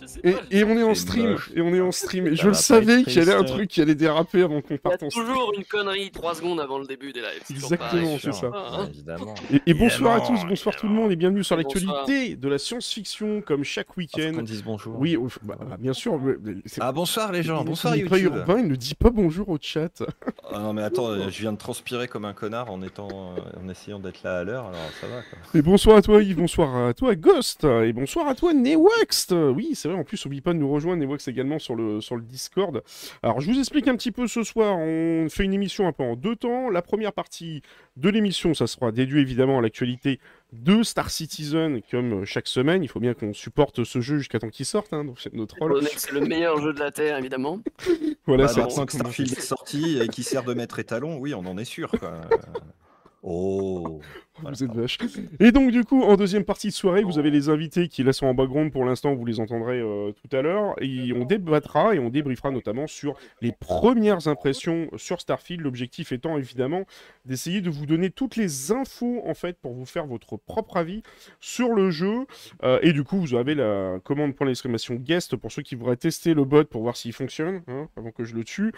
Je sais Et, on est en stream, moche. et on est en stream. Et je le savais qu'il y avait un truc qui allait déraper avant qu'on Il y a parte en stream. toujours une connerie 3 secondes avant le début des lives. Exactement, c'est ça. Ah, hein. Évidemment. Et, et bonsoir à tous, bonsoir tout le monde, et bienvenue sur l'actualité de la science-fiction, comme chaque qu'on week-end. dise bonjour. Oui, oh, bah, bah, bien sûr. Ah bonsoir les gens, bonsoir il YouTube. urbain, il ne dit pas bonjour au chat. Ah non mais attends, euh, je viens de transpirer comme un connard en étant, euh, en essayant d'être là à l'heure, alors ça va quoi. Et bonsoir à toi Yves, bonsoir à toi Ghost, et bonsoir à toi Newaxt. Oui, c'est vrai, en plus, oublie pas de nous rejoindre, Newaxt également sur le, sur le Discord. Alors, je vous explique un petit peu ce soir, on fait une émission un peu en deux temps. La première partie de l'émission, ça sera déduit évidemment à l'actualité de Star Citizen, comme chaque semaine. Il faut bien qu'on supporte ce jeu jusqu'à temps qu'il sorte, hein, donc c'est notre rôle. C'est le meilleur jeu de la Terre, évidemment. Voilà, Bah, c'est maintenant que Starfield est sorti et qui sert de maître étalon, oui, on en est sûr quoi. Euh, Oh. Vous êtes vache. Et donc, du coup, en deuxième partie de soirée, vous avez les invités qui là sont en background pour l'instant, vous les entendrez euh, tout à l'heure. Et on débattra et on débriefera notamment sur les premières impressions sur Starfield. L'objectif étant évidemment d'essayer de vous donner toutes les infos en fait pour vous faire votre propre avis sur le jeu. Euh, et du coup, vous avez la commande point d'exclamation guest pour ceux qui voudraient tester le bot pour voir s'il fonctionne hein, avant que je le tue.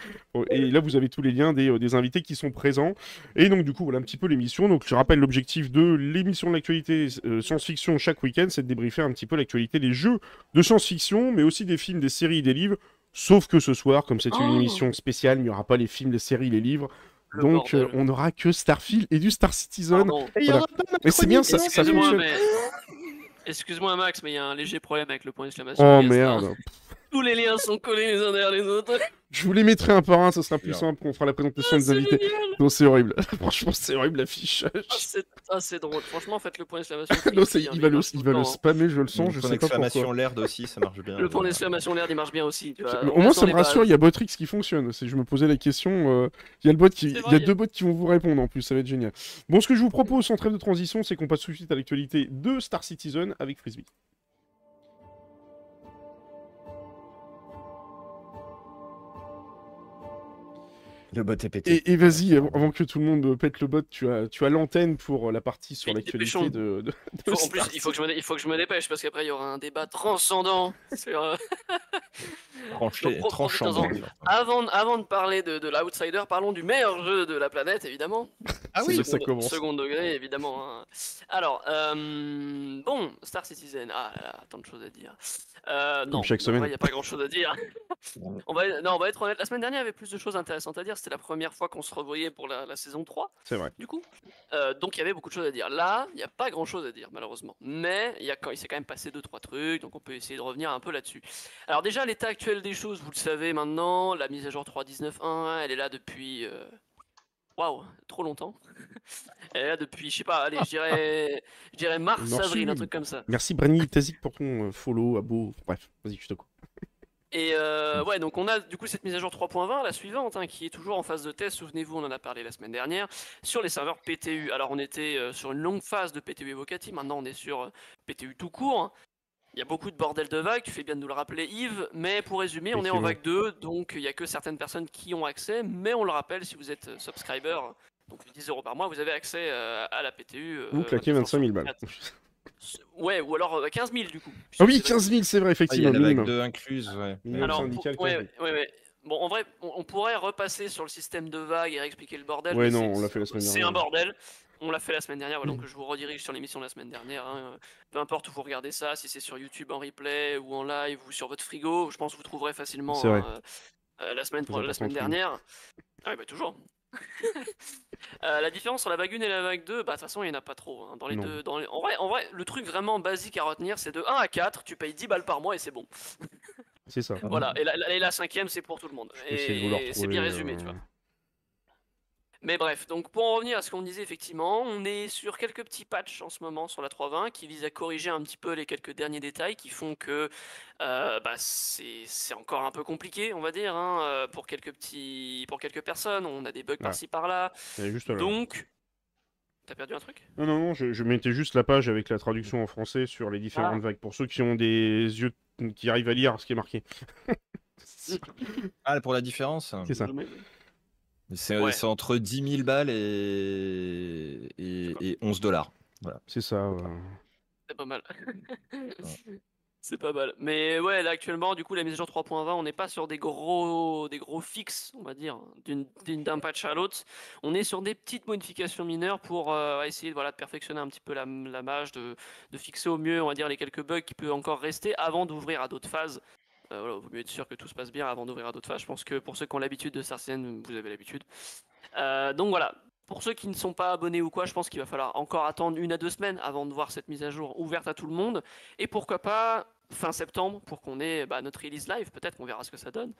Et là, vous avez tous les liens des, euh, des invités qui sont présents. Et donc, du coup, voilà un petit peu l'émission. Donc, je rappelle l'objectif de l'émission de l'actualité euh, science-fiction chaque week-end, c'est de débriefer un petit peu l'actualité des jeux de science-fiction, mais aussi des films, des séries, des livres. Sauf que ce soir, comme c'est une Oh. émission spéciale, il n'y aura pas les films, les séries, les livres. Le Donc, euh, on n'aura que Starfield et du Star Citizen. Voilà. Mais c'est bien, ça, ça Excuse-moi, fonctionne. mais... Excuse-moi Max, mais il y a un léger problème avec le point d'exclamation. Oh merde. Tous les liens sont collés les uns derrière les autres. Je vous les mettrai un par un, ça sera plus simple quand on fera la présentation des C'est invités. Non, c'est horrible. Franchement, c'est horrible l'affichage. Ah, c'est ah, drôle. Franchement, faites le point d'exclamation. non, il va le, il va le spammer, je le sens, je Point sais pas pourquoi. d'exclamation l'air aussi, ça marche bien. Le point d'exclamation l'air, il marche bien aussi. tu vois. Au moins, ça me rassure, il y a Botrix qui fonctionne. Si je me posais la question, euh, il y a le bot qui, C'est il vrai, y a il y a- deux bots qui vont vous répondre en plus, ça va être génial. Bon, ce que je vous propose sans trêve de transition, c'est qu'on passe tout de suite à l'actualité de Star Citizen avec Frisbee. Le bot est pété. Et, et vas-y, avant, que tout le monde pète le bot, tu as, tu as l'antenne pour la partie sur l'actualité de, de, de Faut- en plus, il faut, que je me, il faut que je me dépêche parce qu'après, il y aura un débat transcendant sur, euh, Tranché, Donc, tranchant. Avant, avant de parler de, de l'Outsider, parlons du meilleur jeu de la planète, évidemment. Ah oui, ça commence. Second degré, évidemment. hein. Alors, euh, bon, Star Citizen. Ah là là, tant de choses à dire. Euh, non, chaque semaine. Il n'y a pas grand chose à dire. on, va, non, on va être honnête. La semaine dernière, il y avait plus de choses intéressantes à dire. C'était la première fois qu'on se revoyait pour la, la saison 3, C'est vrai. du coup. Euh, donc, il y avait beaucoup de choses à dire. Là, il n'y a pas grand chose à dire, malheureusement. Mais il, y a, quand- il s'est quand même passé 2-3 trucs, donc on peut essayer de revenir un peu là-dessus. Alors, déjà, l'état actuel des choses, vous le savez maintenant. La mise à jour 3.19.1, elle est là depuis. euh, Waouh, trop longtemps. Est là depuis, je sais pas, allez, je dirais, mars, Merci. avril, un truc comme ça. Merci Branny Tazik pour ton euh, follow, abo. Bref, vas-y, je te coupe. Et euh, ouais, donc on a du coup cette mise à jour 3.20, la suivante, hein, qui est toujours en phase de test. Souvenez-vous, on en a parlé la semaine dernière, sur les serveurs PTU. Alors on était euh, sur une longue phase de PTU Evocati, maintenant on est sur euh, PTU tout court. hein. Il y a beaucoup de bordel de vagues, tu fais bien de nous le rappeler Yves, mais pour résumer, on est en Effectivement. vague 2, donc il n'y a que certaines personnes qui ont accès, mais on le rappelle, si vous êtes euh, subscriber, donc 10 euros par mois, vous avez accès euh, à la PTU. euh, Vous claquez 25 000 balles. Ouais, ou alors euh, 15 000 du coup. Ah oui, puisque c'est 15 000, c'est vrai, Ah, il y effectivement. a la vague. 2 incluse, ouais. Alors, syndical, pour- ouais, 15 000. ouais, ouais. Bon, en vrai, on, on pourrait repasser sur le système de vagues et réexpliquer le bordel. Ouais, non, c'est- on l'a fait la semaine C'est dernière. un bordel. On l'a fait la semaine dernière, voilà, Mm. donc je vous redirige sur l'émission de la semaine dernière. hein. Peu importe où vous regardez ça, si c'est sur YouTube en replay ou en live ou sur votre frigo, je pense que vous trouverez facilement hein, euh, la semaine, la semaine dernière. Ah oui, bah toujours. Euh, la différence entre la vague 1 et la vague 2, bah de toute façon, il n'y en a pas trop. hein. Dans les Non. deux, dans les- En, vrai, en vrai, le truc vraiment basique à retenir, c'est de 1 à 4, tu payes 10 balles par mois et c'est bon. C'est ça. Voilà, et la, la- et la cinquième, c'est pour tout le monde. Je Et c'est bien résumé, euh, tu vois. Mais bref, donc pour en revenir à ce qu'on disait effectivement, on est sur quelques petits patchs en ce moment sur la 3.20 qui visent à corriger un petit peu les quelques derniers détails qui font que euh, bah, c'est encore un peu compliqué, on va dire, hein, euh, pour quelques petits, pour quelques personnes. On a des bugs Ouais. par-ci par-là. Là. Donc, t'as perdu un truc? Non, non, non, je, je mettais juste la page avec la traduction en français sur les différentes Ah. vagues. Pour ceux qui ont des yeux qui arrivent à lire ce qui est marqué. Ah, pour la différence? C'est ça. C'est Ouais. entre 10 000 balles et, et, et 11 dollars. C'est ça. C'est pas mal. C'est pas mal. Mais ouais, là actuellement, du coup, la mise à jour 3.20, on n'est pas sur des gros, des gros fixes, on va dire, d'un patch à l'autre. On est sur des petites modifications mineures pour euh, essayer voilà, de perfectionner un petit peu la, la mage, de, de fixer au mieux, on va dire, les quelques bugs qui peuvent encore rester avant d'ouvrir à d'autres phases. Euh, voilà, vaut mieux être sûr que tout se passe bien avant d'ouvrir à d'autres phases. Je pense que pour ceux qui ont l'habitude de Sarcienne, vous avez l'habitude. Euh, donc voilà. Pour ceux qui ne sont pas abonnés ou quoi, je pense qu'il va falloir encore attendre une à deux semaines avant de voir cette mise à jour ouverte à tout le monde. Et pourquoi pas fin septembre pour qu'on ait bah, notre release live. Peut-être qu'on verra ce que ça donne.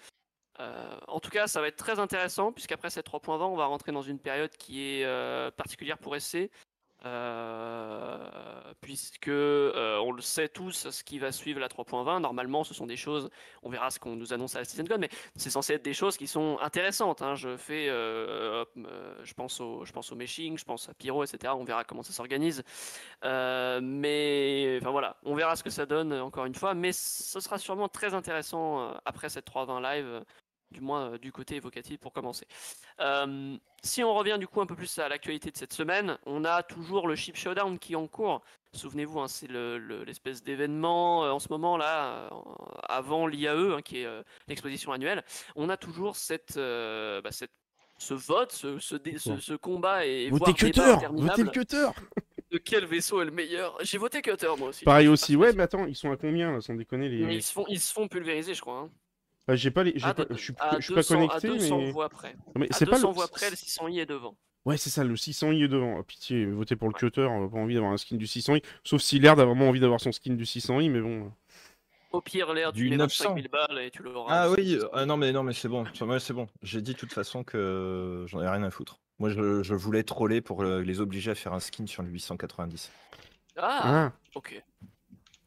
Euh, en tout cas, ça va être très intéressant puisqu'après cette 3.20, on va rentrer dans une période qui est particulière pour SC. Euh, puisque euh, on le sait tous, ce qui va suivre la 3.20, normalement, ce sont des choses, on verra ce qu'on nous annonce à la Season Code, mais c'est censé être des choses qui sont intéressantes. hein. Je fais, euh, euh, je pense au, je pense au meshing, je pense à Pyro, etc. On verra comment ça s'organise. Mais enfin voilà, on verra ce que ça donne encore une fois, mais ce sera sûrement très intéressant après cette 3.20 live. Du moins euh, du côté évocatif pour commencer. Euh, si on revient du coup un peu plus à l'actualité de cette semaine, on a toujours le Ship Showdown qui est en cours. Souvenez-vous, hein, c'est le- le- l'espèce d'événement euh, en ce moment là, euh, avant l'IAE, hein, qui est l'exposition annuelle. On a toujours cette, bah, cette- ce vote, ce, ce dé- ce- ce combat et Votez Cutter Votez le Cutter de quel vaisseau est le meilleur? J'ai voté Cutter moi aussi. Pareil aussi, ouais, mais attends, ils sont à combien là, sans déconner les. Mais ils se font, ils se font pulvériser, je crois. hein. Ah, j'ai pas les. j'ai À pas- deux- Je suis à je suis pas 200 connecté, à 200 mais. voix près. Non, mais À c'est pas 200 le. voix près, le 600i est devant. Ouais, c'est ça, le 600i est devant. Oh, pitié, votez pour le cutter, on a pas envie d'avoir un skin du 600i. Sauf si Laird a vraiment envie d'avoir son skin du 600i, mais bon. Au pire, l'air, Du tu mets 900. 25 000 balles et tu l'auras. Ah le oui, 600. euh, ah non mais non mais c'est bon, moi c'est bon. J'ai dit de toute façon que j'en ai rien à foutre. Moi je, je voulais troller pour euh, les obliger à faire un skin sur le 890. Ah, Ah, ok.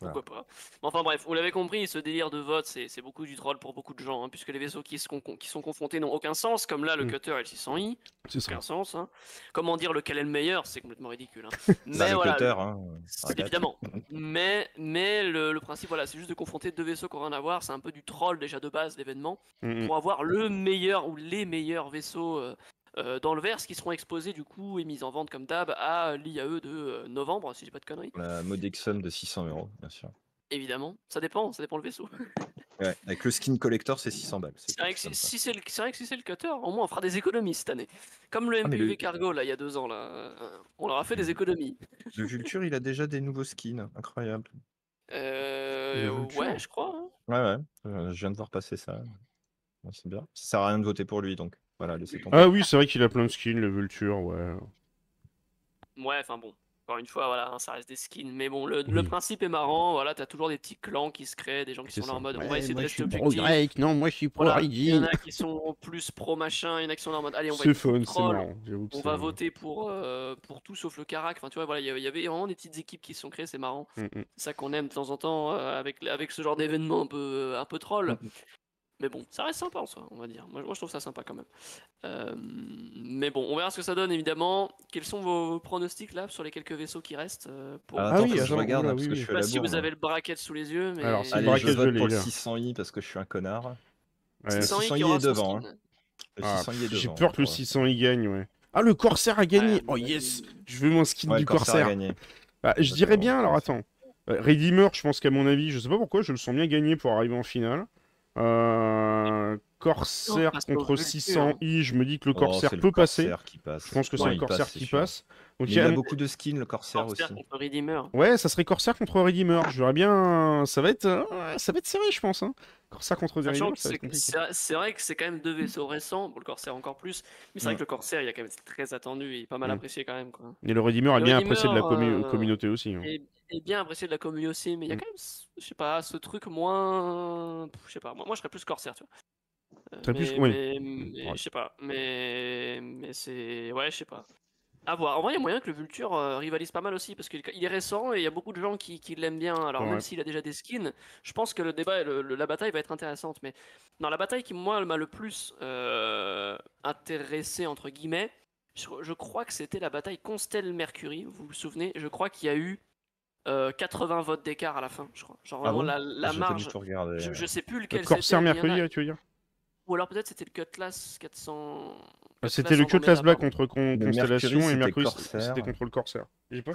Pourquoi pas. Mais enfin bref, vous l'avez compris, ce délire de vote, c'est beaucoup du troll pour beaucoup de gens, hein, puisque les vaisseaux qui, se con- qui sont confrontés n'ont aucun sens, comme là le Mm. cutter et le 600i, c'est ça. aucun sens. hein. Comment dire lequel est le meilleur, c'est complètement ridicule. hein. Mais le voilà, cutter. C'est arrête. évidemment. Mais, mais le, le principe, voilà, c'est juste de confronter deux vaisseaux qui n'ont rien à voir. C'est un peu du troll déjà de base l'événement Mm, mm. pour avoir le meilleur ou les meilleurs vaisseaux euh, euh, dans le verse qui seront exposés du coup et mis en vente comme d'hab à l'IAE de euh, novembre, si j'ai pas de conneries. La modique somme de 600 euros, bien sûr. Évidemment, ça dépend, ça dépend le vaisseau. Ouais, avec le skin collector, c'est 600 balles. C'est vrai, que si, si c'est le, c'est vrai que si c'est le cutter, au moins on fera des économies cette année. Comme le Ah, MPV le- Cargo là il y a deux ans là, on leur a fait des économies. Le Vulture, il a déjà des nouveaux skins, incroyable. Euh, ouais, je crois. hein. Ouais, ouais, je viens de voir passer ça. C'est bien. Ça sert à rien de voter pour lui, donc voilà, laissez tomber. Ah oui, c'est vrai qu'il a plein de skins, le Vulture, ouais. Ouais, enfin bon, encore une fois, voilà, hein, ça reste des skins. Mais bon, le, le principe est marrant. Voilà, t'as toujours des petits clans qui se créent, des gens qui sont là en mode on va essayer de moi, rester objectif. Drake, non, moi je suis pro Voilà, il y en a qui sont plus pro machin, il y en a qui sont là en mode allez, on va être fun, troll, marrant. on va voter pour, euh, pour tout sauf le carac. Enfin, tu vois, voilà, il y, avait vraiment des petites équipes qui se sont créées, c'est marrant. Mm, mm. C'est ça qu'on aime de temps en temps euh, avec, avec ce genre d'événement un peu, un peu troll. Mhm. Mais bon, ça reste sympa en soi, on va dire. Moi, moi, je trouve ça sympa quand même. Euh, mais bon, on verra ce que ça donne évidemment. Quels sont vos pronostics là sur les quelques vaisseaux qui restent euh, pour... Ah, Ah attends oui, que je regarde hein, parce oui, que oui. je Je suis sais à pas la si bourre. vous avez le bracket sous les yeux, mais. Alors, c'est Allez, braquet, je je vote l'ai, pour le là. 600i parce que je suis un connard. Ouais. Le 600i 600i qui aura est devant. hein. Le Ah, 600i est devant. J'ai peur que le pour- 600 y gagne, ouais. Ah, le Corsair a gagné Ouais, Oh mais- yes Je veux mon skin Ouais, du Corsair Corsair. Bah, je dirais bien, alors attends. Euh, Redeemer, je pense qu'à mon avis, je sais pas pourquoi, je le sens bien gagné pour arriver en finale. Euh, Corsair contre Vulture. 600i, je me dis que le Oh, Corsair le peut passer. Corsair qui passe. Je pense que c'est Ouais, le il Corsair passe, qui passe. Donc il y il a- a beaucoup de skins, le Corsair aussi. Corsair contre Redeemer. Ouais, ça serait Corsair contre Redeemer. Je verrais bien. Ça va être, euh, ça va être serré, je pense. Hein. Corsair contre Redeemer, que ça va c'est vrai que c'est quand même deux vaisseaux récents, bon, le Corsair encore plus, mais c'est vrai que le Corsair il a quand même été très attendu et pas mal Mm. apprécié quand même. Quoi. Et le Redeemer est Le bien apprécié de la commu- euh, communauté aussi. hein. Et, et bien apprécié de la commune aussi, mais il y a Mm. quand même, je sais pas, ce truc moins. Je sais pas, moi, moi je serais plus Corsair, tu vois. Euh, plus- mais, oui. mais- mais Ouais. je sais pas, mais, mais c'est. Ouais, je sais pas. À voir. En vrai, il y a moyen que le Vulture euh, rivalise pas mal aussi, parce qu'il il est récent et il y a beaucoup de gens qui, qui l'aiment bien. Alors, Ouais. même s'il a déjà des skins, je pense que le débat et le- le- la bataille va être intéressante. Mais non, la bataille qui, moi, m'a le plus euh, intéressé, entre guillemets, je, je crois que c'était la bataille Constel-Mercury. Vous vous souvenez? Je crois qu'il y a eu euh, 80 votes d'écart à la fin, je crois. Genre Ah vraiment bon la, la du marge. Je, je sais plus Le lequel Corsair c'était, a- mercredi, tu veux dire Ou alors peut-être c'était le Cutlass 400. Ah, C'était le Cutlass Black contre Con- Constellation et Corsair. c'était contre le Corsair.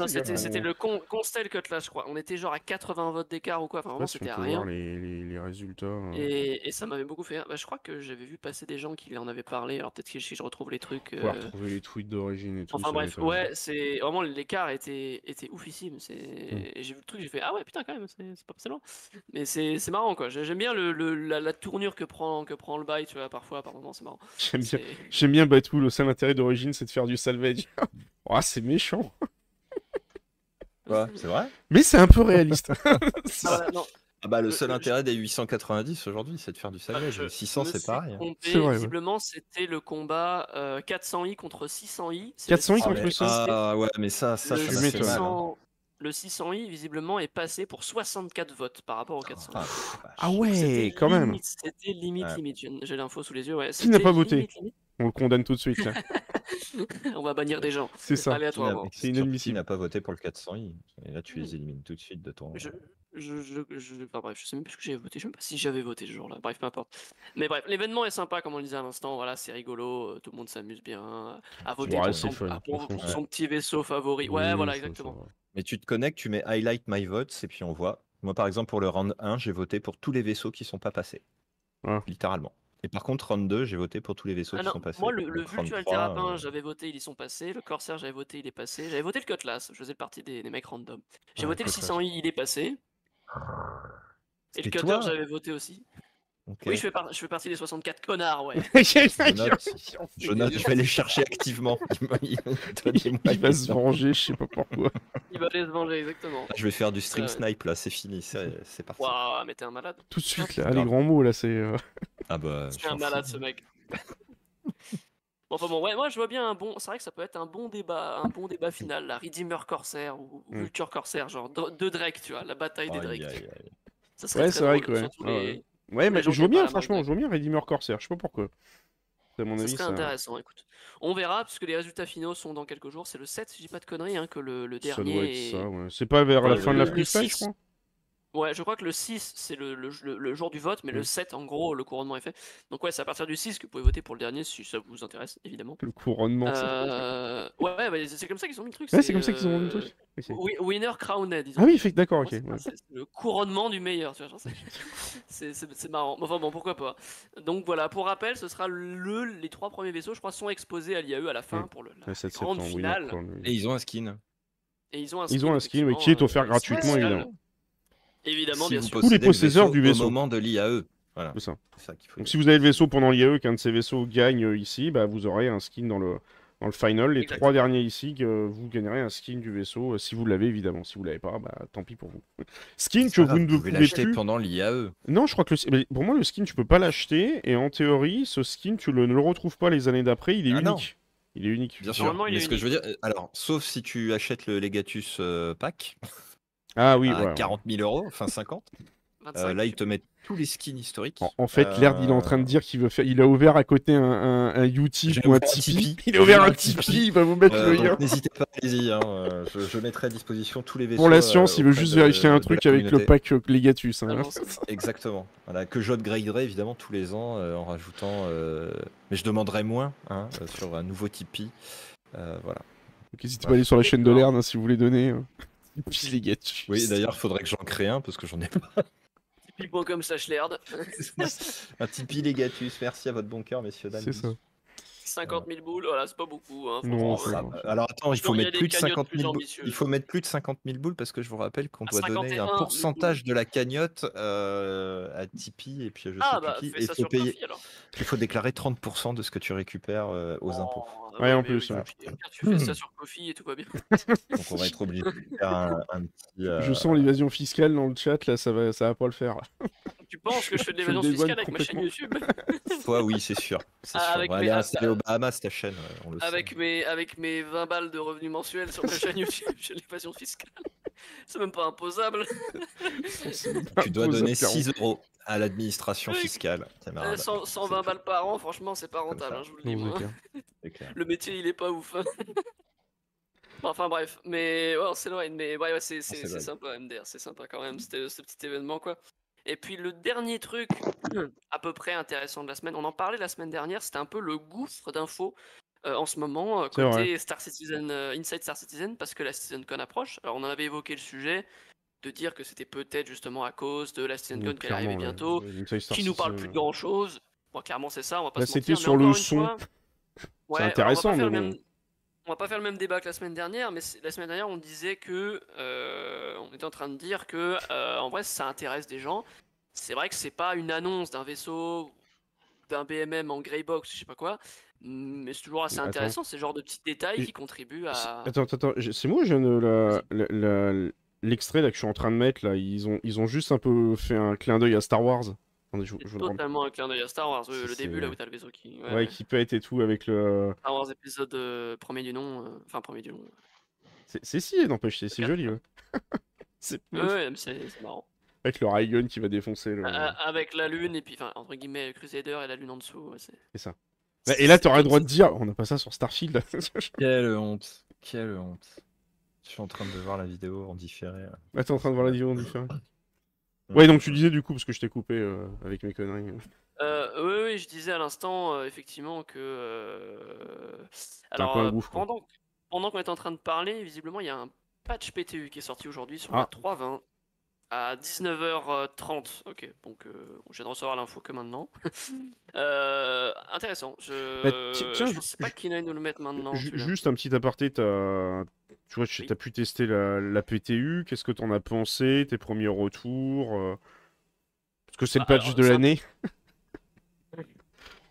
C'était le con, Constel Cutlass, je crois. On était genre à 80 votes d'écart ou quoi. Enfin, vraiment, c'était à rien. voir les, les- les résultats. euh. Et, et ça m'avait beaucoup fait. Bah, je crois que j'avais vu passer des gens qui en avaient parlé. Alors peut-être que si je retrouve les trucs. Euh, retrouver les tweets d'origine et tout. Enfin bref, ouais, c'est vraiment l'écart était, était oufissime. C'est... et J'ai vu le truc, j'ai fait ah ouais putain quand même, c'est, pas passé loin. Mais c'est, c'est marrant quoi. J'ai- J'aime bien le, le- la, la tournure que prend, que prend le bail, tu vois, parfois, par c'est marrant. J'aime bien, j'aime bien Batou, le seul intérêt d'origine, c'est de faire du salvage. oh, c'est méchant. Ouais, c'est vrai Mais c'est un peu réaliste. Ah, voilà, non, Ah bah le seul le- intérêt des 890 aujourd'hui, c'est de faire du salvage. je- 600, je me c'est suis pareil. hein. vrai, ouais. Visiblement, c'était le combat euh, 400i contre 600i. C'est 400i le contre Ah, 600i mais- 600i. ah ouais, mais ça, ça, le, ça je hein. 600 le 600i, visiblement, est passé pour 64 votes par rapport au 400. Ah, vache. ah ouais, C'était quand même. limite, C'était limite, Ouais. limite. J'ai- J'ai l'info sous les yeux. Ouais. Qui n'a pas voté limite, limite. On le condamne tout de suite, là. On va bannir des gens. C'est ça. Aléatoirement. C'est inadmissible. N'a pas voté pour le 400i Et là, tu les élimines tout de suite de ton. Je, je, je, je, enfin, bref, je sais même plus ce que j'avais voté. Je sais même pas si j'avais voté ce jour-là. Bref, peu importe. Mais bref, l'événement est sympa, comme on le disait à l'instant. Voilà, c'est rigolo. euh, Tout le monde s'amuse bien euh, à voter Ouais, pour, son, fun, à- pour- son petit vaisseau favori. Ouais, Oui, voilà, ça, ça exactement. va. Mais tu te connectes, tu mets highlight my votes et puis on voit. Moi, par exemple, pour le round 1, j'ai voté pour tous les vaisseaux qui sont pas passés. Ah. Littéralement. Et par contre, round 2, j'ai voté pour tous les vaisseaux Ah qui non, sont passés. moi, le, le Donc, round Virtual 3, Terrapin, euh, j'avais voté, ils y sont passés. Le Corsair, j'avais voté, il est passé. J'avais voté le Cutlass, je faisais partie des, des mecs random. J'ai voté le Cutlass. 600i, il est passé. Et le Cutter, j'avais voté aussi. Oui, je fais, par- je fais partie des 64 connards, ouais. Je note. Je note, je vais les chercher activement. Il, va se venger, je sais pas pourquoi. Il va aller se venger, exactement. Je vais faire du stream Ouais. snipe là, c'est fini, c'est c'est parti. Waouh, mais t'es un malade. Tout de suite, là, les grands mots, là, c'est. euh, Ah bah, C'est un malade ce mec. Bon, enfin bon, ouais, moi je vois bien un bon. C'est vrai que ça peut être un bon débat, un bon débat final, la Redeemer Corsair ou ou Mm. Vulture Corsair, genre deux deux Drake, tu vois, la bataille des Drake. Ça serait Ouais, c'est vrai que ouais. surtout Ah ouais. les- Ouais, mais je vois bien, franchement, je vois bien Redeemer Corsair, je sais pas pourquoi. À mon Ça avis, serait ça, intéressant, écoute. On verra, puisque les résultats finaux sont dans quelques jours. C'est le 7, si je dis pas de conneries, hein, que le, le ça doit dernier. être est- ça, ouais. C'est pas vers la fin de la free fly, je crois Ouais, je crois que le 6, c'est le, le- le- le jour du vote, mais le Mm. 7, en gros, le couronnement est fait. Donc, ouais, c'est à partir du 6 que vous pouvez voter pour le dernier, si ça vous intéresse, évidemment. Le couronnement, c'est- Euh, Ouais, ouais, bah, c'est comme ça qu'ils ont mis le truc. Ouais, c'est comme ça qu'ils ont mis le euh, truc. Ok. wi- Winner crowned. ils ont Ah oui, d'accord, ok. C'est ouais. c'est le couronnement du meilleur, tu vois. c'est- C'est c'est- c'est marrant. Enfin bon, pourquoi pas. Donc voilà, pour rappel, ce sera le, les trois premiers vaisseaux, je crois, sont exposés à l'IAE à la fin pour le, la Le 7 grande finale. Winner. Et ils ont un skin. Et ils ont un Ils ont un skin, oui, qui est offert euh, gratuitement, évidemment. Évidemment, si bien vous sûr. Tous les possédez le possesseurs du vaisseau. Au moment de l'IAE. Voilà, C'est ça. ça qu'il faut Donc dire. si vous avez le vaisseau pendant l'IAE, qu'un de ces vaisseaux gagne euh, ici, bah, vous aurez un skin dans le, dans le final. Les Exactement. trois derniers ici, que vous gagnerez un skin du vaisseau, euh, si vous l'avez évidemment. Si vous l'avez pas, bah, tant pis pour vous. Skin que vous ne vous pouvez pouvez l'acheter plus... pendant l'IAE. Non, je crois que le... pour moi, le skin, tu peux pas l'acheter. Et en théorie, ce skin, tu le- ne le retrouves pas les années d'après. Il est Ah non. unique. Il est unique. Bien sûr. Il Mais est ce que je veux unique. dire, euh, alors, sauf si tu achètes le Legatus euh, pack Ah oui, à ouais, ouais. 40 000 euros, enfin 50, euh, 25. là ils te mettent tous les skins historiques. En, en fait, Laird, il est en train de Euh, dire qu'il veut faire. Il a ouvert à côté un, un, un Utip J'ai ou un Tipeee. Tipeee. Il a ouvert un Tipeee. Il va vous mettre Euh, le lien. N'hésitez pas, allez-y. hein, euh, je, je mettrai à disposition tous les vaisseaux. Pour la euh, science, il veut juste de- vérifier un truc avec le pack euh, Legatus. hein. Ah Exactement. Voilà, que j'upgraderai évidemment tous les ans euh, en rajoutant. euh, Mais je demanderai moins hein, euh, sur un nouveau Tipeee. Euh, voilà. Donc n'hésitez pas à aller sur la chaîne de hein, si vous voulez donner. Tipeee Legatus. Oui, d'ailleurs, il faudrait que j'en crée un parce que j'en ai pas. Tipeee.com slash Laird. un Tipeee Legatus. Merci à votre bon cœur, messieurs, dames. C'est ça. 50 000 boules, voilà, c'est pas beaucoup. Hein, Non, euh, Alors attends, il faut mettre plus de cagnottes 50 plus 000 boules. Il faut mettre plus de 50 000 boules parce que je vous rappelle qu'on doit donner 51 un 000 pourcentage de la cagnotte euh, à Tipeee et puis je sais Ah plus bah, qui. fais Et ça faut sur payer. Kofi alors. Il faut déclarer 30% de ce que tu récupères euh, aux impôts. Oh, Ouais, en mais plus, ouais. Tu fais ça sur Kofi et tout va bien. Donc on va être obligé de faire un, un petit. euh, Je sens l'évasion fiscale dans le chat, là, ça va, ça va pas le faire. Tu penses que je fais de l'évasion fiscale avec ma chaîne YouTube Toi, oui, c'est sûr. C'est Ah, sûr. mes- aller ah, installer ah, aux Bahamas ta chaîne, ouais, on le avec sait. mes, avec mes 20 balles de revenus mensuels sur ma chaîne YouTube, j'ai de l'évasion fiscale. C'est même pas imposable. Tu dois donner apéros. 6 euros à l'administration fiscale. Euh, camarade. 100 120 balles par an, franchement, c'est pas rentable, hein, je vous le dis. Clair. Le métier, il est pas ouf. hein. Enfin bref, mais ouais, on s'éloigne, mais ouais, ouais, c'est s'éloigne. sympa MDR, c'est sympa quand même, c'était ce petit événement quoi. Et puis le dernier truc à peu près intéressant de la semaine, on en parlait la semaine dernière, c'était un peu le gouffre d'infos euh, en ce moment euh, C'est vrai. côté Star Citizen, euh, Inside Star Citizen, parce que la CitizenCon approche. Alors on en avait évoqué le sujet de dire que c'était peut-être justement à cause de la Donc, qui allait arriver bientôt, Star qui nous parle plus de grand chose. Bon, clairement c'est ça, on va pas Là, se c'était mentir. mais sur le son. Ouais, alors, intéressant, mais le bon. même- On va pas faire le même débat que la semaine dernière, mais la semaine dernière on disait que euh, on était en train de dire que euh, en vrai ça intéresse des gens. C'est vrai que c'est pas une annonce d'un vaisseau, d'un BMM en grey box, je sais pas quoi, mais c'est toujours assez intéressant. C'est le genre de petits détails qui contribuent à. Attends, attends, c'est moi je viens de l'extrait là que je suis en train de mettre là, ils ont, ils ont juste un peu fait un clin d'œil à Star Wars. Attendez, je, je totalement un clin d'œil à Star Wars, oui, le début là où t'as le vaisseau qui. ouais, Ouais, ouais. qui pète et tout avec le. Star Wars épisode euh, premier du nom, euh, enfin premier du nom. C'est si, n'empêche, c'est joli. Ouais. c'est Ouais, ouais, mais c'est c'est marrant. avec le ray gun qui va défoncer le. A- a- Avec la lune et puis, enfin, entre guillemets, Crusader et la lune en dessous. ouais, c'est ça. Bah, Et là, t'auras le droit de dire, on n'a pas ça sur Starfield. Quelle honte. Quelle honte. Je suis en train de voir la vidéo en différé. là. Ah, t'es en train de voir la vidéo en différé. Ouais, donc tu disais du coup, parce que je t'ai coupé euh, avec mes conneries. Euh, oui, oui, je disais à l'instant, euh, effectivement, que. euh, Alors, euh, quoi. pendant, pendant qu'on est en train de parler, visiblement, il y a un patch PTU qui est sorti aujourd'hui sur Ah. la 3.20 à 19h30. Ok, donc euh, je viens de recevoir l'info que maintenant. Euh, intéressant. Je Bah, ti- tiens, je je- pensais pas qu'il allait nous le mettre maintenant. Juste un petit aparté, t'as tu vois, tu Oui. as pu tester la, la PTU, qu'est-ce que t'en as pensé, tes premiers retours euh, Parce que c'est le Bah, patch alors, de ça- l'année.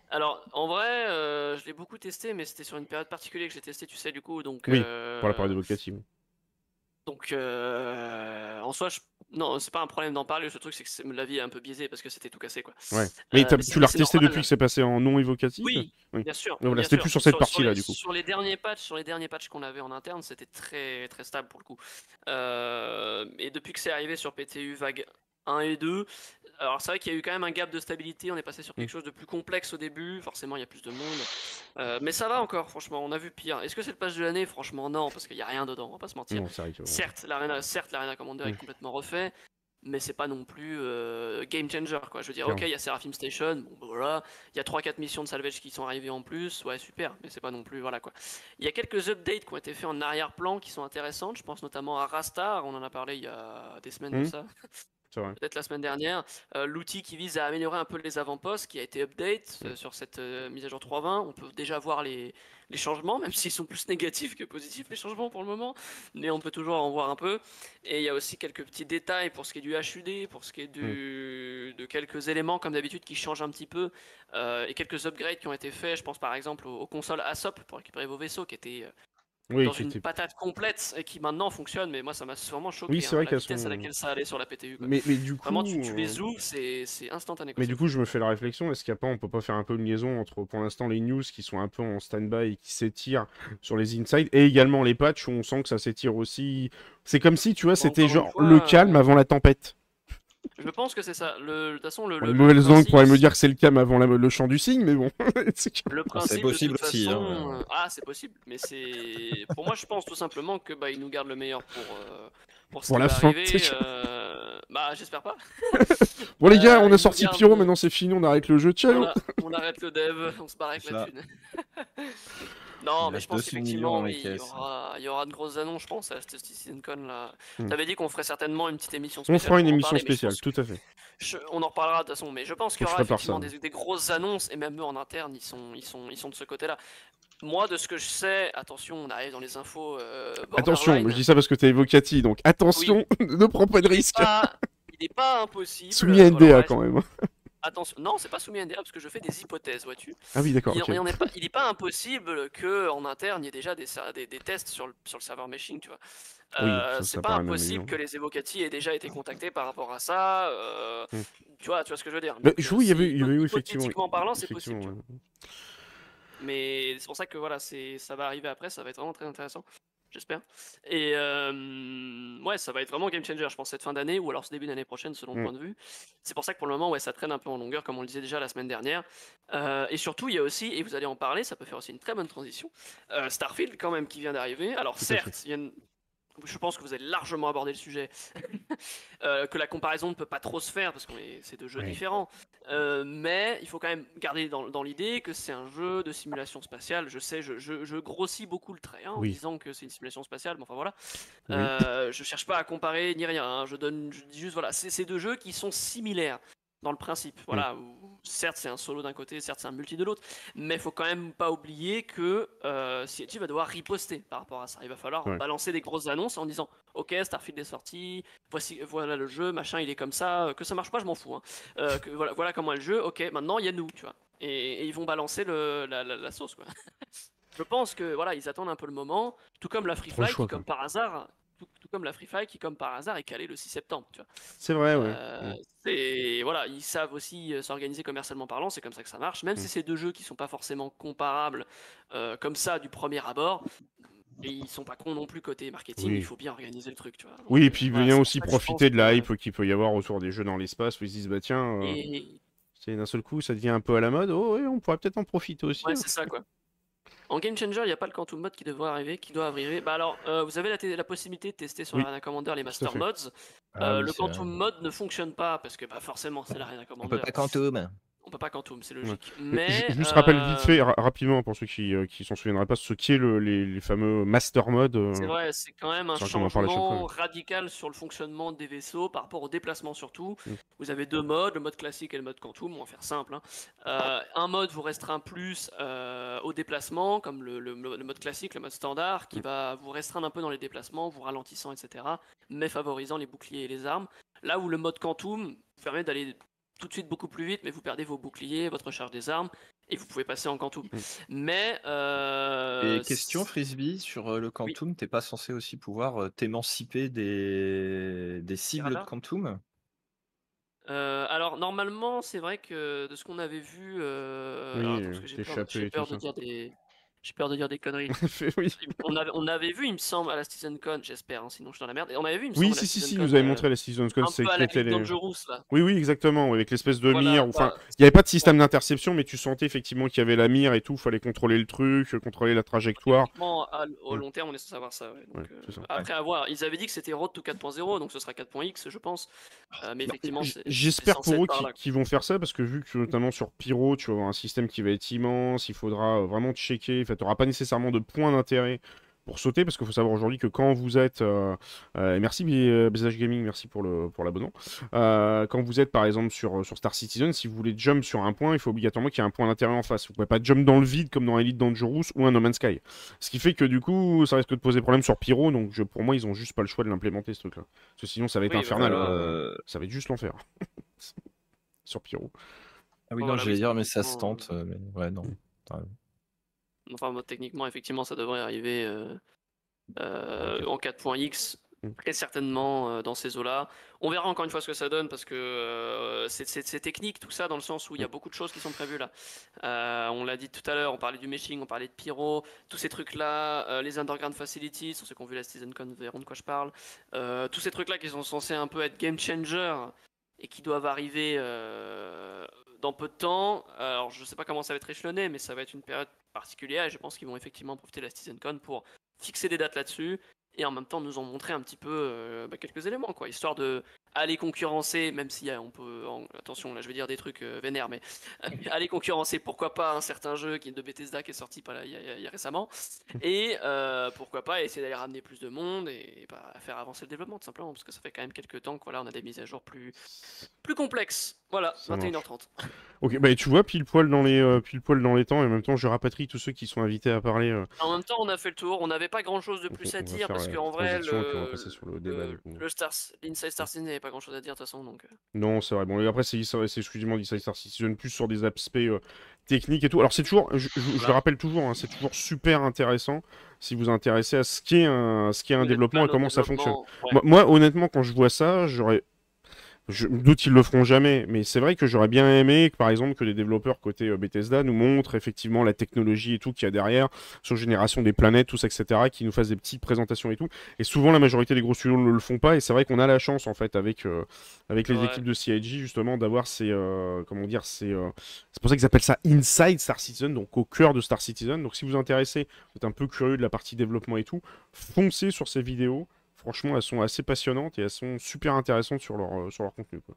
Alors, en vrai, euh, je l'ai beaucoup testé, mais c'était sur une période particulière que j'ai testé, tu sais, du coup. Donc, Oui, euh, Pour la période évocative. Donc, euh, en soi, je... non, c'est pas un problème d'en parler. Le truc, c'est que la vie est un peu biaisée parce que c'était tout cassé, quoi. Ouais. Mais Euh, mais tu l'as retesté depuis que c'est passé en non évocatif Oui, Oui. bien sûr. C'était plus sur cette partie-là, du coup. Sur les derniers patchs, sur les derniers patchs qu'on avait en interne, c'était très très stable pour le coup. Euh, et depuis que c'est arrivé sur PTU vague 1 et 2, alors c'est vrai qu'il y a eu quand même un gap de stabilité. On est passé sur quelque Mm. chose de plus complexe au début. Forcément, il y a plus de monde. Euh, mais ça va encore, franchement. On a vu pire. Est-ce que c'est le patch de l'année? Franchement, non, parce qu'il y a rien dedans. On va pas se mentir. Non, que... Certes, l'Arena, certes, Commander Oui. est complètement refait, mais c'est pas non plus euh, game changer quoi. Je veux dire, ok, il y a Seraphim Station, bon bah, voilà, il y a 3-4 missions de salvage qui sont arrivées en plus, ouais super, mais c'est pas non plus voilà quoi. Il y a quelques updates qui ont été faits en arrière-plan qui sont intéressantes. Je pense notamment à Rastar, on en a parlé il y a des semaines de Mhm. ça. Peut-être la semaine dernière, euh, l'outil qui vise à améliorer un peu les avant-postes, qui a été update Mm. euh, sur cette euh, mise à jour 3.20. On peut déjà voir les, les changements, même s'ils sont plus négatifs que positifs, les changements pour le moment, mais on peut toujours en voir un peu. Et il y a aussi quelques petits détails pour ce qui est du HUD, pour ce qui est du, de quelques éléments, comme d'habitude, qui changent un petit peu, et quelques upgrades qui ont été faits. Je pense par exemple aux, aux consoles ASOP pour récupérer vos vaisseaux, qui étaient Oui, dans une patate complète et qui maintenant fonctionnent, mais moi ça m'a vraiment choqué. Oui, c'est hein, vrai la vitesse sont- à laquelle ça allait sur la PTU. quoi. mais, mais du coup... Vraiment, tu, tu les ouvres, c'est instantané. quoi. Mais du coup, je me fais la réflexion, est-ce qu'il n'y a pas, on peut pas faire un peu une liaison entre, pour l'instant, les news qui sont un peu en stand-by et qui s'étirent sur les inside, et également les patchs où on sent que ça s'étire aussi. C'est comme si, tu vois, c'était genre fois, le calme euh, avant la tempête. Je pense que c'est ça. Le, de toute façon, le, le- principe, pourraient me dire que c'est le calme avant la- le chant du cygne, mais bon. c'est Le principe, possible de toute aussi, façon, hein. euh, Ah, c'est possible, mais c'est. Pour moi, je pense tout simplement que bah, ils nous gardent le meilleur pour. euh, pour ce Pour la fin, c'est euh, Bah, j'espère pas. Bon, les gars, on a sorti Pyro, maintenant c'est fini, on arrête le jeu. Ciao On, a- on arrête le dev, on se barre avec C'est la thune. non, mais je pense 200 millions qu'effectivement, il y, aura, il y aura de grosses annonces, je pense, à cette CitizenCon là. Hmm. T'avais dit qu'on ferait certainement une petite émission On spéciale. fera une émission parler, spéciale, tout à fait. Je- on en reparlera de toute façon, mais je pense qu'il y aura effectivement des, des grosses annonces, et même eux en interne, ils sont, ils sont, ils sont de ce côté-là. Moi, de ce que je sais, attention, on arrive dans les infos. euh, Attention, je dis ça parce que t'es évocati, donc attention, ne prends pas de risque. Pas- il n'est pas impossible. Soumis à NDA quand même. Attention, non, c'est pas soumis à NDA parce que je fais des hypothèses, vois-tu. Ah oui, d'accord. Il pas- n'est pas impossible que en interne, il y ait déjà des, ser- des, des tests sur le, sur le serveur meshing, tu vois. Oui, Euh, c'est pas impossible que les évocati aient déjà été contactés par rapport à ça. euh, Hmm. Tu vois, tu vois ce que je veux dire. Bah, je- oui, il y avait, il y avait eu effectivement. parlant, c'est possible. ouais. Mais c'est pour ça que voilà, c'est ça va arriver après, ça va être vraiment très intéressant. J'espère. Et euh, ouais, ça va être vraiment game changer, je pense, cette fin d'année ou alors ce début d'année prochaine, selon le Mm. point de vue. C'est pour ça que pour le moment, ouais, ça traîne un peu en longueur, comme on le disait déjà la semaine dernière. Euh, et surtout, il y a aussi, et vous allez en parler, ça peut faire aussi une très bonne transition, euh, Starfield quand même qui vient d'arriver. Alors certes, il y a une- je pense que vous avez largement abordé le sujet, euh, que la comparaison ne peut pas trop se faire parce que c'est deux jeux différents. Euh, mais il faut quand même garder dans, l'idée que c'est un jeu de simulation spatiale. Je sais, je, grossis beaucoup le trait hein, en disant que c'est une simulation spatiale, mais enfin voilà. Euh, je cherche pas à comparer ni rien. Hein. Je donne, je dis juste voilà, c'est deux jeux qui sont similaires dans le principe. Voilà, certes c'est un solo d'un côté, certes c'est un multi de l'autre, mais il faut quand même pas oublier que euh, CIG va devoir riposter par rapport à ça. Il va falloir balancer des grosses annonces en disant ok Starfield est sorti, voici voilà le jeu, machin il est comme ça, que ça marche pas je m'en fous. Hein. Euh, que, voilà, voilà comment est le jeu, ok maintenant il y a nous, tu vois. Et, ils vont balancer le, la, sauce quoi. je pense que voilà ils attendent un peu le moment, tout comme la Free Fly qui comme par hasard tout, comme la Free Fire qui, comme par hasard, est calée le 6 septembre. C'est vrai, ouais. Euh, mm. voilà, ils savent aussi euh, s'organiser commercialement parlant, c'est comme ça que ça marche. Même mm. si c'est deux jeux qui sont pas forcément comparables euh, comme ça du premier abord, et ils sont pas cons non plus côté marketing, il faut bien organiser le truc, tu vois. oui, et puis voilà, aussi profiter de la hype qu'il peut y avoir autour des jeux dans l'espace où ils se disent, bah tiens, c'est d'un seul coup, ça devient un peu à la mode, oh, on pourrait peut-être en profiter aussi. Ouais, hein. c'est ça, quoi. En Game Changer, il n'y a pas le Quantum Mode qui devrait arriver, qui doit arriver. Bah alors, euh, vous avez la, possibilité de tester sur l'Arena Commander les Master Mods. Ah euh, le Quantum Mode ne fonctionne pas parce que bah, forcément c'est l'Arena Commander. On peut pas Quantum. On peut pas Quantum, c'est logique. Mais, je, juste rappelle vite fait, euh, rapidement, pour ceux qui, euh, qui s'en souviendraient pas, ce qui est le, les, fameux Master Mode. Euh, c'est vrai, c'est quand même un changement radical sur le fonctionnement des vaisseaux par rapport au déplacement surtout. Mm. Vous avez deux modes, le mode classique et le mode Quantum, on va faire simple. Hein. un mode vous restreint plus au déplacement, comme le, le, mode classique, le mode standard, qui mm. va vous restreindre un peu dans les déplacements, vous ralentissant, etc., mais favorisant les boucliers et les armes. Là où le mode Quantum vous permet d'aller tout de suite beaucoup plus vite, mais vous perdez vos boucliers, votre charge des armes, et vous pouvez passer en Quantum. Mais. Euh, et question Frisbee, sur euh, le Quantum, t'es pas censé aussi pouvoir euh, t'émanciper des... des cibles de Quantum alors normalement, c'est vrai que de ce qu'on avait vu, oui, j'ai peur, de dire des, j'ai peur de dire des conneries. on, avait, on, avait, vu, il me semble, à la Con, j'espère, hein, sinon je suis dans la merde. Et on avait vu, il me oui, semble. Oui, si, si, si, vous avez montré à la Con, c'est les... là. Oui, oui, exactement, avec l'espèce de mire. Enfin, il n'y avait pas de système d'interception, mais tu sentais effectivement qu'il y avait la mire et tout, il fallait contrôler le truc, contrôler la trajectoire. au long terme, on est censé savoir ça. Donc, euh, après avoir, ils avaient dit que c'était Road to 4.0, donc ce sera 4.x, je pense. Euh, mais bah, effectivement, j'espère pour eux qu'ils vont faire ça, parce que vu que notamment sur Pyro, tu vas avoir un système qui va être immense, il faudra vraiment checker tu n'auras pas nécessairement de points d'intérêt pour sauter, parce qu'il faut savoir aujourd'hui que quand vous êtes, euh, euh, merci Bizage Gaming, merci pour le pour l'abonnement. Euh, quand vous êtes par exemple sur, sur Star Citizen, si vous voulez jump sur un point, il faut obligatoirement qu'il y ait un point d'intérêt en face. Vous pouvez pas jump dans le vide comme dans Elite Dangerous ou un No Man's Sky. Ce qui fait que du coup, ça risque de poser problème sur Pyro, donc je, pour moi, ils ont juste pas le choix de l'implémenter ce truc-là. Parce que sinon, ça va être infernal. Ça va être juste l'enfer sur Pyro. Ah oui, non, j'allais dire, mais ça se tente. mais ouais, non. Enfin, techniquement, effectivement, ça devrait arriver euh, euh, en 4.x, mmh. très certainement euh, dans ces eaux-là. On verra encore une fois ce que ça donne parce que c'est technique tout ça dans le sens où il y a mmh. beaucoup de choses qui sont prévues là. on l'a dit tout à l'heure, on parlait du meshing, on parlait de pyro, tous ces trucs-là, les underground facilities, ceux qui ont vu la season con verront de quoi je parle. tous ces trucs-là qui sont censés un peu être game changer et qui doivent arriver dans peu de temps. Alors je sais pas comment ça va être échelonné, mais ça va être une période particulière et je pense qu'ils vont effectivement profiter de la SeasonCon pour fixer des dates là-dessus et en même temps nous en montrer un petit peu euh, bah, quelques éléments, quoi, histoire de aller concurrencer, même si on peut, attention, là je vais dire des trucs euh, vénères, mais aller concurrencer, pourquoi pas un certain jeu qui est de Bethesda qui est sorti pas il, y a, récemment, et euh, pourquoi pas essayer d'aller ramener plus de monde et, bah, faire avancer le développement tout simplement, parce que ça fait quand même quelques temps qu'on on a des mises à jour plus, plus complexes. Voilà, 21h30. Ok, bah tu vois, pile poil dans les euh, pile poil dans les temps et en même temps je rapatrie tous ceux qui sont invités à parler. Euh. En même temps, on a fait le tour. On n'avait pas grand chose de plus à dire parce qu'en vrai, le, le, Star... l'Inside Star Citizen n'avait pas grand chose à dire de toute façon. Donc... Euh. Non, c'est vrai. Bon, et après, c'est exclusivement l'Inside Star Citizen plus sur des aspects techniques et tout. Alors, c'est toujours, je, le rappelle toujours, hein, c'est toujours super intéressant si vous intéressez à ce qu'est un, ce un développement et comment ça fonctionne. moi, honnêtement, quand je vois ça, j'aurais je doute qu'ils le feront jamais, mais c'est vrai que j'aurais bien aimé, que, par exemple, que les développeurs côté euh, Bethesda nous montrent effectivement la technologie et tout qu'il y a derrière, sur génération des planètes, tout ça, etc., qui nous fassent des petites présentations et tout. Et souvent, la majorité des gros studios ne le font pas, et c'est vrai qu'on a la chance, en fait, avec, euh, avec les équipes de CIG, justement, d'avoir ces, euh, comment dire, ces, c'est pour ça qu'ils appellent ça Inside Star Citizen, donc au cœur de Star Citizen. Donc si vous vous intéressez, vous êtes un peu curieux de la partie développement et tout, foncez sur ces vidéos Franchement, elles sont assez passionnantes et elles sont super intéressantes sur leur, euh, sur leur contenu. Quoi.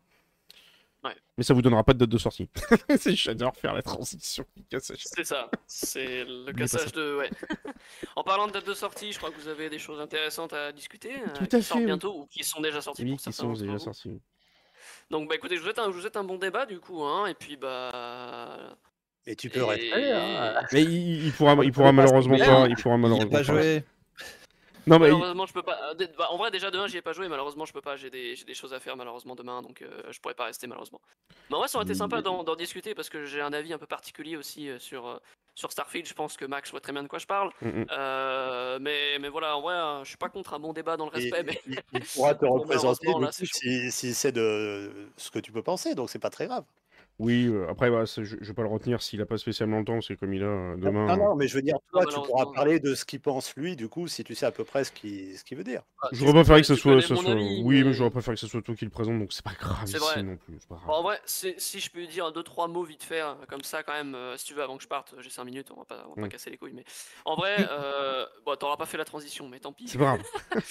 Ouais. Mais ça vous donnera pas de date de sortie. C'est- J'adore faire la transition. à C'est ça, c'est le pas cassage de. Ouais. en parlant de date de sortie, je crois que vous avez des choses intéressantes à discuter. euh, Tout à qui fait, sortent oui. bientôt ou qui sont déjà sorties Oui, pour qui sont déjà vous. sortis. Donc bah écoutez, je vous souhaite un, je vous souhaite un bon débat du coup, hein, et puis bah. Et tu peux et- rester. hein. Mais il, il pourra, il pourra pas malheureusement se pas. Il pourra malheureusement pas joué. Non, mais il- Malheureusement, je peux pas. euh, bah, en vrai, déjà demain, j'y ai pas joué. Malheureusement, je peux pas. J'ai des, j'ai des choses à faire malheureusement demain, donc euh, je pourrais pas rester malheureusement. Mais en vrai, ça aurait été sympa d'en d'en discuter parce que j'ai un avis un peu particulier aussi euh, sur euh, sur Starfield. Je pense que Max voit très bien de quoi je parle. Mm, mm. Euh, mais mais voilà, en vrai, euh, je suis pas contre un bon débat dans le Et- respect. Mais il, pourra te Bon, représenter là, si c'est de ce que tu peux penser, donc c'est pas très grave. Oui, euh, après, c'est- je, je vais pas le retenir s'il a pas spécialement le temps, c'est comme il a euh, demain. Non, non, mais je veux dire, toi, tu pourras parler de ce qu'il pense lui, du coup, si tu sais à peu près ce qu'il ce qu'il veut dire. bah, J'aurais préféré que ce tu soit. avis, Oui, mais mais- j'aurais préféré que ce soit toi qui le présente, donc c'est pas grave ici vrai. non plus. c'est pas grave. Bon, en vrai, si je peux dire deux trois mots vite fait, euh, comme ça quand même, euh, si tu veux, avant que je parte, j'ai 5 minutes, on va pas, on va pas casser les couilles. Mais en vrai, euh, bon, t'auras pas fait la transition, mais tant pis. C'est pas grave.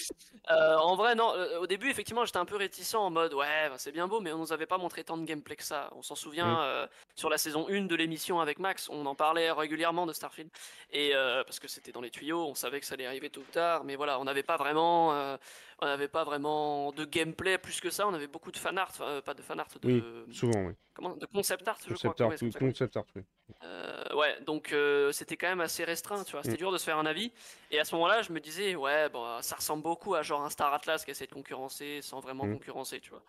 Euh, en vrai, non, euh, au début, effectivement, j'étais un peu réticent en mode ouais, bah, c'est bien beau, mais on nous avait pas montré tant de gameplay que ça. On s'en souvient Euh, sur la saison 1 de l'émission avec Max, on en parlait régulièrement de Starfield. Et euh, parce que c'était dans les tuyaux, on savait que ça allait arriver tôt ou tard, mais voilà, on n'avait pas vraiment. euh, on n'avait pas vraiment de gameplay plus que ça, on avait beaucoup de fan art, pas de fan art, de, Oui, Souvent, oui. comment, de concept art, je crois. art, oui, concept art, oui. Ouais, donc c'était quand même assez restreint, tu vois. C'était Mm. dur de se faire un avis. Et à ce moment-là, je me disais, ouais, bon, ça ressemble beaucoup à genre un Star Atlas qui essaie de concurrencer sans vraiment Mm. concurrencer, tu vois.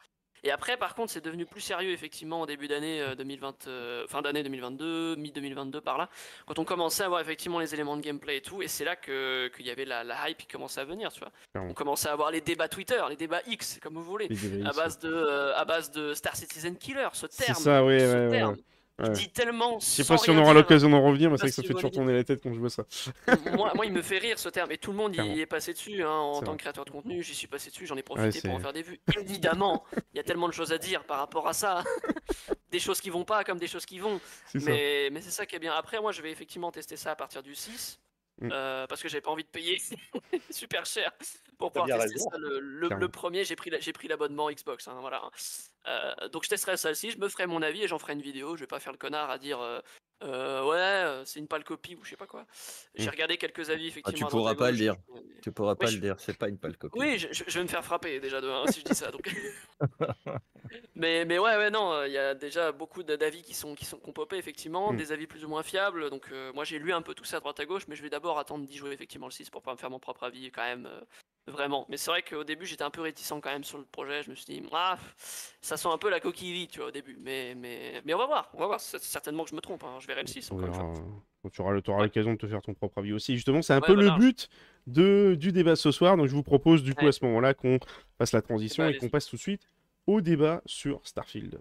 Et après, par contre, c'est devenu plus sérieux, effectivement, en début d'année euh, 2020, euh, fin d'année 2022, mi-2022 par là, quand on commençait à avoir effectivement les éléments de gameplay et tout, et c'est là que qu'il y avait la, la hype qui commençait à venir, tu vois. On commençait à avoir les débats Twitter, les débats X, comme vous voulez, à base de, euh, à base de Star Citizen Killer, ce C'est terme. ça, ouais, ce ouais, ouais, terme. ouais. qui Ouais. dit tellement. Je sais pas si on aura l'occasion d'en revenir, mais c'est vrai que ça fait toujours tourner la tête quand je vois ça. moi, moi, il me fait rire ce terme. Et tout le monde y est passé dessus. hein, en tant que créateur de contenu, j'y suis passé dessus. J'en ai profité Ouais, pour en faire des vues. Évidemment, il y a tellement de choses à dire par rapport à ça. des choses qui vont pas comme des choses qui vont. Mais, mais c'est ça qui est bien. Après, moi, je vais effectivement tester ça à partir du 6. Mm. euh, parce que j'avais pas envie de payer super cher pour pouvoir tester raison. ça le, le- Clairement. le premier j'ai pris la- j'ai pris l'abonnement Xbox hein, voilà Euh, donc je testerai aussi je me ferai mon avis et j'en ferai une vidéo je vais pas faire le connard à dire euh, euh, ouais c'est une pâle copie ou je sais pas quoi j'ai Mm. regardé quelques avis effectivement tu à droite pourras pas le dire. mais- Tu pourras pas je- le dire, c'est pas une pâle copie. oui, je, je- je vais me faire frapper déjà de un si je dis ça. Donc. mais, mais ouais, ouais, non, il y a déjà beaucoup d'avis qui sont qui sont popé effectivement, Mm. des avis plus ou moins fiables. Donc euh, moi j'ai lu un peu tout ça à droite à gauche, mais je vais d'abord attendre d'y jouer effectivement le 6 pour pas me faire mon propre avis quand même. Vraiment, mais c'est vrai qu'au début j'étais un peu réticent quand même sur le projet. Je me suis dit, ah, ça sent un peu la coquille vide, tu vois, au début. Mais, mais, mais on va voir, on va voir. C'est certainement que je me trompe. hein, Je verrai le 6 On encore une fois. tu auras, auras Ouais. l'occasion de te faire ton propre avis aussi. Justement, c'est un Ouais, peu le but de, du débat ce soir. Donc, je vous propose du coup Ouais. à ce moment-là qu'on fasse la transition bah, et qu'on passe tout de suite au débat sur Starfield.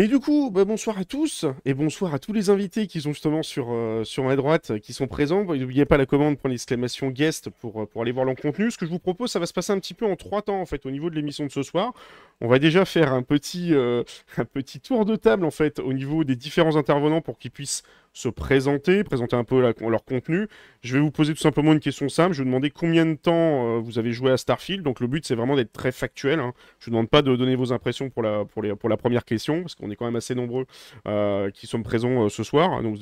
Et du coup, bah, bonsoir à tous et bonsoir à tous les invités qui sont justement sur, euh, sur ma droite, qui sont présents. N'oubliez pas la commande pour l'exclamation guest pour, euh, pour aller voir leur contenu. Ce que je vous propose, ça va se passer un petit peu en trois temps en fait au niveau de l'émission de ce soir. On va déjà faire un petit, euh, un petit tour de table en fait au niveau des différents intervenants pour qu'ils puissent se présenter, présenter un peu leur contenu. Je vais vous poser tout simplement une question simple. Je vais vous demander combien de temps euh, vous avez joué à Starfield. Donc le but c'est vraiment d'être très factuel. hein. Je vous demande pas de donner vos impressions pour la, pour les, pour la première question parce qu'on est quand même assez nombreux euh, qui sommes présents euh, ce soir. Donc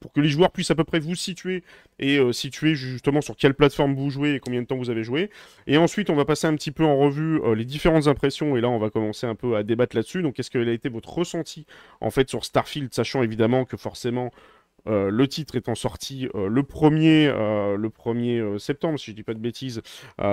pour que les joueurs puissent à peu près vous situer et situer justement sur quelle plateforme vous jouez et combien de temps vous avez joué. Et ensuite, on va passer un petit peu en revue les différentes impressions et là, on va commencer un peu à débattre là-dessus. Donc, qu'est-ce quel a été votre ressenti en fait sur Starfield, sachant évidemment que forcément euh, le titre étant sorti euh, le 1er, euh, le 1er septembre, si je dis pas de bêtises,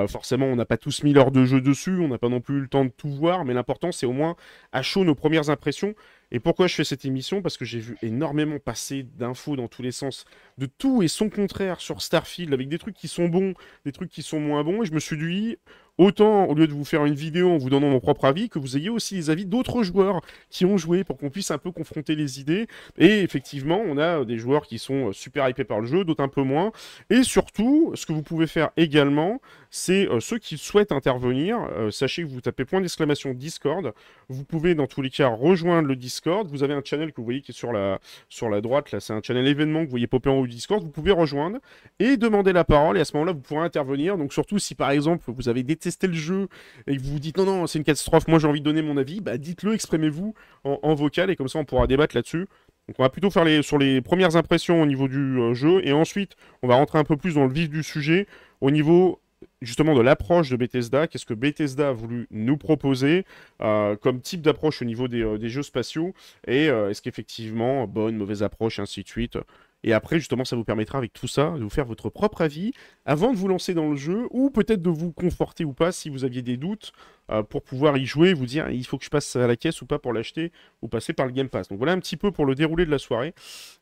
forcément on n'a pas tous mis l'heure de jeu dessus, on n'a pas non plus eu le temps de tout voir, mais l'important c'est au moins à chaud nos premières impressions. Et pourquoi je fais cette émission? Parce que j'ai vu énormément passer d'infos dans tous les sens, de tout et son contraire sur Starfield, avec des trucs qui sont bons, des trucs qui sont moins bons, et je me suis dit, autant au lieu de vous faire une vidéo en vous donnant mon propre avis, que vous ayez aussi les avis d'autres joueurs qui ont joué pour qu'on puisse un peu confronter les idées. Et effectivement, on a des joueurs qui sont super hypés par le jeu, d'autres un peu moins. Et surtout, ce que vous pouvez faire également, c'est euh, ceux qui souhaitent intervenir, euh, sachez que vous tapez point d'exclamation Discord. Vous pouvez dans tous les cas rejoindre le Discord. Vous avez un channel que vous voyez qui est sur la, sur la droite, là c'est un channel événement que vous voyez popper en haut du Discord. Vous pouvez rejoindre et demander la parole. Et à ce moment-là, vous pourrez intervenir. Donc surtout si par exemple vous avez détesté le jeu et que vous dites non, non, c'est une catastrophe, moi j'ai envie de donner mon avis, bah dites-le, exprimez-vous en, vocal et comme ça on pourra débattre là-dessus. Donc on va plutôt faire les, sur les premières impressions au niveau du euh, jeu et ensuite on va rentrer un peu plus dans le vif du sujet au niveau justement de l'approche de Bethesda. Qu'est-ce que Bethesda a voulu nous proposer euh, comme type d'approche au niveau des, euh, jeux spatiaux et est-ce qu'effectivement bonne, mauvaise approche, ainsi de suite. Et après, justement, ça vous permettra avec tout ça de vous faire votre propre avis avant de vous lancer dans le jeu ou peut-être de vous conforter ou pas si vous aviez des doutes euh, pour pouvoir y jouer, vous dire il faut que je passe à la caisse ou pas pour l'acheter ou passer par le Game Pass. Donc voilà un petit peu pour le déroulé de la soirée.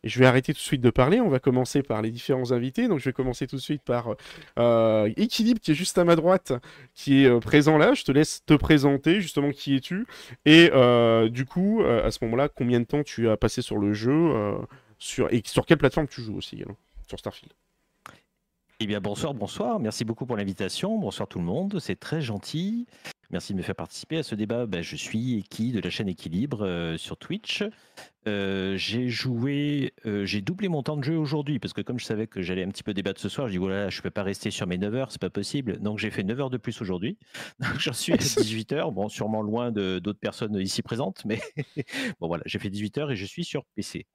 Et je vais arrêter tout de suite de parler. On va commencer par les différents invités. Donc je vais commencer tout de suite par euh, qui est juste à ma droite, qui est euh, présent là. Je te laisse te présenter justement qui es-tu et euh, du coup à ce moment-là combien de temps tu as passé sur le jeu sur et sur quelle plateforme tu joues aussi également sur Starfield. Eh bien, bonsoir, bonsoir. Merci beaucoup pour l'invitation. Bonsoir tout le monde. C'est très gentil. Merci de me faire participer à ce débat. Ben, je suis Eki de la chaîne Équilibre euh, sur Twitch. Euh, j'ai joué, euh, j'ai doublé mon temps de jeu aujourd'hui parce que comme je savais que j'allais un petit peu débattre ce soir, je dis voilà, je peux pas rester sur mes 9 heures, c'est pas possible. Donc j'ai fait 9 heures de plus aujourd'hui. Donc j'en suis à 18 heures. Bon, sûrement loin de d'autres personnes ici présentes, mais bon voilà, j'ai fait 18 heures et je suis sur PC.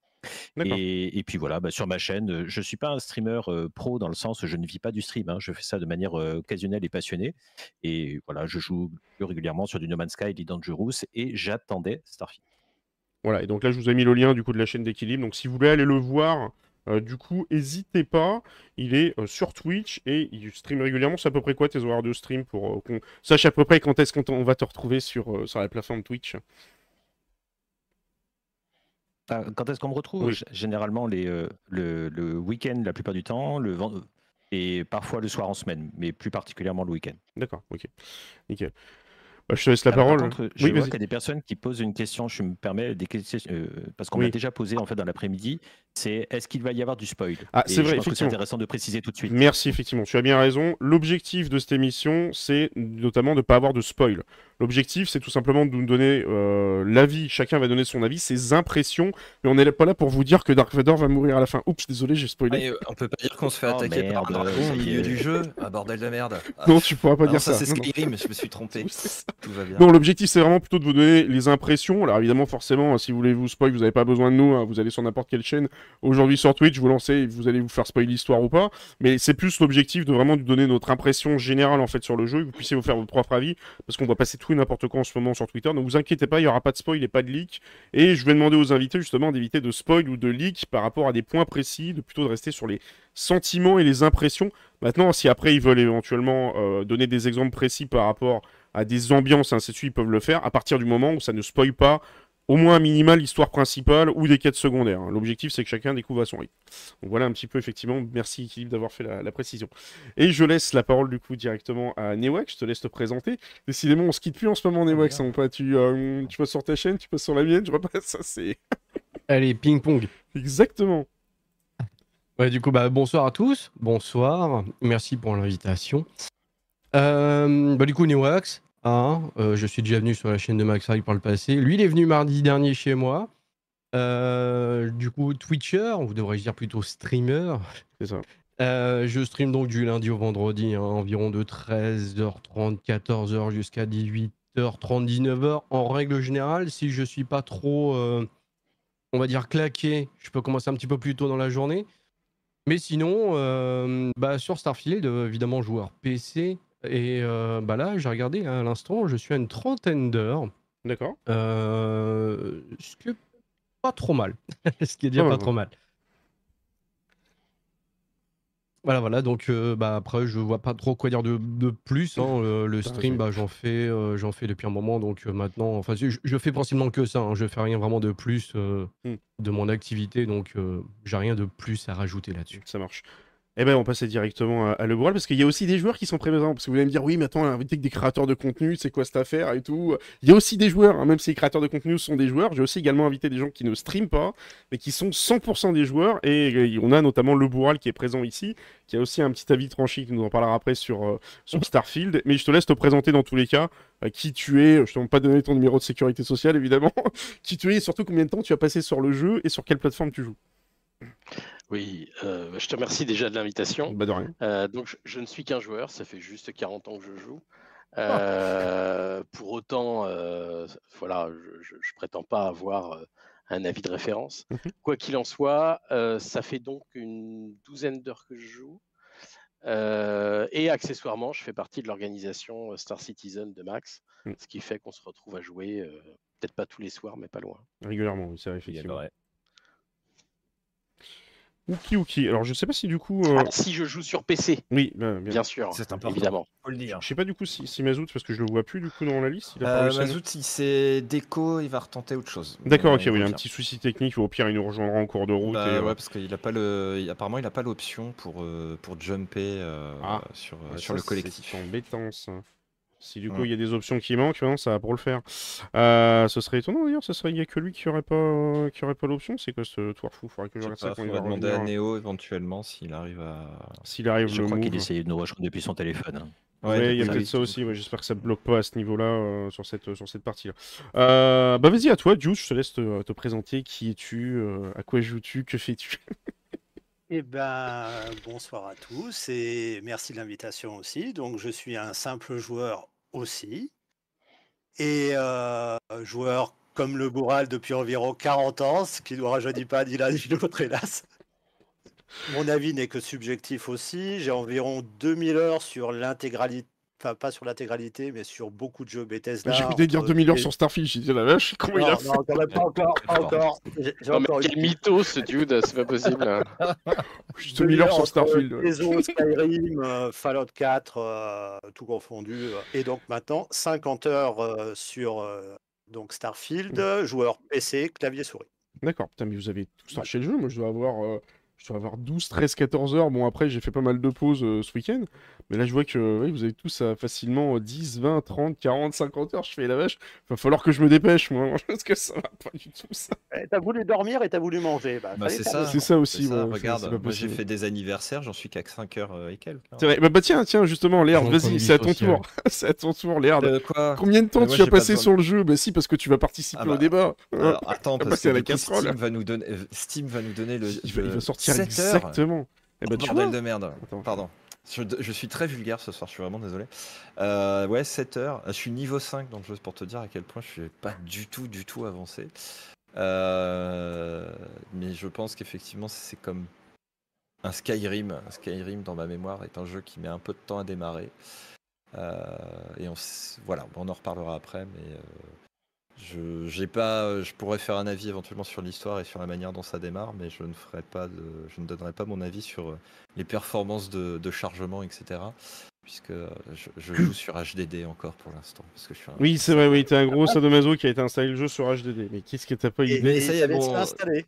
Et, et puis voilà, bah, sur ma chaîne, euh, je suis pas un streamer euh, pro dans le sens où je ne vis pas du stream. hein. je fais ça de manière euh, occasionnelle et passionnée. Et voilà, je joue plus régulièrement sur du No Man's Sky, du Dangerous, et j'attendais Starfield. Voilà, et donc là, je vous ai mis le lien du coup de la chaîne d'équilibre. Donc si vous voulez aller le voir, euh, du coup, n'hésitez pas. Il est euh, sur Twitch et il stream régulièrement. C'est à peu près quoi tes horaires de stream pour euh, qu'on sache à peu près quand est-ce qu'on va te retrouver sur, sur la plateforme Twitch? Quand est-ce qu'on me retrouve? Oui. Généralement les, euh, le, le week-end la plupart du temps, le et parfois le soir en semaine, mais plus particulièrement le week-end. D'accord, ok. Nickel. Bah, je te laisse la Alors, parole. Par contre, je Oui, vois qu'il y a des personnes qui posent une question, je me permets, des questions, euh, parce qu'on Oui. m'a déjà posé en fait dans l'après-midi, c'est est-ce qu'il va y avoir du spoil Ah, c'est je vrai, pense que c'est effectivement. intéressant de préciser tout de suite. Merci, effectivement, tu as bien raison. L'objectif de cette émission, c'est notamment de ne pas avoir de spoil. L'objectif, c'est tout simplement de nous donner euh, l'avis. Chacun va donner son avis, ses impressions. Mais on n'est pas là pour vous dire que Dark Vador va mourir à la fin. Oups, désolé, j'ai spoilé. Ah, euh, on peut pas dire qu'on se fait Oh, attaquer par un ça au milieu du jeu. Un bordel de merde. Ah, Non, tu pourras pas ah non, dire ça, ça. c'est. Skyrim, je me suis trompé. Tout va bien. Non, l'objectif, c'est vraiment plutôt de vous donner les impressions. Alors, évidemment, forcément, si vous voulez vous spoil, vous n'avez pas besoin de nous. hein, vous allez sur n'importe quelle chaîne. Aujourd'hui, sur Twitch, vous lancez vous allez vous faire spoiler l'histoire ou pas. Mais c'est plus l'objectif de vraiment vous donner notre impression générale, en fait, sur le jeu et que vous puissiez vous faire votre propre avis. Parce qu'on va passer tout et n'importe quoi en ce moment sur Twitter. Donc, vous inquiétez pas, il n'y aura pas de spoil et pas de leak. Et je vais demander aux invités, justement, d'éviter de spoil ou de leak par rapport à des points précis, de plutôt de rester sur les sentiments et les impressions. Maintenant, si après ils veulent éventuellement euh, donner des exemples précis par rapport à des ambiances, ainsi de suite, ils peuvent le faire à partir du moment où ça ne spoil pas au moins un minimal l'histoire principale ou des quêtes secondaires. L'objectif, c'est que chacun découvre à son rythme. Donc voilà un petit peu, effectivement, merci Équilibre d'avoir fait la, la précision. Et je laisse la parole du coup directement à Newax, je te laisse te présenter. Décidément, on se quitte plus en ce moment, Newax, hein, pote. Tu, euh, tu passes sur ta chaîne, tu passes sur la mienne, je repasse, ça c'est... Allez, ping-pong. Exactement. Ouais, du coup, bah, bonsoir à tous. Bonsoir. Merci pour l'invitation. Euh, bah, du coup, Newax, euh, je suis déjà venu sur la chaîne de Max par le passé. Lui, il est venu mardi dernier chez moi. Euh, du coup, Twitcher, ou devrais-je dire plutôt streamer. C'est ça. Euh, je stream donc du lundi au vendredi, hein, environ de 13h30, 14h jusqu'à 18h30, 19h. En règle générale, si je suis pas trop, on va dire, claqué, je peux commencer un petit peu plus tôt dans la journée. Mais sinon, bah, sur Starfield, évidemment, joueur PC. Et euh, bah là, j'ai regardé à l'instant, je suis à une trentaine d'heures. D'accord. Euh, ce qui est pas trop mal. ce qui est déjà pas ouais. trop mal. Voilà, voilà, donc euh, bah, après, je vois pas trop quoi dire de, de plus. hein, le stream, bah, j'en fais, euh, j'en fais depuis un moment, donc euh, maintenant, enfin, je, je fais principalement que ça. hein, je fais rien vraiment de plus Hmm. de mon activité, donc j'ai rien de plus à rajouter là-dessus. Ça marche. Eh ben, on passait directement à, Le Boral, parce qu'il y a aussi des joueurs qui sont présents. Parce que vous allez me dire, oui, mais attends, invité que des créateurs de contenu, c'est quoi cette affaire et tout? Il y a aussi des joueurs, hein, même si les créateurs de contenu sont des joueurs. J'ai aussi également invité des gens qui ne streament pas, mais qui sont 100% des joueurs. Et euh, on a notamment Le Boral qui est présent ici, qui a aussi un petit avis tranché, qui nous en parlera après sur, euh, sur Starfield. Mais je te laisse te présenter dans tous les cas euh, qui tu es. Je ne t'ai pas donné ton numéro de sécurité sociale, évidemment. qui tu es et surtout combien de temps tu as passé sur le jeu et sur quelle plateforme tu joues? Oui, euh, je te remercie déjà de l'invitation. Bah, de rien. Euh, donc, je, je ne suis qu'un joueur, ça fait juste 40 ans que je joue. Ah. Euh, pour autant, euh, voilà, je ne prétends pas avoir un avis de référence. Mhm. Quoi qu'il en soit, euh, ça fait donc une douzaine d'heures que je joue. Euh, et accessoirement, je fais partie de l'organisation Star Citizen de Max, Mm. ce qui fait qu'on se retrouve à jouer, euh, peut-être pas tous les soirs, mais pas loin. Régulièrement, c'est vrai, Il y a effectivement. Ouki, ouki. Alors, je sais pas si du coup. euh, Ah, si je joue sur PC, Oui, bah, bien. bien sûr, C'est important. évidemment. Faut le dire. Je sais pas du coup si, si Mazout, parce que je le vois plus du coup dans la liste. Il a pas Euh, Mazout, il s'est déco, il va retenter autre chose. D'accord, ok, il oui, un revient. petit souci technique, ou au pire, il nous rejoindra en cours de route. Bah et, euh, ouais, parce qu'il a pas le, il- apparemment, il a pas l'option pour euh, pour jumper euh, Ah. sur ouais, sur ça, le collectif. C'est embêtant, ça. Si du coup, Ouais. il y a des options qui manquent, non, ça va pour le faire. Euh, ce serait étonnant d'ailleurs, ce serait, il y a que lui qui aurait pas, qui aurait pas l'option. C'est quoi ce tour fou? Faudrait que je regarde ça quand il va demander à. Néo éventuellement s'il arrive à. S'il arrive Je le crois qu'il essayait de nous rejoindre depuis son téléphone. hein. Ouais, il y a peut-être ça aussi. Ouais, J'espère que ça bloque pas à ce niveau-là euh, sur cette sur cette partie-là. Euh, bah vas-y à toi, Juice. Je te laisse te, te présenter. Qui es-tu euh, À quoi joues-tu Que fais-tu? Eh ben, bonsoir à tous et merci de l'invitation aussi. Donc, je suis un simple joueur aussi. Et euh, joueur comme le Bourral depuis environ 40 ans, ce qui ne rajeunit pas ni l'un ni l'autre, hélas. Mon avis n'est que subjectif aussi. J'ai environ 2000 heures sur l'intégralité, enfin pas sur l'intégralité, mais sur beaucoup de jeux Bethesda. J'ai envie de dire entre- 2000 heures sur Starfield. J'ai dit la vache, comment il Non, a non, fait quand même pas encore, pas encore. J'ai j'ai Non, mais quel mytho ce dude, c'est pas possible. Juste 2000 heures sur Starfield. ouais. Maison, Skyrim, euh, Fallout 4, euh, tout confondu. euh, Et donc maintenant, 50 heures euh, sur euh, donc Starfield, joueur PC, clavier souris. D'accord, putain, mais vous avez tous torché le jeu. Moi, je dois avoir, euh, je dois avoir 12, 13, 14 heures. Bon, après, j'ai fait pas mal de pauses euh, ce week-end. Mais là, je vois que ouais, vous avez tous euh, facilement euh, 10, 20, 30, 40, 50 heures. Je fais la vache. Va falloir que je me dépêche, moi. Parce que ça va pas du tout, ça. Eh, T'as voulu dormir et t'as voulu manger. Bah, Bah, c'est ça. C'est ça aussi. Ça, ouais, regarde, moi j'ai fait des anniversaires, j'en suis qu'à 5 heures euh, et quelques. hein. C'est vrai. Bah, bah, tiens, tiens, justement, Léard, vas-y, vie c'est à ton tour. c'est à ton tour, Léard. Euh, quoi? Combien de temps moi, tu as passé sur le jeu? Bah si, parce que tu vas participer Ah bah, au débat. hein. Alors attends, parce à que. Steam va nous donner, euh, Steam va nous donner le, il, va, sortir 7 heures. exactement. Eh tu Bordel de merde. Attends. Pardon. Je, je suis très vulgaire ce soir, je suis vraiment désolé. Euh, ouais, 7 heures. Je suis niveau 5 donc juste pour te dire à quel point je suis pas du tout, du tout avancé. Euh, mais je pense qu'effectivement, c'est comme un Skyrim. Un Skyrim, dans ma mémoire, est un jeu qui met un peu de temps à démarrer. Euh, et on, voilà, on en reparlera après, mais je, j'ai pas, je pourrais faire un avis éventuellement sur l'histoire et sur la manière dont ça démarre, mais je ne ferai pas de, je ne donnerai pas mon avis sur euh, les performances de, de chargement, etc. Puisque euh, je, je joue sur HDD encore pour l'instant, parce que je suis un- Oui, c'est vrai, oui, t'es un gros sadomaso qui a été installé le jeu sur HDD. Mais qu'est-ce que t'as pas idée? Mais ça y est, bon, installé.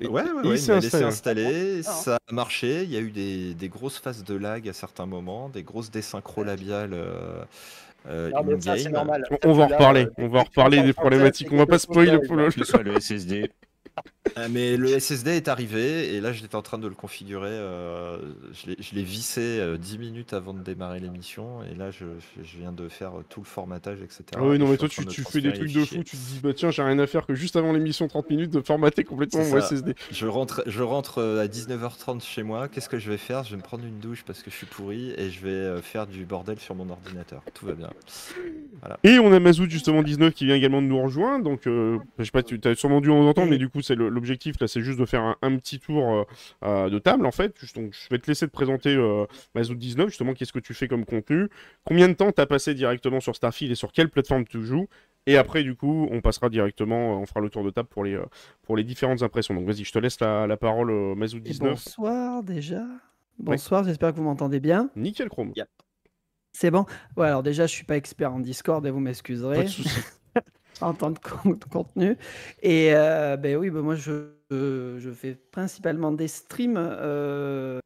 Et- ouais, ouais, et ouais, il il s'est m'a laissé installé. installer, Ah. ça a marché, il y a eu des, des grosses phases de lag à certains moments, des grosses désynchro labiales euh, euh, Non, ça, normal. On, on va reparler, euh, on va en reparler des problématiques. On va pas spoiler le. Que ce soit le SSD. Ah, mais le SSD est arrivé et là j'étais en train de le configurer. euh, je l'ai- vissé euh, 10 minutes avant de démarrer l'émission et là je, viens de faire tout le formatage, etc. Ah oui, non, mais toi, tu, fais des trucs de fou. Tu te dis, bah tiens, j'ai rien à faire que juste avant l'émission 30 minutes de formater complètement mon. SSD. Je rentre, je rentre euh, à 19h30 chez moi. Qu'est-ce que je vais faire? Je vais me prendre une douche parce que je suis pourri et je vais euh, faire du bordel sur mon ordinateur. Tout va bien. Et on a Mazout, justement, 19 qui vient également de nous rejoindre. Donc, euh, je sais pas, tu as sûrement dû en entendre, mais du coup, c'est l'objectif là, c'est juste de faire un, un petit tour euh, euh, de table en fait. Donc, je vais te laisser te présenter euh, Mazout 19, justement, qu'est-ce que tu fais comme contenu, combien de temps tu as passé directement sur Starfield et sur quelle plateforme tu joues? Et après, du coup, on passera directement, on fera le tour de table pour les, pour les différentes impressions. Donc, vas-y, je te laisse la, la parole, Mazout Et 19. bonsoir déjà. Bonsoir, j'espère que vous m'entendez bien. Nickel Chrome. C'est bon? Ouais, alors déjà, je suis pas expert en Discord et vous Pas m'excuserez de soucis. en temps de con- de contenu. Et euh, ben oui, ben moi, je, je fais principalement des streams euh,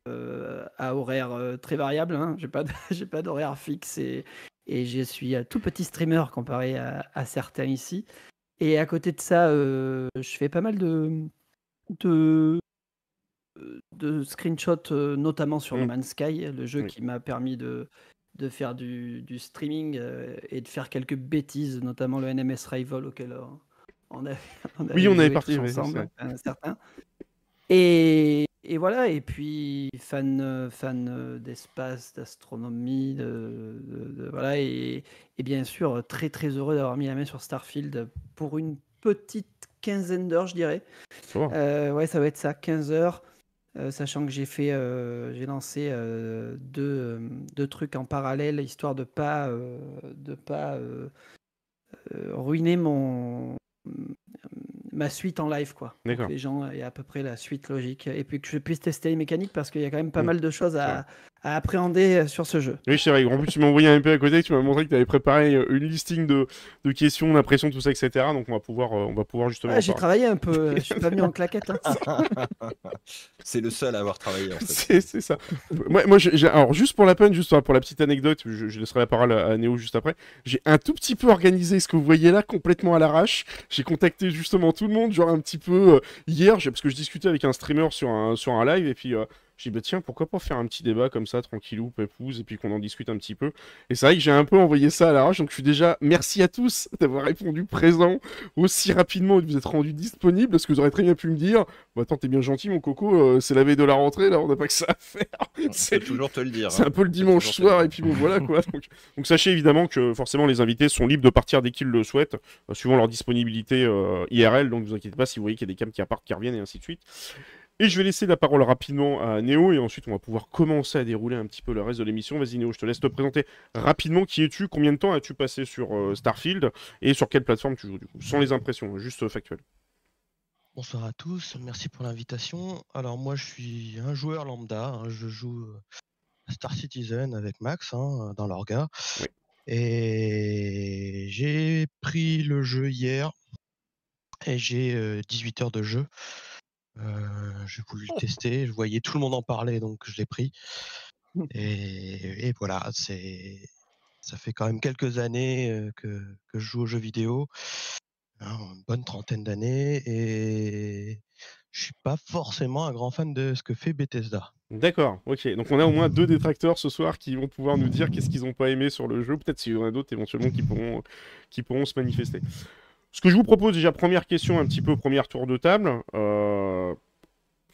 à horaire euh, très variable. Hein. J'ai de- j'ai pas d'horaire fixe et, et je suis un tout petit streamer comparé à, à certains ici. Et à côté de ça, euh, je fais pas mal de, de, de screenshots, notamment sur No Mm. Man's Sky, le jeu Oui. qui m'a permis de, de faire du, du streaming euh, et de faire quelques bêtises, notamment le NMS Rival auquel euh, on avait, on Oui, on avait parti, ensemble, un certain. Et, et voilà, et puis fan, euh, fan euh, d'espace, d'astronomie, de, de- de- voilà, et, et bien sûr très très heureux d'avoir mis la main sur Starfield pour une petite quinzaine d'heures, je dirais. Euh, ouais, ça va être ça, 15 heures. Euh, sachant que j'ai fait, euh, j'ai lancé euh, deux, deux trucs en parallèle, histoire de pas, de pas ruiner mon ma suite en live, quoi. Les gens aient à peu près la suite logique, et puis que je puisse tester les mécaniques parce qu'il y a quand même pas Mm. mal de choses à, à appréhender euh, sur ce jeu. Oui, c'est vrai. En plus, tu m'as envoyé un MP à côté, tu m'as montré que tu avais préparé euh, une listing de, de questions, d'impressions, tout ça, etc. Donc, on va pouvoir, euh, on va pouvoir justement. Ah, j'ai travaillé un peu, je suis pas venu en claquette. hein. C'est le seul à avoir travaillé en fait. C'est ça. moi, moi alors juste pour la peine, juste pour la petite anecdote, je, je laisserai la parole à, à Néo juste après. J'ai un tout petit peu organisé ce que vous voyez là, complètement à l'arrache. J'ai contacté justement tout le monde, genre un petit peu euh, hier, parce que je discutais avec un streamer sur un, sur un live, et puis euh, j'ai dit, bah tiens, pourquoi pas faire un petit débat comme ça, tranquillou, pépouze, et puis qu'on en discute un petit peu. Et c'est vrai que j'ai un peu envoyé ça à l'arrache, donc je suis déjà, merci à tous d'avoir répondu présent aussi rapidement et de vous être rendu disponible, parce que vous aurez très bien pu me dire, bah attends, t'es bien gentil, mon coco, euh, c'est la veille de la rentrée, là, on n'a pas que ça à faire. Je C'est- toujours te le dire. c'est hein. un peu le dimanche soir, et puis bon, voilà quoi. Donc, donc sachez évidemment que forcément les invités sont libres de partir dès qu'ils le souhaitent, euh, suivant leur disponibilité euh, IRL. Donc ne vous inquiétez pas si vous voyez qu'il y a des cams qui partent, qui reviennent, et ainsi de suite. Et je vais laisser la parole rapidement à Néo, et ensuite on va pouvoir commencer à dérouler un petit peu le reste de l'émission. Vas-y Néo, je te laisse te présenter rapidement. Qui es-tu? Combien de temps as-tu passé sur euh, Starfield? Et sur quelle plateforme tu joues du coup? Sans les impressions, juste euh, factuel. Bonsoir à tous, merci pour l'invitation. Alors moi je suis un joueur lambda, hein, je joue euh, à Star Citizen avec Max hein, dans l'orga. Oui. Et j'ai pris le jeu hier et j'ai euh, 18 heures de jeu. Euh, j'ai voulu le tester, je voyais tout le monde en parler donc je l'ai pris. Et, et voilà, c'est ça fait quand même quelques années que, que je joue aux jeux vidéo hein, une bonne trentaine d'années et je suis pas forcément un grand fan de ce que fait Bethesda. D'accord, ok. Donc on a au moins deux détracteurs ce soir qui vont pouvoir nous dire qu'est-ce qu'ils n'ont pas aimé sur le jeu. Peut-être s'il y en a d'autres éventuellement qui pourront, qui pourront se manifester. Ce que je vous propose déjà, première question, un petit peu premier tour de table. Euh...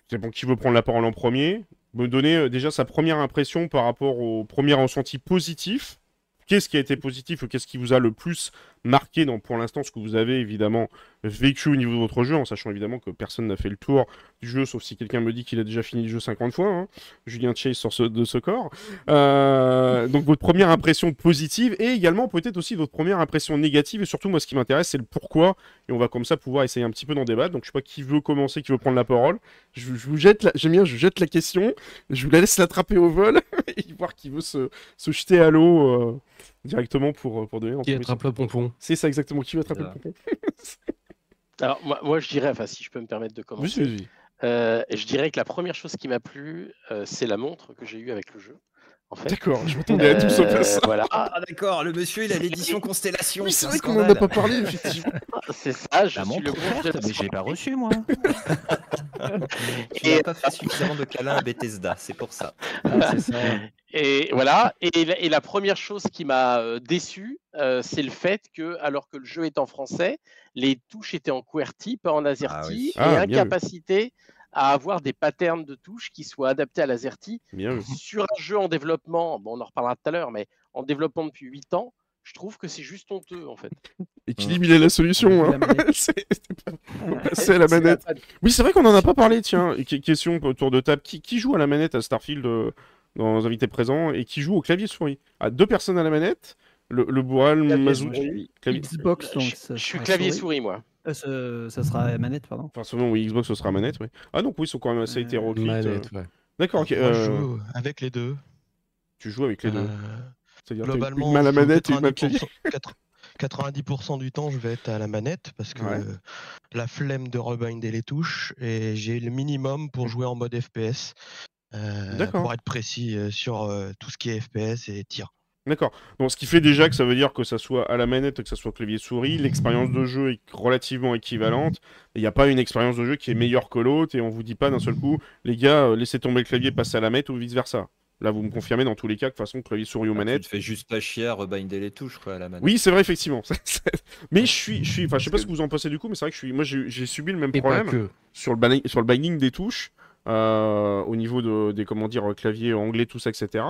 C'est bon, qui veut prendre la parole en premier? Me donner euh, déjà sa première impression par rapport au premier ressenti positif. Qu'est-ce qui a été positif ou qu'est-ce qui vous a le plus marqué dans, pour l'instant, ce que vous avez évidemment vécu au niveau de votre jeu, en sachant évidemment que personne n'a fait le tour du jeu, sauf si quelqu'un me dit qu'il a déjà fini le jeu 50 fois. hein. Julien Chase ce, de ce corps. Euh, donc votre première impression positive et également peut-être aussi votre première impression négative. Et surtout, moi, ce qui m'intéresse, c'est le pourquoi. Et on va comme ça pouvoir essayer un petit peu d'en débattre. Donc je sais pas qui veut commencer, qui veut prendre la parole. Je, vous jette, j'aime bien, je jette la question. Je vous la laisse l'attraper au vol et voir qui veut se, se jeter à l'eau euh, directement pour, pour donner. en Qui attrape le pompon C'est ça exactement. Qui veut attraper le pompon Alors, moi, moi, je dirais, enfin, si je peux me permettre de commencer, euh, je dirais que la première chose qui m'a plu, euh, c'est la montre que j'ai eue avec le jeu. En fait. D'accord, je m'attendais à tout sauf à Euh, ça. Voilà, Ah d'accord, le monsieur il a l'édition Constellation. Oui, c'est vrai qu'on en a pas parlé, effectivement. c'est ça. Je La suis le mais je l'ai pas reçue moi. Tu n'as pas fait suffisamment de câlins à Bethesda, c'est pour ça. Ah, c'est ça. Et voilà. Et la, et la première chose qui m'a euh, déçu, euh, c'est le fait que, alors que le jeu est en français, les touches étaient en QWERTY, pas en AZERTY, oui. et Ah, bien incapacité à avoir des patterns de touches qui soient adaptés à l'AZERTY. Bien vu. Sur un jeu en développement, bon, on en reparlera tout à l'heure, mais en développement depuis 8 ans, je trouve que c'est juste honteux en fait. Équilibre, il est la solution. La Hein. C'est- pas- à la manette. Oui, c'est vrai qu'on en a pas parlé, tiens. Et que- question autour de table. Qui, qui joue à la manette à Starfield euh, dans les invités présents et qui joue au clavier souris? Deux personnes à la manette Le, le Boal, Clavier Mazou. Xbox, donc je, suis clavier souris, moi. Euh, ce- ça sera manette, pardon. Enfin, seulement, oui, Xbox, ce sera manette, oui. Ah, donc oui, ils sont quand même assez Euh, hétéroclites. euh. Manette, ouais. D'accord, ok. Moi, euh, je joue avec les deux. Tu joues avec les deux. C'est-à-dire globalement, une main à la manette et une main au clavier 90%, quatre- 90% du temps, je vais être à la manette parce que Ouais. euh, la flemme de rebinder les touches et j'ai le minimum pour jouer en mode FPS. euh, D'accord. pour être précis euh, sur euh, tout ce qui est FPS et tir. D'accord. Donc, ce qui fait déjà que ça veut dire que ça soit à la manette, que ça soit clavier souris, l'expérience de jeu est relativement équivalente. Il n'y a pas une expérience de jeu qui est meilleure que l'autre et on vous dit pas d'un seul coup, les gars, euh, laissez tomber le clavier, passez à la manette ou vice versa. Là, vous me confirmez dans tous les cas que de toute façon, clavier souris ou Ah, Tu manette. te fais juste pas chier à rebinder les touches quoi à la manette. Oui, c'est vrai, effectivement. mais je suis, je suis, enfin, je sais pas ce que vous en pensez du coup, mais c'est vrai que je suis, moi, j'ai subi le même Et problème que. sur le, sur le binding des touches, euh, au niveau de, des comment dire, claviers anglais, tout ça, etc.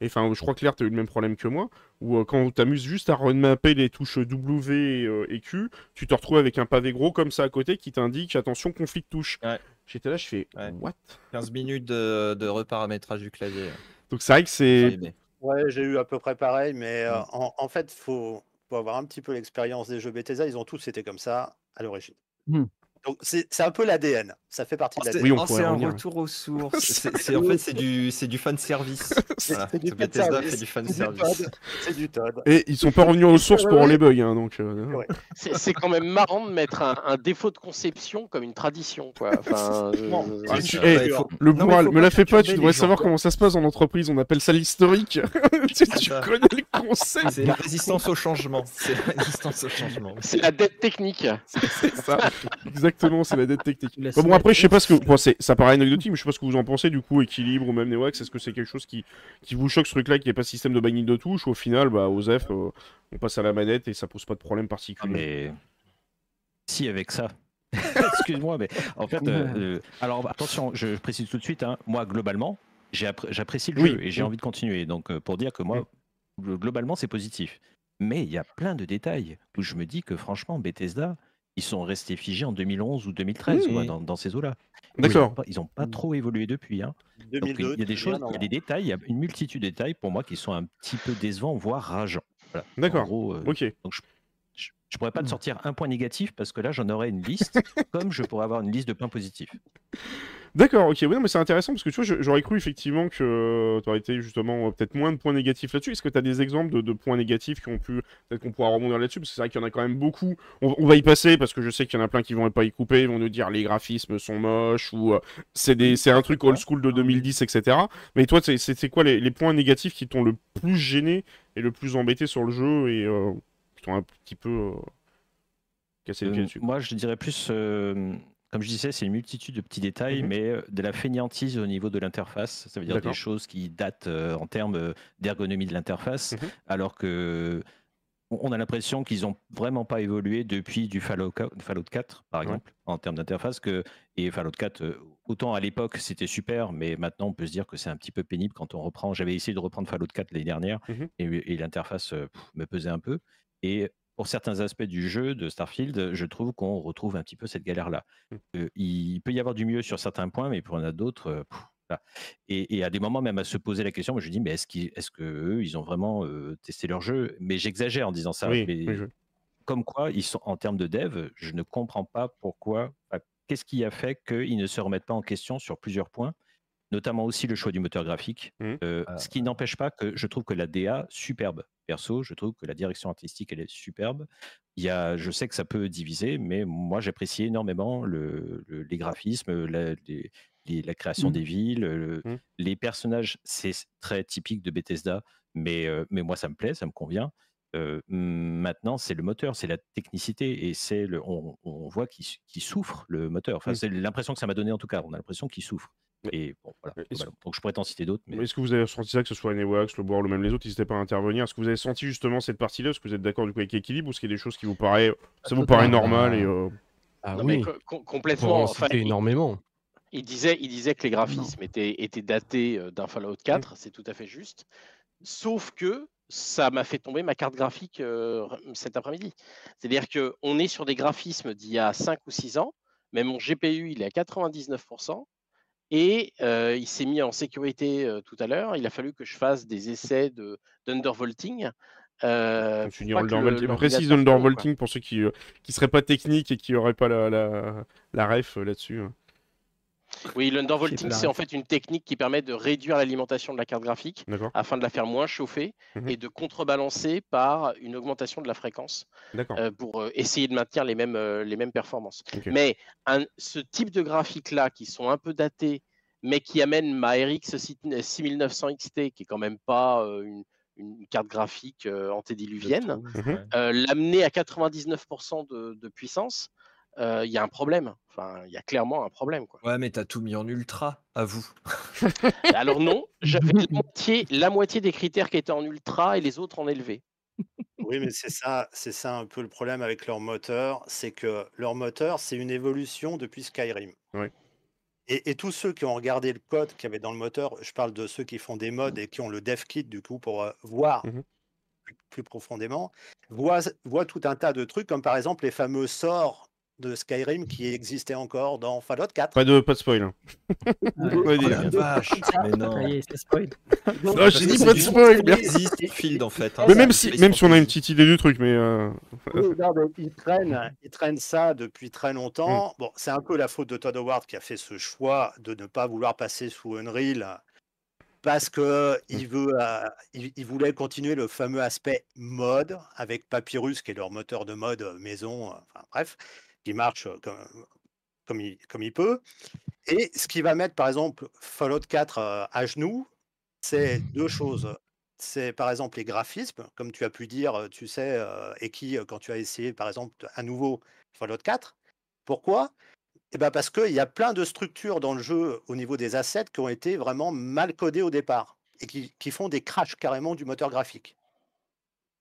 Et enfin, je crois que Claire, tu as eu le même problème que moi, où euh, quand tu t'amuses juste à remapper les touches W et, euh, et Q, tu te retrouves avec un pavé gros comme ça à côté qui t'indique attention, conflit de touches. Ouais. J'étais là, je fais Ouais. what? 15 minutes de, de reparamétrage du clavier. Donc c'est vrai que c'est. Ouais, j'ai eu à peu près pareil, mais en, en fait, faut, faut avoir un petit peu l'expérience des jeux Bethesda. Ils ont tous été comme ça à l'origine. Mm. Donc c'est c'est un peu l'ADN. Ça fait partie de l'ADN. Oui, on oh, c'est un retour aux sources. C'est- c'est- en fait, c'est du, c'est du fan service. Voilà. C'est du du fan service. Todd. C'est du Todd. Et ils sont pas revenus aux sources pour les bugs, hein, donc. euh, Ouais. C'est c'est quand même marrant de mettre un, un défaut de conception comme une tradition, quoi. Enfin, Non, je- Ah, eh, faut- Le Non, moral, me la fais pas, tu devrais gens. savoir comment ça se passe en entreprise, on appelle ça l'historique. tu connais le concept, C'est la résistance au changement. C'est la résistance au changement. C'est la dette technique. c'est ça. Exactement, c'est la dette technique. Bon, après, je sais pas ce que. Bon, c'est- ça paraît anecdotique, mais je sais pas ce que vous en pensez, du coup, équilibre ou même Newax. Est-ce que c'est quelque chose qui, qui vous choque ce truc-là, qu'il n'y ait pas de système de binding de touche ou au final, bah, OZEF, euh, on passe à la manette et ça pose pas de problème Ah, particulier mais si avec ça. Excuse-moi, mais en fait, euh, euh, alors attention, je précise tout de suite, hein, moi globalement, j'apprécie le Oui, jeu et j'ai oui. envie de continuer. Donc euh, pour dire que moi, gl- globalement, c'est positif. Mais il y a plein de détails où je me dis que franchement, Bethesda, ils sont restés figés en 2011 ou 2013 Oui. quoi, dans, dans ces eaux-là. D'accord. Ils n'ont pas, trop évolué depuis. Hein. Donc, 2002, il y a des choses, il y a des détails, il y a une multitude de détails pour moi qui sont un petit peu décevants, voire rageants. Voilà. D'accord. gros, euh, Ok. donc je, je, pourrais pas Hmm. te sortir un point négatif parce que là j'en aurais une liste, comme je pourrais avoir une liste de points positifs. D'accord, ok, oui, non, mais c'est intéressant parce que tu vois, j'aurais cru effectivement que tu aurais été justement euh, peut-être moins de points négatifs là-dessus. Est-ce que tu as des exemples de, de points négatifs qui ont pu, peut-être qu'on pourra rebondir là-dessus? Parce que c'est vrai qu'il y en a quand même beaucoup. On, on va y passer parce que je sais qu'il y en a plein qui vont pas y couper, ils vont nous dire les graphismes sont moches ou euh, c'est des- c'est un truc old school de 2010, etc. Mais toi, c'est- quoi les, les points négatifs qui t'ont le plus gêné et le plus embêté sur le jeu et euh, t'ont un petit peu euh, cassé le pied Euh, dessus moi je dirais plus, euh, comme je disais, c'est une multitude de petits détails, Mhm. mais de la fainéantise au niveau de l'interface. Ça veut dire des choses qui datent en termes d'ergonomie de l'interface, Mhm. alors que on a l'impression qu'ils n'ont vraiment pas évolué depuis du Fallout 4, Fallout 4, par Ouais. exemple, en termes d'interface. Que, et Fallout 4, euh, autant à l'époque c'était super, mais maintenant on peut se dire que c'est un petit peu pénible quand on reprend. J'avais essayé de reprendre Fallout 4 l'année dernière Mhm. et, et l'interface me pesait un peu. Et pour certains aspects du jeu de Starfield, je trouve qu'on retrouve un petit peu cette galère-là. Mm. Euh, il peut y avoir du mieux sur certains points, mais pour en a d'autres. euh. Et, et à des moments même à se poser la question, moi je me dis, mais est-ce qu'ils, est-ce que eux, ils ont vraiment euh, testé leur jeu? Mais j'exagère en disant ça. Oui, mais oui, je- comme quoi, ils sont en termes de dev, je ne comprends pas pourquoi. Qu'est-ce qui a fait qu'ils ne se remettent pas en question sur plusieurs points, notamment aussi le choix du moteur graphique. Mhm. Euh, Ah. Ce qui n'empêche pas que je trouve que la DA superbe. Perso, je trouve que la direction artistique elle est superbe. Il y a, je sais que ça peut diviser, mais moi j'apprécie énormément le- le- les graphismes, la, les- les- la création Mhm. des villes, le- Mhm. les personnages. C'est très typique de Bethesda, mais, euh, mais moi ça me plaît, ça me convient. Euh, maintenant, c'est le moteur, c'est la technicité et c'est le, on, on voit qu'il souffre le moteur. Enfin, c'est l'impression que ça m'a donné en tout cas. On a l'impression qu'il souffre. Et bon, voilà. Donc je pourrais t'en citer d'autres, mais Est-ce que vous avez ressenti ça, que ce soit Newax, le boire ou même les autres, n'hésitez pas à intervenir? Est-ce que vous avez senti justement cette partie-là? Est-ce que vous êtes d'accord du coup avec l'équilibre ou est-ce qu'il y a des choses qui vous paraissent, ça vous paraît normal et euh, Ah Non, oui, co- complètement. en Enfin, il- énormément. Il disait, il disait que les graphismes étaient, étaient datés euh, d'un Fallout 4, c'est tout à fait juste. Sauf que ça m'a fait tomber ma carte graphique euh, cet après-midi. C'est-à-dire qu'on est sur des graphismes d'il y a 5 ou 6 ans, mais mon GPU, il est à 99%, et euh, il s'est mis en sécurité euh, tout à l'heure. Il a fallu que je fasse des essais de- d'undervolting. Euh, undervolting. le- Précise undervolting pour ceux qui, qui seraient pas techniques et qui auraient pas la, la, la ref là-dessus. Oui, l'undervolting, c'est en fait une technique qui permet de réduire l'alimentation de la carte graphique afin de la faire moins chauffer Mhm. et de contrebalancer par une augmentation de la fréquence euh, pour euh, essayer de maintenir les mêmes, euh, les mêmes performances. Mais un- ce type de graphiques-là, qui sont un peu datés, mais qui amènent ma RX 6900 XT, qui est quand même pas euh, une, une carte graphique euh, antédiluvienne, Mhm. euh, l'amener à 99% de, de puissance, euh, il y a un problème. Enfin, il y a clairement un problème. Quoi. Ouais, mais t'as tout mis en ultra, à vous. Alors non, j'avais la moitié, la moitié des critères qui étaient en ultra et les autres en élevé. Oui, mais c'est ça, c'est ça un peu le problème avec leur moteur, c'est que leur moteur, c'est une évolution depuis Skyrim. Ouais. Et, et tous ceux qui ont regardé le code qu'il y avait dans le moteur, je parle de ceux qui font des mods et qui ont le dev kit du coup pour euh, voir plus, plus profondément, voient, voient tout un tas de trucs comme par exemple les fameux sorts de Skyrim qui existaient encore dans Fallout 4. Pas de, pas de spoil. hein. Ouais. Va Oh la vache Mais non Ah, j'ai dit pas de spoil, merde. existe Field en fait. hein, Mais même si, même si on a une petite idée du truc, mais euh, Oui, regarde, ils traînent, ils traînent ça depuis très longtemps. Bon, c'est un peu la faute de Todd Howard qui a fait ce choix de ne pas vouloir passer sous Unreal parce que il veut, euh, il, il voulait continuer le fameux aspect mode avec Papyrus qui est leur moteur de mode euh, maison, euh, enfin bref, qui marche euh, comme, il, peut. Et ce qui va mettre par exemple Fallout 4 euh, à genoux, c'est deux choses. C'est par exemple les graphismes, comme tu as pu dire, euh, tu sais, et qui, quand tu as essayé par exemple à nouveau Fallout 4. Pourquoi? Eh ben parce qu'il y a plein de structures dans le jeu au niveau des assets qui ont été vraiment mal codées au départ et qui, qui font des crashs carrément du moteur graphique.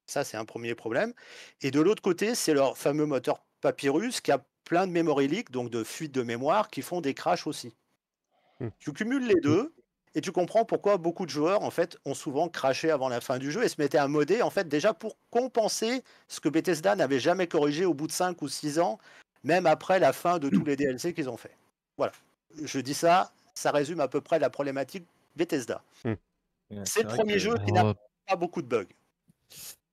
Ça, c'est un premier problème. Et de l'autre côté, c'est leur fameux moteur Papyrus qui a plein de memory donc de fuites de mémoire, qui font des crashs aussi. Hmm. Tu cumules les deux et tu comprends pourquoi beaucoup de joueurs en fait ont souvent craché avant la fin du jeu et se mettaient à modder en fait déjà pour compenser ce que Bethesda n'avait jamais corrigé au bout de 5 ou 6 ans, même après la fin de tous les DLC qu'ils ont fait. Voilà. Je dis ça, ça résume à peu près la problématique Bethesda. Ouais, C'est le premier que- jeu qui n'a pas beaucoup de bugs.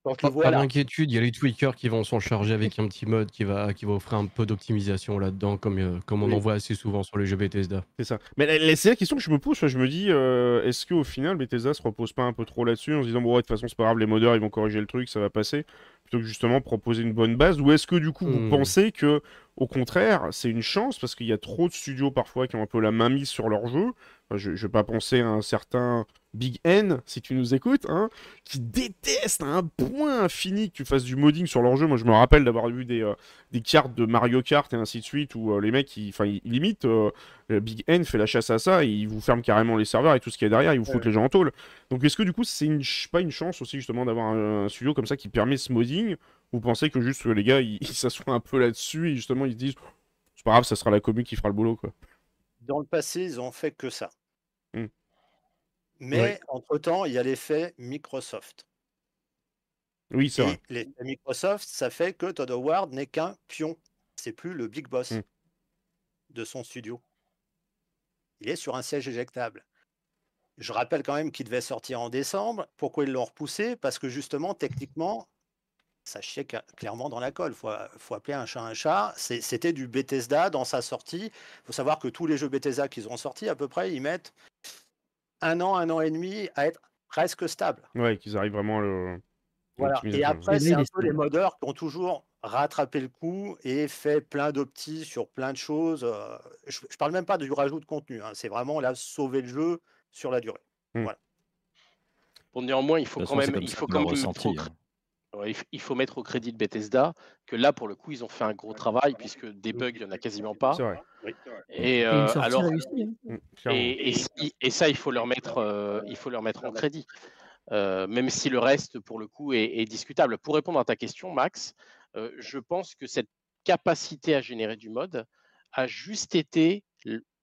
Quand tu Pas, vois pas là, d'inquiétude, il y a les tweakers qui vont s'en charger avec un petit mode qui va, qui va offrir un peu d'optimisation là-dedans, comme, euh, comme on Oui. en voit assez souvent sur les jeux Bethesda. c'est ça. Mais c'est la question que je me pose. Je me dis, euh, est-ce qu'au final, Bethesda se repose pas un peu trop là-dessus en se disant, bon, ouais, de toute façon, c'est pas grave, les modeurs, ils vont corriger le truc, ça va passer, plutôt que justement proposer une bonne base Ou est-ce que du coup, vous Hmm. pensez que, au contraire, c'est une chance parce qu'il y a trop de studios parfois qui ont un peu la main mise sur leur jeu? Enfin, je, je vais pas penser à un certain Big N, si tu nous écoutes, hein, qui déteste à un point infini que tu fasses du modding sur leur jeu. Moi, je me rappelle d'avoir vu des, euh, des cartes de Mario Kart et ainsi de suite où euh, les mecs, ils, enfin, limitent. euh, Big N fait la chasse à ça et ils vous ferment carrément les serveurs et tout ce qu'il y a derrière, ils vous foutent les gens en tôle. Donc, est-ce que du coup, c'est une, ch- pas une chance aussi justement d'avoir un, un studio comme ça qui permet ce modding? Vous pensez que juste euh, les gars, ils s'assoient un peu là-dessus et justement ils se disent, c'est pas grave, ça sera la commu qui fera le boulot, quoi. dans le passé, ils ont fait que ça. Hmm. Mais Ouais. entre-temps, il y a l'effet Microsoft. Oui, c'est vrai. l'effet Microsoft, ça fait que Todd Howard n'est qu'un pion. C'est plus le big boss Hmm. de son studio. Il est sur un siège éjectable. Je rappelle quand même qu'il devait sortir en décembre. Pourquoi ils l'ont repoussé? Parce que justement, techniquement, ça chiait clairement dans la colle. Il faut, faut appeler un chat un chat. C'était du Bethesda dans sa sortie. Il faut savoir que tous les jeux Bethesda qu'ils ont sortis, à peu près, ils mettent un an, un an et demi à être presque stables. Ouais, qu'ils arrivent vraiment à le. Voilà. Et après, c'est un peu les modeurs qui ont toujours rattrapé le coup et fait plein d'optis sur plein de choses. euh, Je, je parle même pas du rajout de contenu. hein, C'est vraiment là sauver le jeu sur la durée. Bon, néanmoins, il faut quand façon, même, comme il faut quand même hein. il faut mettre au crédit de Bethesda que là, pour le coup, ils ont fait un gros travail puisque des bugs, il n'y en a quasiment pas. Vrai. Et, euh, alors, réussie. hein. Mm, clairement. et, et si- et ça, il faut leur mettre, euh, il faut leur mettre en crédit. Euh, même si le reste, pour le coup, est, est discutable. Pour répondre à ta question, Max, euh, je pense que cette capacité à générer du mode a juste été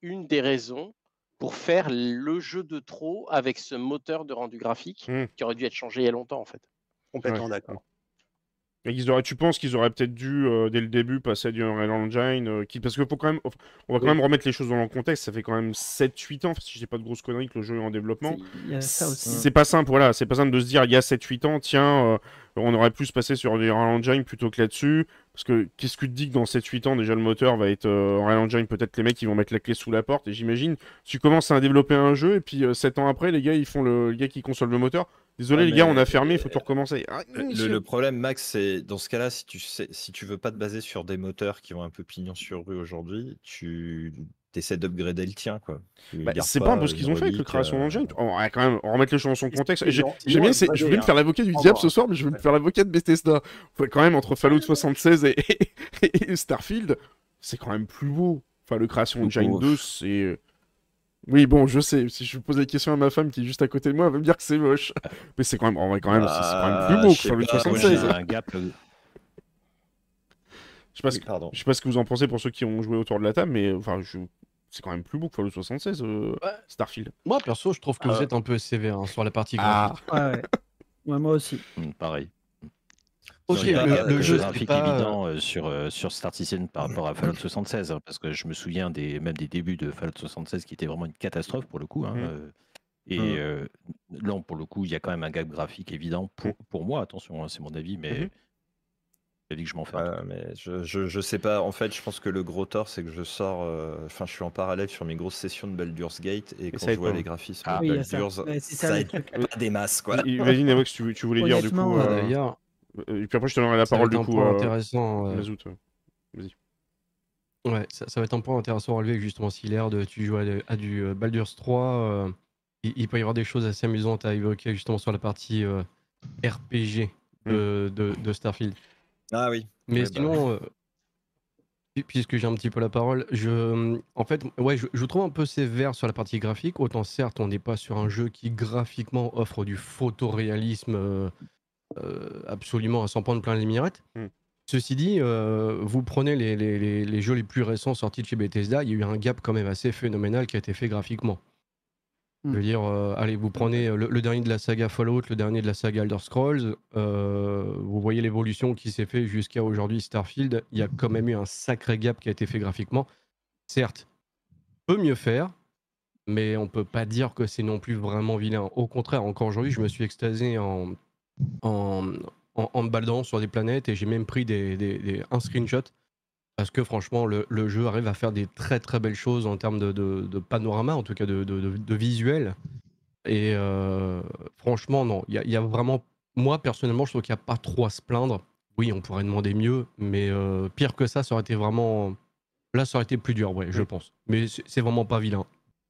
une des raisons pour faire le jeu de trop avec ce moteur de rendu graphique Mm. qui aurait dû être changé il y a longtemps, en fait. Complètement Ouais. d'accord. Et qu'ils auraient, tu penses qu'ils auraient peut-être dû, euh, dès le début, passer à du Unreal Engine euh, qui... Parce qu'il faut quand même, on va quand même remettre les choses dans le contexte. Ça fait quand même 7-8 ans, si je dis pas de grosses conneries, que le jeu est en développement. C'est pas simple, voilà. C'est pas simple de se dire, il y a 7-8 ans, tiens, euh, on aurait pu se passer sur du Unreal Engine plutôt que là-dessus. Parce que qu'est-ce que tu te dis que dans 7-8 ans, déjà le moteur va être Unreal Engine, peut-être les mecs ils vont mettre la clé sous la porte. Et j'imagine, tu commences à développer un jeu, et puis 7 ans après, les gars, ils font le, les gars qui consolent le moteur. Désolé, Ouais, les gars, on a fermé, il faut tout recommencer. Ah, Le, le- le problème, Max, c'est dans ce cas-là, si tu sais, si tu veux pas te baser sur des moteurs qui vont un peu pignon sur rue aujourd'hui, tu essaies d'upgrader le tien, quoi. Bah, c'est pas un peu ce qu'ils ont fait avec le Creation euh, Engine. On va quand même remettre les choses dans son contexte. J'aime bien, c'est- je voulais me hein. faire l'avocat du diable ce soir, mais je vais me faire l'avocat de Bethesda. Faut quand même entre Fallout 76 et, et Starfield, c'est quand même plus beau. Enfin, le Creation Engine Ouf. 2, c'est. Oui, bon, je sais. Si je pose la question à ma femme qui est juste à côté de moi, elle va me dire que c'est moche. Mais c'est quand même, en vrai, quand même, c'est c'est quand même plus Ah, beau je que pas, moi, 76. j'ai un gap. euh, Je sais pas ce Oui, pardon. Je sais pas ce que vous en pensez pour ceux qui ont joué autour de la table, mais enfin, je... c'est quand même plus beau que Fallout 76, euh, Ouais. Starfield. Moi, perso, je trouve que vous Ah. êtes un peu sévère hein, sur la partie Ah. Ouais, ouais. Ouais, moi aussi. Hmm, Pareil. Ok, Il y a le- pas le jeu, graphique pas- évident euh, sur, euh, sur Star Citizen par rapport à Fallout 76, hein, parce que je me souviens des, même des débuts de Fallout 76 qui étaient vraiment une catastrophe pour le coup. hein, Mm. euh, et Mm. euh, là, pour le coup, il y a quand même un gap graphique évident pour, pour moi. Attention, hein, c'est mon avis, mais Mhm. j'ai dit que je m'en fais. Mais je, je, je sais pas. En fait, je pense que le gros tort, c'est que je sors. euh, Enfin, je suis en parallèle sur mes grosses sessions de Baldur's Gate et quand ça je vois les graphismes Ah. de Oui, ça. Baldur's, ça, ça aide truc. pas des masses, quoi. Imagine, Avox, tu, tu voulais dire du coup. Euh, D'ailleurs, euh, Et puis après, je te donnerai la ça parole du un coup. point euh, intéressant. euh, Mazout. Ouais, ça, ça va être un point intéressant à relever, justement, si l'air de tu joues à, à du euh, Baldur's 3, euh, il, il peut y avoir des choses assez amusantes à évoquer, justement, sur la partie euh, RPG de, de- de Starfield. Ah oui. Mais Ouais, bah. sinon, euh, pu- puisque j'ai un petit peu la parole, je, en fait, ouais, je, je trouve un peu sévère sur la partie graphique. Autant certes, on n'est pas sur un jeu qui graphiquement offre du photoréalisme euh, euh, absolument à s'en prendre plein les mirettes. Mm. Ceci dit, euh, vous prenez les, les- les- les jeux les plus récents sortis de chez Bethesda, il y a eu un gap quand même assez phénoménal qui a été fait graphiquement. Je veux dire, euh, allez, vous prenez euh, le, le dernier de la saga Fallout, le dernier de la saga Elder Scrolls, euh, vous voyez l'évolution qui s'est fait jusqu'à aujourd'hui Starfield, il y a quand même eu un sacré gap qui a été fait graphiquement. Certes, on peut mieux faire, mais on peut pas dire que c'est non plus vraiment vilain. Au contraire, encore aujourd'hui, je me suis extasié en, en, en, en me baladant sur des planètes et j'ai même pris des, des- des- un screenshot parce que franchement, le, le jeu arrive à faire des très très belles choses en termes de, de- de panorama, en tout cas de, visuel. Et euh, franchement, non, il y, a- il y a vraiment. Moi, personnellement, je trouve qu'il n'y a pas trop à se plaindre. Oui, on pourrait demander mieux, mais euh, pire que ça, ça aurait été vraiment. Là, ça aurait été plus dur, ouais, je Oui. pense. Mais c'est c'est vraiment pas vilain,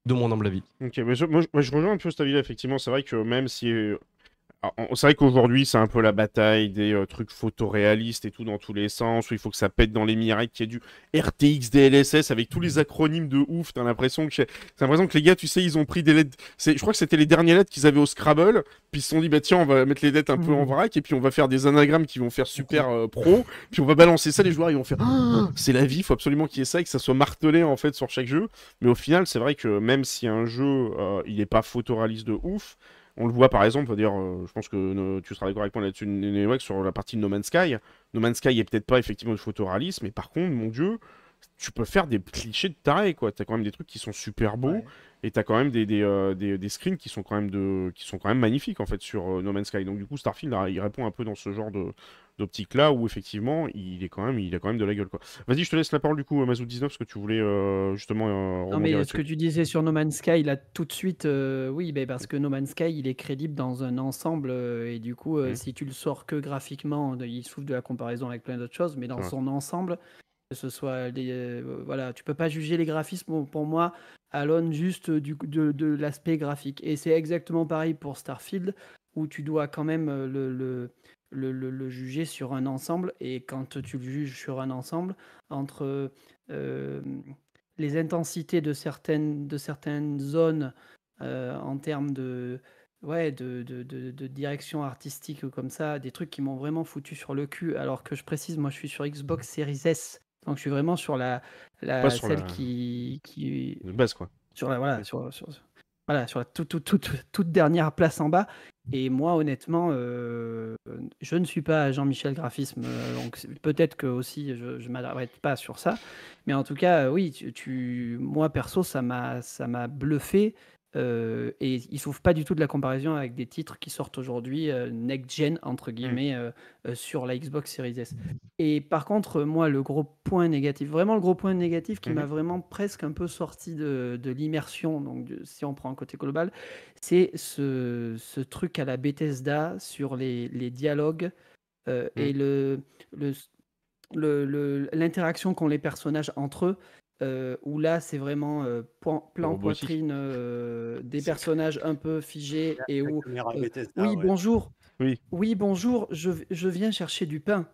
de mon humble avis. Ok, mais je, moi, je- moi, je rejoins un peu cet avis-là, effectivement. C'est vrai que même si. C'est vrai qu'aujourd'hui, c'est un peu la bataille des euh, trucs photoréalistes et tout dans tous les sens, où il faut que ça pète dans les mirettes, qu'il y ait du RTX, DLSS, avec tous les acronymes de ouf. T'as l'impression que, l'impression que les gars, tu sais, ils ont pris des lettres. c'est- Je crois que c'était les dernières lettres qu'ils avaient au Scrabble, puis ils se sont dit, bah tiens, on va mettre les lettres un peu en Mhm. vrac, et puis on va faire des anagrammes qui vont faire super euh, pro, puis on va balancer ça, les joueurs, ils vont faire, Ah, c'est la vie, faut absolument qu'il y ait ça, et que ça soit martelé en fait sur chaque jeu. Mais au final, c'est vrai que même si un jeu, euh, il n'est pas photoréaliste de ouf, on le voit par exemple, dire, euh, je pense que euh, tu seras d'accord avec moi là-dessus, sur la partie de No Man's Sky. No Man's Sky est peut-être pas effectivement du photoréalisme, mais par contre, mon dieu, tu peux faire des clichés de taré, quoi. T'as quand même des trucs qui sont super beaux, Ouais. et t'as quand même des, des, euh, des, des screens qui sont quand même, de, qui sont quand même magnifiques en fait sur No Man's Sky. Donc du coup, Starfield, là, il répond un peu dans ce genre de d'optique là où effectivement il est quand même il a quand même de la gueule quoi. Vas-y, je te laisse la parole du coup Mazou 19 parce que tu voulais euh, justement euh, Non, mais ce que tu disais sur No Man's Sky, là, tout de suite, euh, oui, ben, parce que No Man's Sky, il est crédible dans un ensemble, et du coup, Mhm. si tu le sors que graphiquement, il souffre de la comparaison avec plein d'autres choses, mais dans son ensemble, que ce soit euh, voilà, tu peux pas juger les graphismes pour moi à l'aune juste du, de, de l'aspect graphique. Et c'est exactement pareil pour Starfield, où tu dois quand même le, le, le, le- le juger sur un ensemble, et quand tu le juges sur un ensemble, entre euh, les intensités de certaines, de certaines zones euh, en termes de, ouais, de, de, de- de direction artistique comme ça, des trucs qui m'ont vraiment foutu sur le cul, alors que je précise, moi je suis sur Xbox Series S, donc je suis vraiment sur la, la sur celle la- qui, qui, base quoi. sur la voilà sur, sur- voilà sur la toute, toute, toute, toute dernière place en bas Et moi, honnêtement, euh, je ne suis pas Jean-Michel Graphisme, euh, donc peut-être que aussi je ne m'arrête pas sur ça. Mais en tout cas, euh, oui, tu, moi perso, ça m'a bluffé. Euh, et il souffre pas du tout de la comparaison avec des titres qui sortent aujourd'hui euh, next-gen, entre guillemets, euh, euh, sur la Xbox Series S. Et par contre, moi, le gros point négatif, vraiment le gros point négatif qui m'a vraiment presque un peu sorti de, de l'immersion, donc de- si on prend un côté global, c'est ce, ce truc à la Bethesda sur les, les dialogues euh, et le, le, le- le- l'interaction qu'ont les personnages entre eux. Euh, où là, c'est vraiment euh, point- plan Robotique. poitrine, euh, des personnages un peu figés et où euh, oui, ouais. bonjour. Oui. Oui, bonjour. Je, je viens chercher du pain.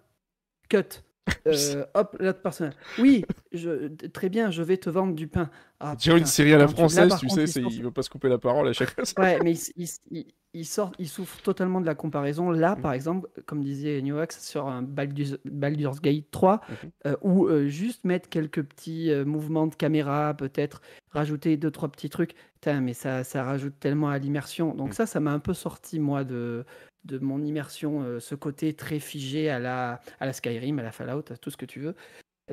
Cut. Euh, hop, l'autre personnage. Oui, je, très bien, je vais te vendre du pain. Ah, Tiens, une série à la là, française, tu contre, sais, il il veut pas se couper la parole à chaque fois. Ouais, mais il, il- il- il sort, il souffre totalement de la comparaison. Là, Mm. par exemple, comme disait Newax sur un Baldur's, Baldur's Gate 3, Mhm. euh, où euh, juste mettre quelques petits euh, mouvements de caméra, peut-être rajouter deux, trois petits trucs, putain, mais ça, ça rajoute tellement à l'immersion. Donc Mm. ça, ça m'a un peu sorti, moi, de, de mon immersion, euh, ce côté très figé à la, à la Skyrim, à la Fallout, à tout ce que tu veux.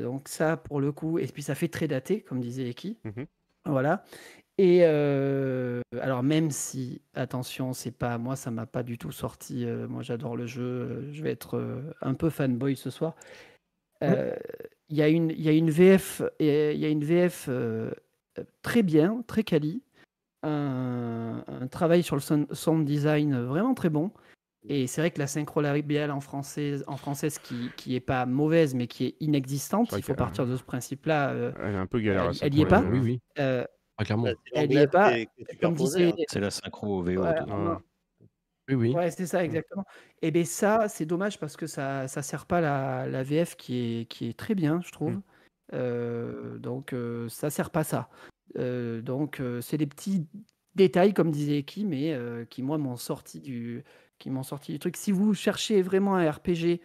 Donc ça, pour le coup, et puis ça fait très daté, comme disait Eki. Mhm. Voilà. Et euh, alors même si, attention, c'est pas moi, ça m'a pas du tout sorti. euh, moi, j'adore le jeu. euh, je vais être euh, un peu fanboy ce soir. Euh, Il y a une, il y a une VF, et il y a une VF euh, très bien, très quali. Un, un travail sur le sound, sound design vraiment très bon. Et c'est vrai que la synchro labiale en française, en française qui, qui est pas mauvaise, mais qui est inexistante, C'est vrai il faut que- partir de ce principe-là. euh, Elle est un peu galère à elle, ça. elle y est pour pas. les- Oui, oui. Euh, Ah, clairement. Elle est pas. hein. C'est la synchro au VO. Ouais, de- on- Oui, oui. Ouais, c'est ça, exactement. Et bien ça, c'est dommage parce que ça ça sert pas la, la VF qui est, qui est très bien, je trouve. Mm. Euh, donc euh, ça sert pas ça. Euh, donc euh, c'est des petits détails, comme disait Eki, mais euh, qui moi m'ont sorti du qui m'ont sorti du truc. Si vous cherchez vraiment un RPG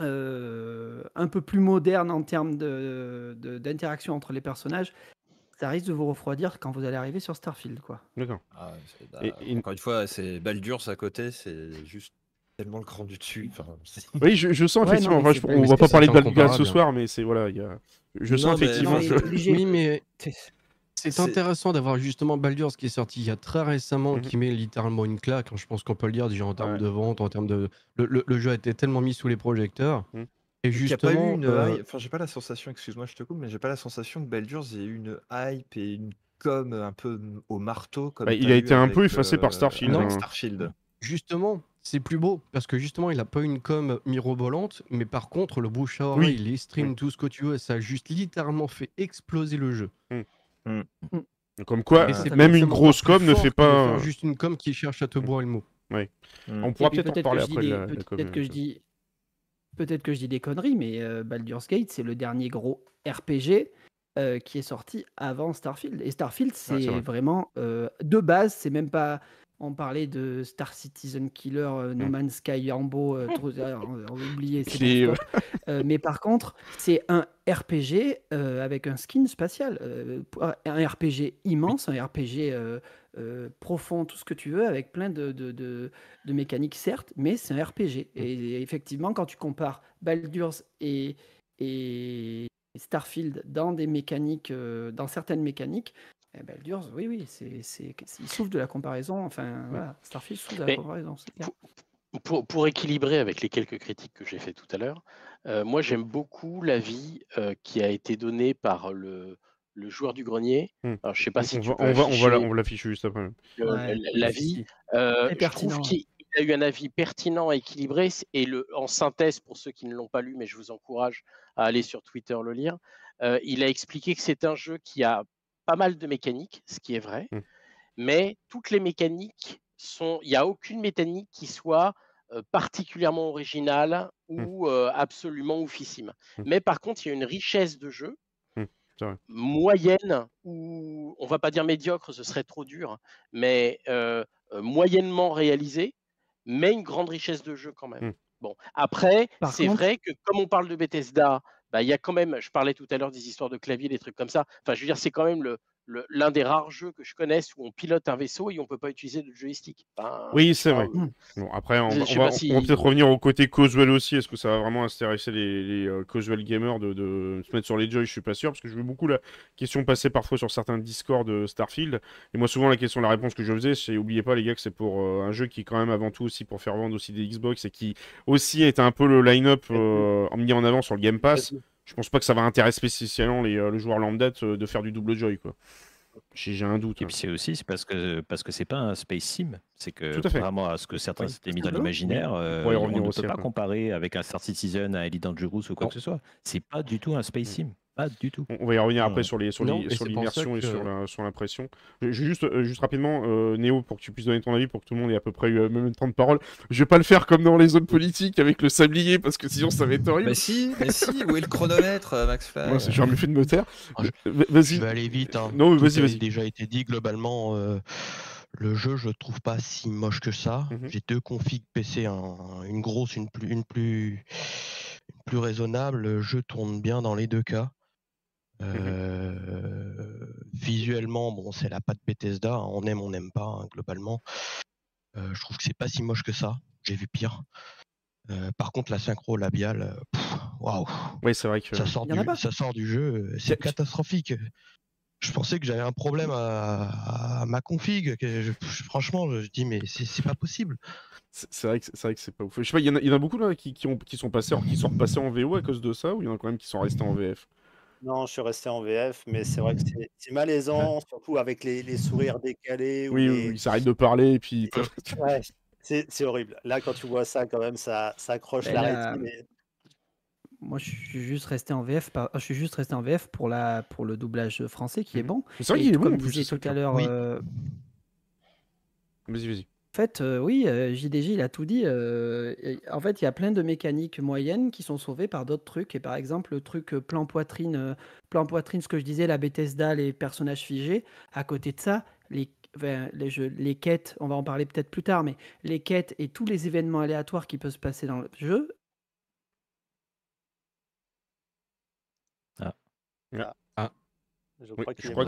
euh, un peu plus moderne en termes de, de- d'interaction entre les personnages, ça risque de vous refroidir quand vous allez arriver sur Starfield, quoi. D'accord. Ah, bah, Et- et- Encore une fois, c'est Baldur's à côté, c'est juste tellement le cran du dessus. Enfin, Oui, je, je sens Ouais, effectivement. non, enfin, je- on va pas parler de Battlefield ce incomparable. soir, mais c'est voilà, il y a. Je sens mais- effectivement. Non. Oui, mais c'est intéressant d'avoir justement Baldur's qui est sorti il y a très récemment, Mhm. qui met littéralement une claque. hein, je pense qu'on peut le dire déjà en termes Ouais. de vente, en termes de. Le, le- le jeu a été tellement mis sous les projecteurs. Mhm. Et Il n'y a pas eu justement, une euh, hype- Enfin, j'ai pas la sensation, excuse-moi, je te coupe, mais j'ai pas la sensation que Baldur's ait eu une hype et une com un peu au marteau. Comme Bah, il a été un peu effacé par euh, Starfield, hein. Starfield. justement, c'est plus beau parce que justement, il n'a pas une com mirobolante, mais par contre, le bouche à oreille, les streams, Oui. tout ce que tu veux, ça a juste littéralement fait exploser le jeu. Comme quoi, Et c'est même une grosse com ne fait pas. juste une com qui cherche à te boire le mot. On Et pourra peut-être en que parler après peut-être que je dis peut-être que je dis des conneries, mais euh, Baldur's Gate c'est le dernier gros RPG euh, qui est sorti avant Starfield. Et Starfield c'est c'est vrai. vraiment euh, de base, c'est même pas. On parlait de Star Citizen Killer, No Mm. Man's Sky, Rambo, euh, trop- on, a oublié. bon, mais par contre, c'est un RPG avec un skin spatial. un RPG immense, un RPG euh, profond, tout ce que tu veux, avec plein de, de, de- de mécaniques, certes, mais c'est un RPG. Et effectivement, quand tu compares Baldur's et, et Starfield dans des mécaniques, euh, dans certaines mécaniques, eh, Baldur's, oui, oui, c'est, il souffre de la comparaison. Enfin, voilà, Starfield souffre de la Mais- comparaison. Pour, pour équilibrer avec les quelques critiques que j'ai fait tout à l'heure, euh, moi j'aime beaucoup l'avis qui a été donné par le, le joueur du grenier. Hmm. Alors, je sais pas on, si on tu va, peux on, va, on, va, la- afficher on va l'afficher juste après. Ouais, l'avis. Euh, Très je trouve qu'il a eu un avis pertinent et équilibré. Et le, en synthèse, pour ceux qui ne l'ont pas lu, mais je vous encourage à aller sur Twitter le lire, euh, il a expliqué que c'est un jeu qui a pas mal de mécaniques, ce qui est vrai, Mm. mais toutes les mécaniques sont. Il n'y a aucune mécanique qui soit euh, particulièrement originale ou euh, absolument oufissime. Mm. Mais par contre, il y a une richesse de jeu Moyenne ou on va pas dire médiocre, ce serait trop dur, mais euh, euh, moyennement réalisée, mais une grande richesse de jeu quand même. Mm. Bon, après, c'est contre- vrai que comme on parle de Bethesda, bah, il y a quand même, je parlais tout à l'heure des histoires de clavier, des trucs comme ça. Enfin, je veux dire, c'est quand même le- l'un des rares jeux que je connaisse où on pilote un vaisseau et on peut pas utiliser de joystick. Enfin, Oui, c'est vrai. enfin, Bon, après, on, va, sais on va- pas si- on va peut-être revenir au côté casual aussi. Est-ce que ça va vraiment intéresser les, les, euh, casual gamers de, de se mettre sur les joys? Je suis pas sûr, parce que je veux beaucoup la question passer parfois sur certains Discord de Starfield. Et moi, souvent, la question, la réponse que je faisais, c'est oubliez pas, les gars, que c'est pour euh, un jeu qui est quand même avant tout aussi pour faire vendre aussi des Xbox et qui aussi est un peu le line-up euh, mis en avant sur le Game Pass. Je pense pas que ça va intéresser spécialement les, euh, le joueur lambda de, de faire du double joy, quoi. J'ai un doute. Et hein. puis c'est aussi c'est parce que parce que c'est pas un space sim, c'est que à contrairement à ce que certains Oui. s'étaient mis dans l'imaginaire, euh, on ne peut pas après. comparer avec un Star Citizen, un Elite Dangerous ou quoi Non. que ce soit. C'est pas du tout un space sim, pas du tout. On- va y revenir après Ouais. sur les sur Non, les- l'immersion et que- sur la- sur l'impression. Juste euh, juste rapidement, euh, Néo, pour que tu puisses donner ton avis, pour que tout le monde ait à peu près eu le même temps de parole. Je vais pas le faire comme dans les zones politiques avec le sablier parce que sinon ça va être horrible. Bah si, bah si, où est le chronomètre, euh, Max Fly Moi, c'est- j'ai jamais fait de me taire. Ah, je- Va- Je Vas-y. vais aller vite. Hein. Non, mais vas-y, a vas-y. déjà été dit globalement. euh, le jeu, je trouve pas si moche que ça. Mhm. J'ai deux configs PC, un- une grosse, une plus, une plus, une plus raisonnable. Le jeu tourne bien dans les deux cas. Euh, Visuellement, bon, c'est la patte Bethesda. hein, On aime, on n'aime pas hein, globalement. Euh, je trouve que c'est pas si moche que ça. J'ai vu pire. Euh, par contre, la synchro labiale, waouh, Oui, c'est vrai que. ça sort du, ça sort du jeu, c'est catastrophique. Je pensais que j'avais un problème à, à ma config. Que je- franchement, je dis mais c'est pas possible. C'est vrai que c'est pas ouf. Je sais pas, il y, en a- il y en a beaucoup là qui, qui, ont, qui sont passés, qui sont repassés en VO à cause de ça, ou il y en a quand même qui sont restés en VF Non, je suis resté en VF, mais c'est vrai que c'est- malaisant, surtout avec les, les sourires décalés. ou Oui, les- oui, oui, ils s'arrêtent de parler et puis. Ouais, c'est horrible. Là, quand tu vois ça, quand même, ça, ça accroche Ben la là, rétine. et- Moi, je suis juste resté en VF. par- Je suis juste resté en VF pour la pour le doublage français qui est Mhm. bon. Mais C'est vrai qu'il est bon comme disait tout à l'heure, Oui. euh, Vas-y, vas-y. En fait, euh, oui, euh, JDG, il a tout dit. euh, et en fait, il y a plein de mécaniques moyennes qui sont sauvées par d'autres trucs. Et par exemple, le truc euh, plan poitrine, euh, plan poitrine, ce que je disais, la Bethesda, les personnages figés. À côté de ça, les, enfin, les, jeux- les quêtes, on va en parler peut-être plus tard, mais les quêtes et tous les événements aléatoires qui peuvent se passer dans le jeu. Je Oui, crois qu'il je crois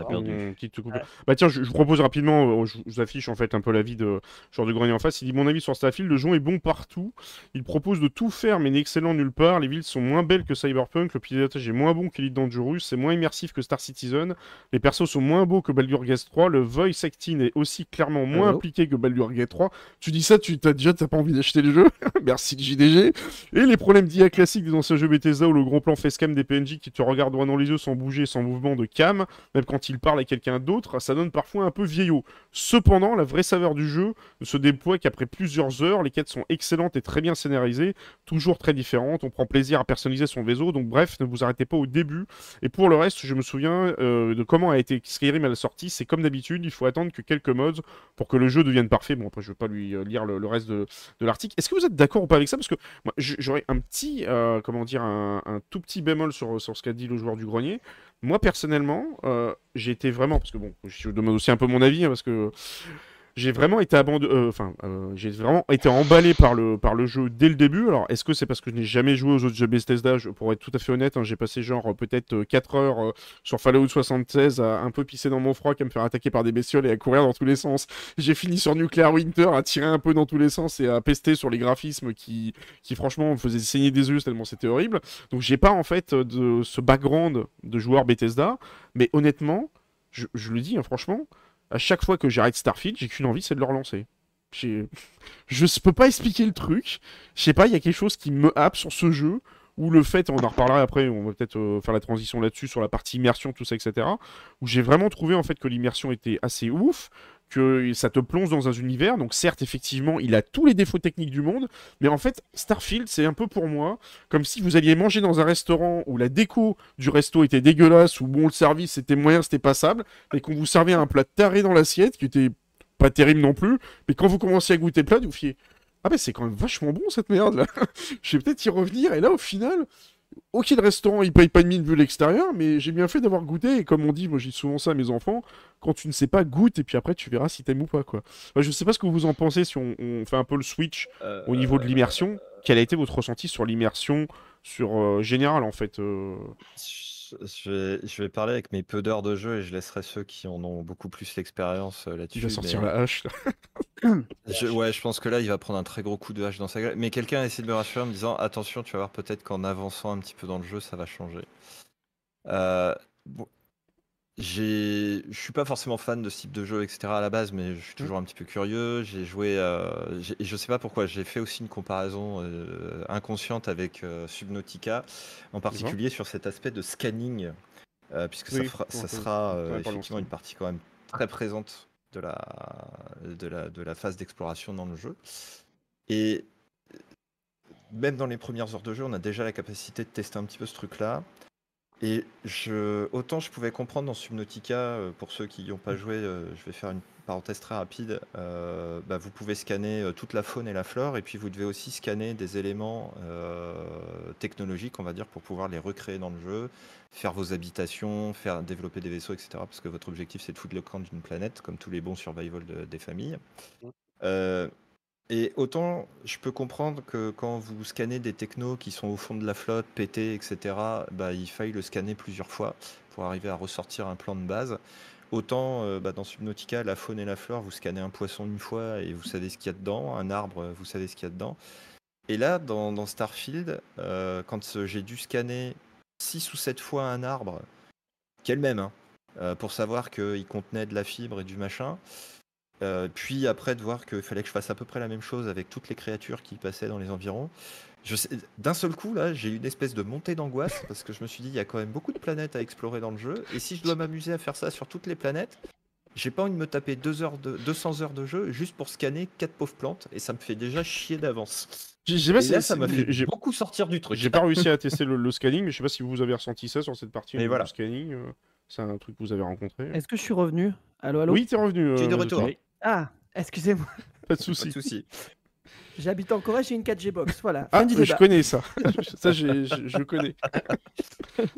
quitte coupe. Ouais. Bah tiens, je, je vous propose rapidement, euh, je, vous affiche en fait un peu l'avis de joueur de grenier en face. Il dit mon avis sur Starfield, le jeu est bon partout. Il propose de tout faire mais n'est excellent nulle part. Les villes sont moins belles que Cyberpunk, le pilotage est moins bon qu'Elite Dangerous, c'est moins immersif que Star Citizen. Les persos sont moins beaux que Baldur's Gate 3. Le voice acting est aussi clairement moins Allô impliqué que Baldur's Gate 3. Tu dis ça, tu t'as déjà t'as pas envie d'acheter le jeu? Merci JDG. Et les problèmes d'IA classiques des anciens jeux Bethesda où le gros plan facecam des PNJ qui te regardent droit dans les yeux sans bouger, sans mouvement de cam, même quand il parle à quelqu'un d'autre, ça donne parfois un peu vieillot. Cependant, la vraie saveur du jeu ne se déploie qu'après plusieurs heures. Les quêtes sont excellentes et très bien scénarisées, toujours très différentes. On prend plaisir à personnaliser son vaisseau. Donc bref, ne vous arrêtez pas au début. Et pour le reste, je me souviens euh, de comment a été Skyrim à la sortie. C'est comme d'habitude, il faut attendre que quelques mods pour que le jeu devienne parfait. Bon, après, je ne vais pas lui euh, lire le, reste de, l'article. Est-ce que vous êtes d'accord ou pas avec ça? Parce que j'aurais un petit, euh, comment dire, un, tout petit bémol sur ce qu'a dit le joueur du grenier. Moi, personnellement, euh, j'ai été vraiment, parce que bon, je demande aussi un peu mon avis, hein, parce que j'ai vraiment été abandonné, enfin, euh, j'ai vraiment été emballé par le, jeu dès le début. Alors, est-ce que c'est parce que je n'ai jamais joué aux autres jeux Bethesda? Je- Pour être tout à fait honnête, hein, j'ai passé genre euh, peut-être 4 heures euh, sur Fallout 76 à un peu pisser dans mon froc, à me faire attaquer par des bestioles et à courir dans tous les sens. J'ai fini sur Nuclear Winter à tirer un peu dans tous les sens et à pester sur les graphismes qui, qui franchement me faisaient saigner des yeux tellement c'était horrible. Donc j'ai pas en fait de ce background de joueur Bethesda, mais honnêtement, je, je le dis hein, franchement, à chaque fois que j'arrête Starfield, j'ai qu'une envie, c'est de le relancer. Je peux pas expliquer le truc. Je sais pas, il y a quelque chose qui me happe sur ce jeu. Ou le fait, on en reparlera après, on va peut-être euh, faire la transition là-dessus, sur la partie immersion, tout ça, etc. Où j'ai vraiment trouvé en fait que l'immersion était assez ouf, que ça te plonge dans un univers. Donc certes, effectivement, il a tous les défauts techniques du monde, mais en fait, Starfield, c'est un peu pour moi comme si vous alliez manger dans un restaurant où la déco du resto était dégueulasse, où bon, le service c'était moyen, c'était passable, et qu'on vous servait un plat taré dans l'assiette qui était pas terrible non plus, mais quand vous commenciez à goûter le plat, vous fiez Ah ben c'est quand même vachement bon cette merde là. Je vais peut-être y revenir, et là au final. Ok, le restaurant il paye pas de mine vu l'extérieur, mais j'ai bien fait d'avoir goûté. Et comme on dit, moi dis souvent ça à mes enfants, quand tu ne sais pas, goûte et puis après tu verras si t'aimes ou pas quoi. Enfin, je sais pas ce que vous en pensez si on, on fait un peu le switch au niveau de l'immersion. Quel a été votre ressenti sur l'immersion sur euh, général en fait euh, Je, vais, je vais parler avec mes peu d'heures de jeu et je laisserai ceux qui en ont beaucoup plus l'expérience euh, là-dessus. Il va sortir mais- la hache. là. Je- ouais, je pense que là, il va prendre un très gros coup de hache dans sa gueule. Mais quelqu'un a essayé de me rassurer en me disant attention, tu vas voir peut-être qu'en avançant un petit peu dans le jeu, ça va changer. Euh, bon, je suis pas forcément fan de ce type de jeu, etc. à la base, mais je suis toujours un petit peu curieux. J'ai joué, euh, j'ai- et je sais pas pourquoi, j'ai fait aussi une comparaison euh, inconsciente avec euh, Subnautica, en particulier sur cet aspect de scanning, euh, puisque ça, Oui, fera- on ça peut- sera on euh, effectivement ensemble. une partie quand même très présente de la, de la, de la phase d'exploration dans le jeu. Et même dans les premières heures de jeu, on a déjà la capacité de tester un petit peu ce truc-là. Et je, autant je pouvais comprendre dans Subnautica, euh, pour ceux qui n'y ont pas joué, euh, je vais faire une parenthèse très rapide, euh, bah, vous pouvez scanner euh, toute la faune et la flore, et puis vous devez aussi scanner des éléments euh, technologiques, on va dire, pour pouvoir les recréer dans le jeu, faire vos habitations, faire développer des vaisseaux, etc. Parce que votre objectif, c'est de foutre le camp d'une planète, comme tous les bons survival de- des familles. Et autant je peux comprendre que quand vous scannez des technos qui sont au fond de la flotte, pétés, etc., bah, il faille le scanner plusieurs fois pour arriver à ressortir un plan de base. Autant euh, bah, dans Subnautica, la faune et la flore, vous scannez un poisson une fois et vous savez ce qu'il y a dedans, un arbre, vous savez ce qu'il y a dedans. Et là, dans, Starfield, euh, quand j'ai dû scanner 6 ou 7 fois un arbre, qui est le même, hein, euh, pour savoir qu'il contenait de la fibre et du machin, euh, puis après de voir qu'il fallait que je fasse à peu près la même chose avec toutes les créatures qui passaient dans les environs. D'un seul coup, là, j'ai eu une espèce de montée d'angoisse parce que je me suis dit, il y a quand même beaucoup de planètes à explorer dans le jeu. Et si je dois m'amuser à faire ça sur toutes les planètes, j'ai pas envie de me taper deux heures de, 200 heures de jeu juste pour scanner quatre pauvres plantes. Et ça me fait déjà chier d'avance. Je je sais pas Et si là, ça m'a fait j'ai- beaucoup sortir du truc. J'ai pas réussi à tester le, le scanning, mais je sais pas si vous avez ressenti ça sur cette partie. Mais voilà. du scanning, euh, c'est un truc que vous avez rencontré. Est-ce que je suis revenu? Allô, allô? Oui, t'es revenu. Tu es de euh, retour. Ah, excusez-moi. Pas de Pas de souci. souci. J'habite en Corée, j'ai une 4G box. Voilà. Ah, je débat. connais ça. ça, je, je connais.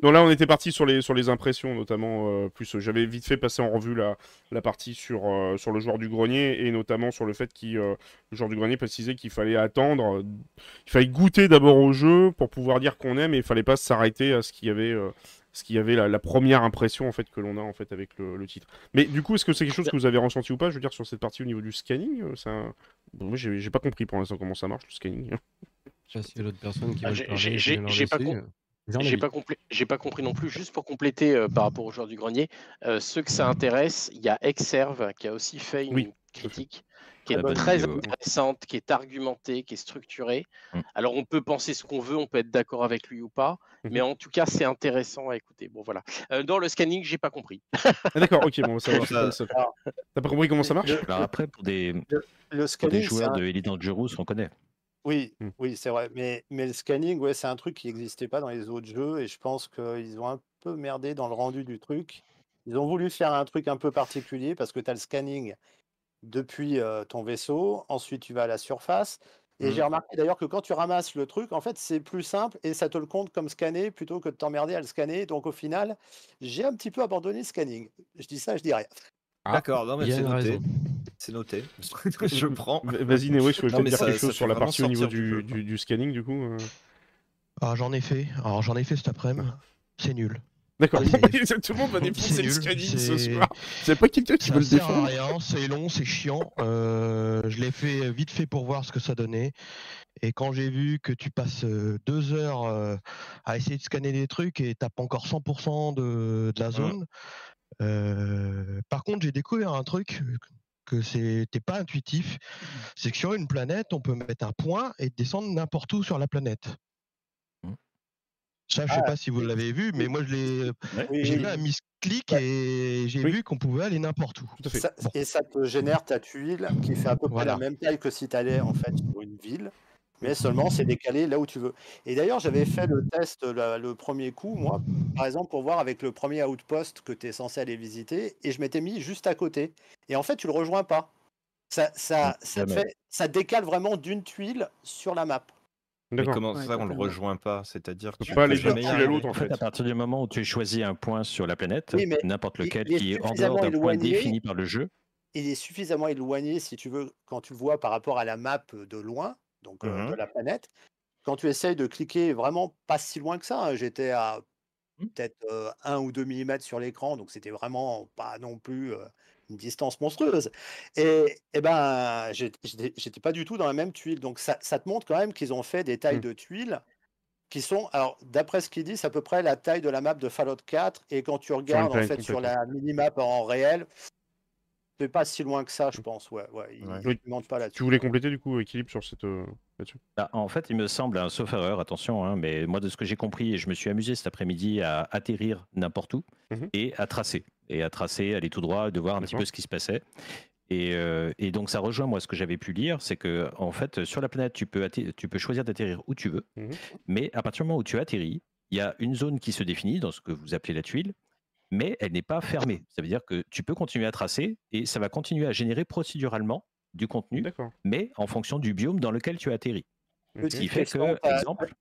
Donc là, on était parti sur les, sur les impressions, notamment. euh, plus, j'avais vite fait passer en revue la, la partie sur, euh, sur le joueur du grenier et notamment sur le fait que le joueur du grenier précisait qu'il fallait attendre, euh, il fallait goûter d'abord au jeu pour pouvoir dire qu'on aime et il fallait pas s'arrêter à ce qu'il y avait. Ce qu'il y avait la, la première impression en fait que l'on a en fait avec le, le titre. Mais du coup, est-ce que c'est quelque chose que vous avez ressenti ou pas? Je veux dire sur cette partie au niveau du scanning, euh, ça... bon, moi j'ai pas compris pour l'instant comment ça marche le scanning. Je sais pas s'il y a d'autres personnes qui Ah, j'ai- pas J'ai compris- j'ai pas compris non plus, juste pour compléter euh, par rapport au joueur du grenier, euh, ceux que ça intéresse, il y a Exerve qui a aussi fait une Oui, critique qui est très vidéo. intéressante, qui est argumentée, qui est structurée. Mm. Alors on peut penser ce qu'on veut, on peut être d'accord avec lui ou pas, Mhm. mais en tout cas c'est intéressant à écouter. Bon voilà. Euh, dans le scanning, j'ai pas compris. Ah, d'accord, ok, bon, ça pas le seul. T'as pas compris comment ça marche? Le, Alors après, pour des, le pour des scanning, c'est joueurs un- de Elite Dangerous, on connaît. Oui, Hmm. oui, c'est vrai. Mais, mais le scanning, ouais, c'est un truc qui n'existait pas dans les autres jeux et je pense qu'ils ont un peu merdé dans le rendu du truc. Ils ont voulu faire un truc un peu particulier parce que tu as le scanning depuis euh, ton vaisseau, ensuite tu vas à la surface. Et j'ai remarqué d'ailleurs que quand tu ramasses le truc, en fait, c'est plus simple et ça te le compte comme scanné plutôt que de t'emmerder à le scanner. Donc au final, j'ai un petit peu abandonné le scanning. Je dis ça, je dis rien. Ah, D'accord, non, mais c'est noté. C'est noté. je prends. Vas-y, Néo, je voulais dire ça- quelque ça chose sur la partie au niveau du du, du, scanning, du coup. euh. Alors j'en ai fait. Alors j'en ai fait cet après-midi. C'est nul. D'accord, tout le monde va C'est défoncer le scanning ce soir. C'est pas quelqu'un qui Ça veut le sert à défendre rien, c'est long, c'est chiant. Euh, je l'ai fait vite fait pour voir ce que ça donnait. Et quand j'ai vu que tu passes euh, deux heures euh, à essayer de scanner des trucs et t'as pas encore 100% de, de la zone. euh, par contre, j'ai découvert un truc que c'était pas intuitif. C'est que sur une planète, on peut mettre un point et descendre n'importe où sur la planète. Ça, je sais Ah, pas si vous l'avez vu, mais moi je l'ai. Oui, J'ai oui. un misclick et j'ai Oui. vu qu'on pouvait aller n'importe où. Tout à fait. Ça- Et ça te génère ta tuile qui fait à peu près Voilà. la même taille que si tu allais en fait sur une ville, mais seulement c'est décalé là où tu veux. Et d'ailleurs, j'avais fait le test le premier coup, moi, par exemple, pour voir avec le premier outpost que tu es censé aller visiter, et je m'étais mis juste à côté. Et en fait, tu le rejoins pas. Ça, ça, ça, te jamais. fait, ça décale vraiment d'une tuile sur la map. Mais comment Ouais, ça, on le rejoint pas? C'est-à-dire que peut tu pas peux aller jamais l'autre, en fait, à partir du moment où tu choisis un point sur la planète, Oui, n'importe il- lequel est qui est en suffisamment dehors d'un point éloigné. défini par le jeu, il est suffisamment éloigné, si tu veux, quand tu le vois par rapport à la map de loin, donc euh, Mhm. de la planète. Quand tu essayes de cliquer vraiment pas si loin que ça, hein, j'étais à Mmh. peut-être euh, 1 ou 2 mm sur l'écran, donc c'était vraiment pas non plus euh, une distance monstrueuse. Et, et ben, j'ai- j'étais pas du tout dans la même tuile. Donc ça, ça te montre quand même qu'ils ont fait des tailles Mm. de tuiles qui sont, alors d'après ce qu'ils disent, c'est à peu près la taille de la map de Fallout 4. Et quand tu regardes en fait sur la minimap en réel, c'est pas si loin que ça, je pense. Ouais, ouais, pas là-dessus. Tu voulais compléter du coup équilibre sur cette euh, Bah, en fait, il me semble, hein, sauf erreur, attention, hein, mais moi de ce que j'ai compris, et je me suis amusé cet après-midi à atterrir n'importe où Mhm. et à tracer. Et à tracer, aller tout droit, de voir un petit peu ce qui se passait. Et, euh, et donc ça rejoint moi ce que j'avais pu lire, c'est que en fait sur la planète tu peux, tu peux choisir d'atterrir où tu veux, Mhm. mais à partir du moment où tu atterris, il y a une zone qui se définit dans ce que vous appelez la tuile, mais elle n'est pas fermée. Ça veut dire que tu peux continuer à tracer et ça va continuer à générer procéduralement du contenu, mais en fonction du biome dans lequel tu atterris. Ce qui fait que, t'as- exemple,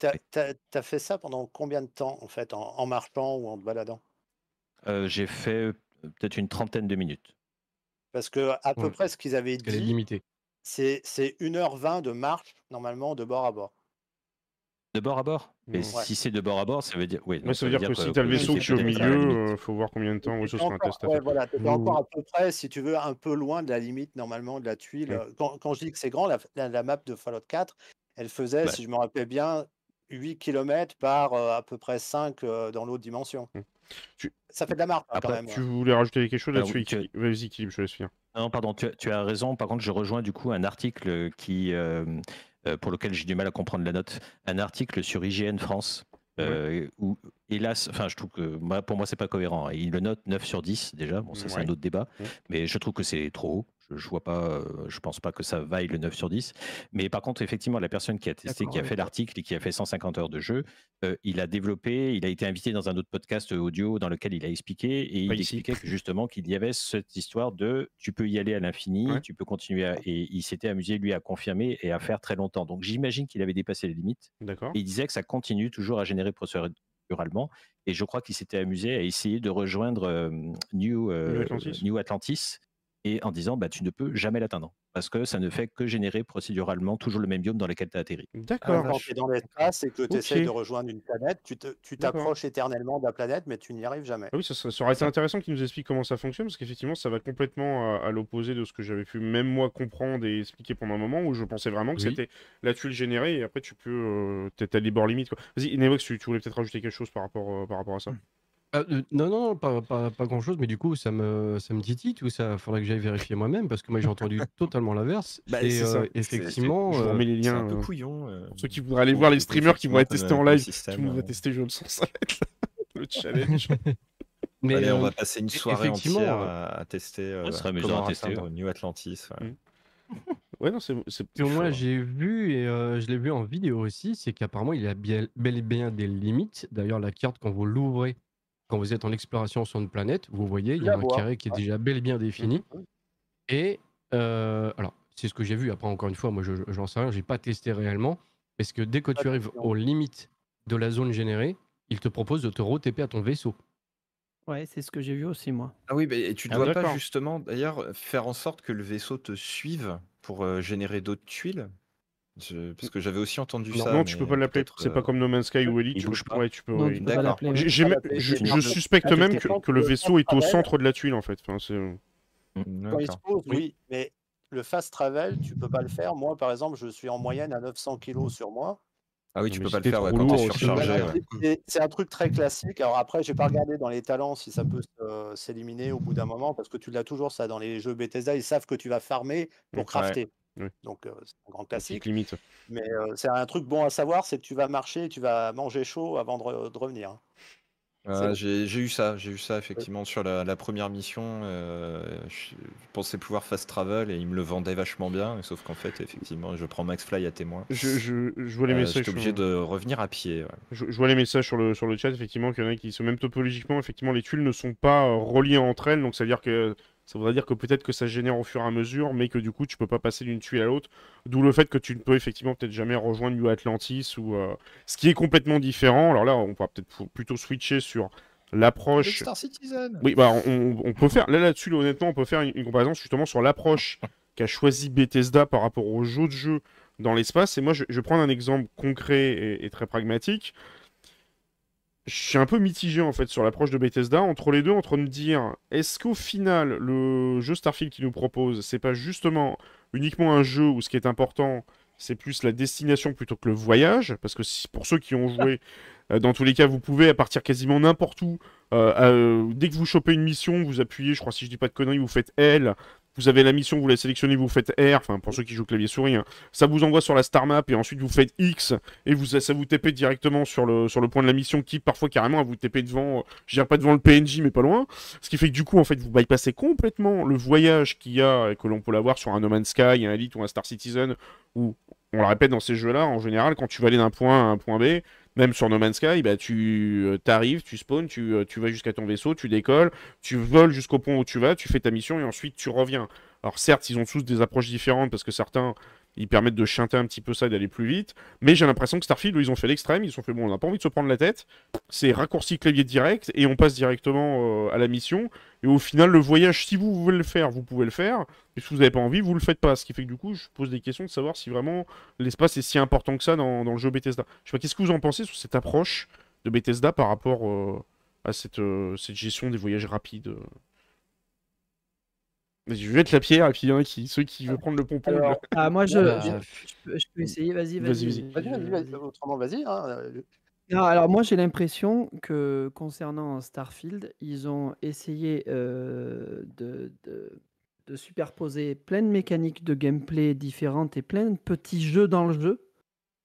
T'as t'as- t'as fait ça pendant combien de temps en fait, en, en marchant ou en te baladant? Euh, j'ai fait euh, peut-être une trentaine de minutes. Parce que à peu Ouais. près ce qu'ils avaient dit, c'est 1h20 de marche normalement de bord à bord. De bord à bord Mais Ouais. si c'est de bord à bord, ça veut dire. Oui, donc ça veut dire que si t'as le oui, vaisseau qui est au milieu, limite. euh, faut voir combien de temps. Sera un test ouais, voilà, t'étais Ouh. encore à peu près, si tu veux, un peu loin de la limite normalement de la tuile. Quand, quand je dis que c'est grand, la, la- la map de Fallout 4, elle faisait, si je me rappelle bien, 8 km par euh, à peu près 5 euh, dans l'autre dimension. Mm. Tu- Ça fait de la marque hein, quand Après, même. Tu ouais. voulais rajouter quelque chose Alors, là-dessus tu- Vas-y, je te laisse finir. Non, pardon, tu, as- tu as raison. Par contre, je rejoins du coup un article qui, euh, pour lequel j'ai du mal à comprendre la note, un article sur IGN France. euh, où, hélas, enfin, je trouve que moi, pour moi, c'est pas cohérent. hein. Il le note 9 sur 10 déjà. Bon, ça, c'est Ouais. un autre débat. Mais je trouve que c'est trop haut. Je, vois pas, euh, je pense pas que ça vaille le 9 sur 10. Mais par contre, effectivement, la personne qui a testé, qui a fait l'article et qui a fait 150 heures de jeu, euh, il a développé, il a été invité dans un autre podcast audio dans lequel il a expliqué et Pas il ici. expliquait que justement qu'il y avait cette histoire de tu peux y aller à l'infini, Ouais. tu peux continuer à, et il s'était amusé lui à confirmer et à faire très longtemps. Donc j'imagine qu'il avait dépassé les limites D'accord. il disait que ça continue toujours à générer procéduralement et je crois qu'il s'était amusé à essayer de rejoindre euh, New, euh, New Atlantis. New Atlantis et en disant bah tu ne peux jamais l'atteindre parce que ça ne fait que générer procéduralement toujours le même biome dans lequel tu as atterri. D'accord. Quand tu es dans l'espace et que tu essaies de rejoindre une planète, tu tu t'approches éternellement de la planète, mais tu n'y arrives jamais. Ah oui, ça, ça- ça aurait été intéressant qu'il nous explique comment ça fonctionne, parce qu'effectivement, ça va complètement à, à l'opposé de ce que j'avais pu même moi comprendre et expliquer pendant un moment, où je pensais vraiment que Oui. c'était la tuile générée, et après tu peux... Euh, T'es à des bords limites. Vas-y, Nevox, tu, tu voulais peut-être rajouter quelque chose par rapport, euh, par rapport à ça? Ah, euh, non, non, pas, pas, pas grand-chose, mais du coup, ça me, ça me titille tout ça. Faudrait que j'aille vérifier moi-même, parce que moi, j'ai entendu totalement l'inverse. Bah, et euh, effectivement, Je vous euh, remets les liens. un peu euh, couillon. euh, pour ceux qui voudraient aller voir les streamers qui vont être testés en live, tout écosystème, le monde va euh, tester Jaune sans ça va être le challenge. mais, Allez, on euh, va passer une soirée effectivement, entière à, tester euh, Ouais, comment à tester, New Atlantis. ouais. Mm. ouais, non, c'est moi, hein. j'ai vu, et euh, je l'ai vu en vidéo aussi, c'est qu'apparemment, il y a bien, bel et bien des limites. D'ailleurs, la carte, quand vous l'ouvrez, quand vous êtes en exploration sur une planète, vous voyez, il y a un carré qui est déjà bel et bien défini. Mhm. Et euh, alors, c'est ce que j'ai vu. Après, encore une fois, moi, je j'en sais rien, j'ai pas testé réellement. Parce que dès que tu arrives aux limites de la zone générée, il te propose de te re-TP à ton vaisseau. Ouais, c'est ce que j'ai vu aussi, moi. Ah oui, mais et tu Ah, dois pas justement d'ailleurs faire en sorte que le vaisseau te suive pour euh, générer d'autres tuiles? Je- Parce que j'avais aussi entendu Non, ça. non, tu peux pas l'appeler. C'est pas euh, comme No Man's Sky ou Elite. tu peux- pas. Ouais, tu. Non, tu pas je, suspecte Ah, même que, le vaisseau est au fast travel. centre de la tuile en fait. Enfin, c'est... Mm, Quand il se pose, Oui. mais le fast travel, tu peux pas le faire. Moi, par exemple, je suis en moyenne à 900 kilos sur moi. Ah oui, tu mais peux pas le faire ouais, quand t'es surchargé. Ouais. c'est- un truc très classique. Alors après, j'ai pas regardé dans les talents si ça peut se- s'éliminer au bout d'un moment, parce que tu l'as toujours ça dans les jeux Bethesda. Ils savent que tu vas farmer pour crafter. Ouais. Donc euh, c'est un grand classique. limite. Mais euh, c'est un truc bon à savoir, c'est que tu vas marcher, tu vas manger chaud avant de, re- de revenir. hein. Ouais, bon. j'ai eu ça, j'ai eu ça effectivement sur la, la première mission. euh, je, je pensais pouvoir fast travel et ils me le vendaient vachement bien, sauf qu'en fait, effectivement, je prends Max Fly à témoin. Je, je, je vois les Euh, messages. J'étais obligé sur- de revenir à pied. ouais. Je, je vois les messages sur le, sur le chat, effectivement, qu'il y en a qui sont même topologiquement, effectivement, les tuiles ne sont pas euh, reliées entre elles, donc ça veut dire que ça voudrait dire que peut-être que ça génère au fur et à mesure, mais que du coup tu peux pas passer d'une tuile à l'autre, d'où le fait que tu ne peux effectivement peut-être jamais rejoindre New Atlantis ou euh, ce qui est complètement différent. Alors là, on va peut-être plutôt switcher sur l'approche. Star Citizen Oui, bah on, on peut faire là là-dessus, là, honnêtement, on peut faire une, une comparaison justement sur l'approche qu'a choisi Bethesda par rapport aux jeux de jeu dans l'espace. Et moi, je, je vais prendre un exemple concret et, et très pragmatique. Je suis un peu mitigé en fait sur l'approche de Bethesda entre les deux, entre me dire est-ce qu'au final le jeu Starfield qui nous propose, c'est pas justement uniquement un jeu où ce qui est important, c'est plus la destination plutôt que le voyage, parce que pour ceux qui ont joué, euh, dans tous les cas, vous pouvez à partir quasiment n'importe où. euh, euh, dès que vous chopez une mission, vous appuyez, je crois si je dis pas de conneries, vous faites L. Vous avez la mission, vous la sélectionnez, vous faites R, enfin pour ceux qui jouent clavier souris, hein. ça vous envoie sur la star map et ensuite vous faites X et ça vous TP directement sur le, point de la mission qui parfois carrément vous TP devant, euh, je dirais pas devant le PNJ mais pas loin. Ce qui fait que du coup en fait vous bypassez complètement le voyage qu'il y a et que l'on peut l'avoir sur un No Man's Sky, un Elite ou un Star Citizen où on le répète dans ces jeux-là, en général, quand tu vas aller d'un point à un point B, même sur No Man's Sky, bah, tu euh, t'arrives, tu spawns, tu, euh, tu vas jusqu'à ton vaisseau, tu décolles, tu voles jusqu'au point où tu vas, tu fais ta mission et ensuite tu reviens. Alors certes, ils ont tous des approches différentes parce que certains, ils permettent de chanter un petit peu ça et d'aller plus vite, mais j'ai l'impression que Starfield, ils ont fait l'extrême, ils se sont fait, bon, on n'a pas envie de se prendre la tête, c'est raccourci clavier direct et on passe directement euh, à la mission. Et au final, le voyage, si vous voulez le faire, vous pouvez le faire. Et si vous n'avez pas envie, vous le faites pas. Ce qui fait que du coup, je pose des questions de savoir si vraiment l'espace est si important que ça dans, dans le jeu Bethesda. Je sais pas, qu'est-ce que vous en pensez sur cette approche de Bethesda par rapport euh, à cette, euh, cette gestion des voyages rapides euh Vas-y, Je vais mettre la pierre et puis il y en a qui, ceux qui veulent prendre le pompon. Alors, je- Ah, moi, je, je, je peux, je peux essayer, vas-y, Vas-y, vas-y. vas-y. Vas-y, vas-y, je- vas-y, autrement, vas-y. hein, Non, alors moi j'ai l'impression que concernant Starfield, ils ont essayé euh, de, de- de superposer plein de mécaniques de gameplay différentes et plein de petits jeux dans le jeu.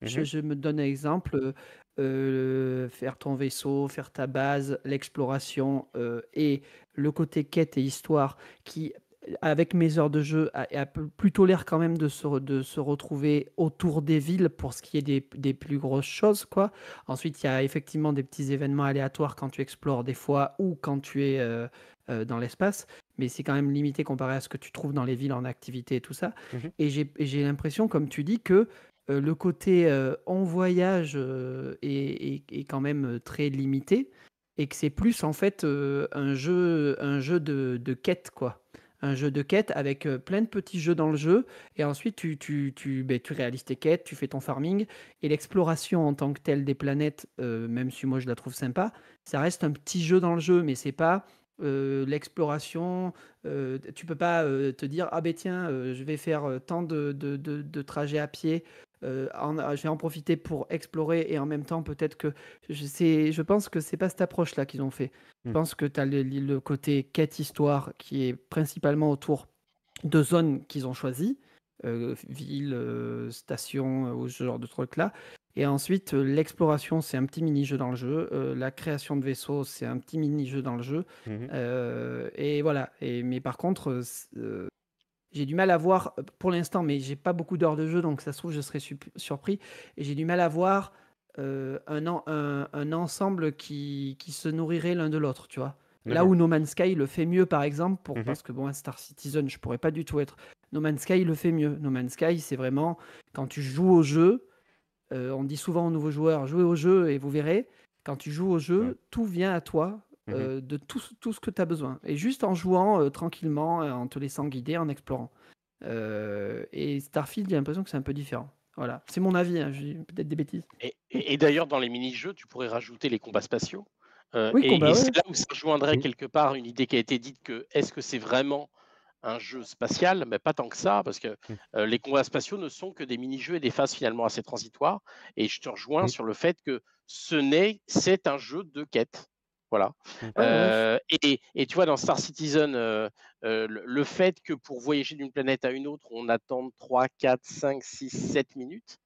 Je, Mhm. je me donne un exemple, euh, faire ton vaisseau, faire ta base, l'exploration euh, et le côté quête et histoire qui, avec mes heures de jeu, a, plutôt l'air quand même de se, de se retrouver autour des villes pour ce qui est des, des plus grosses choses. quoi. Ensuite, il y a effectivement des petits événements aléatoires quand tu explores des fois ou quand tu es euh, euh, dans l'espace, mais c'est quand même limité comparé à ce que tu trouves dans les villes en activité et tout ça. Mhm. Et j'ai l'impression, comme tu dis, que euh, le côté en voyage est, est- est quand même très limité et que c'est plus en fait un jeu, un jeu de, de quête, quoi. Un jeu de quête avec euh, plein de petits jeux dans le jeu et ensuite tu, tu, tu, ben, tu réalises tes quêtes, tu fais ton farming et l'exploration en tant que telle des planètes, euh, même si moi je la trouve sympa, ça reste un petit jeu dans le jeu, mais c'est pas euh, l'exploration. tu peux pas te dire ah ben tiens, je vais faire tant de trajets à pied. Euh, en- je vais en profiter pour explorer et en même temps peut-être que je, pense que c'est pas cette approche là qu'ils ont fait. Je Mm. pense que tu as le, le côté quête histoire qui est principalement autour de zones qu'ils ont choisies, euh, ville, euh, station, euh, ou ce genre de trucs là. Et ensuite, euh, l'exploration, c'est un petit mini-jeu dans le jeu. euh, la création de vaisseaux, c'est un petit mini-jeu dans le jeu. Mhm. Euh, et voilà. Et, mais par contre, euh, euh, j'ai du mal à voir, euh, pour l'instant, mais j'ai pas beaucoup d'heures de jeu, donc ça se trouve, je serais surpris. Et j'ai du mal à voir euh, un, en- un, un ensemble qui, qui se nourrirait l'un de l'autre, tu vois. Là où No Man's Sky le fait mieux, par exemple, pour, Mhm. parce que bon, Star Citizen, je pourrais pas du tout être. No Man's Sky le fait mieux. No Man's Sky, c'est vraiment quand tu joues au jeu. euh, on dit souvent aux nouveaux joueurs, jouez au jeu et vous verrez. Quand tu joues au jeu, Ouais. tout vient à toi. Euh, de tout, ce- tout ce que tu as besoin. Et juste en jouant euh, tranquillement, euh, en te laissant guider, en explorant. Euh, et Starfield, j'ai l'impression que c'est un peu différent. Voilà, c'est mon avis, hein, j'ai peut-être des bêtises. Et, et- et d'ailleurs, dans les mini-jeux, tu pourrais rajouter les combats spatiaux. Euh, Oui, et combat, et ouais. c'est là où ça rejoindrait Mhm. quelque part une idée qui a été dite que est-ce que c'est vraiment un jeu spatial? Mais pas tant que ça, parce que euh, les combats spatiaux ne sont que des mini-jeux et des phases finalement assez transitoires. Et je te rejoins sur le fait que ce n'est, c'est un jeu de quête. Voilà. Ouais, ouais, Euh, et, et tu vois, dans Star Citizen, euh, euh, le, le fait que pour voyager d'une planète à une autre, on attende 3, 4, 5, 6, 7 minutes.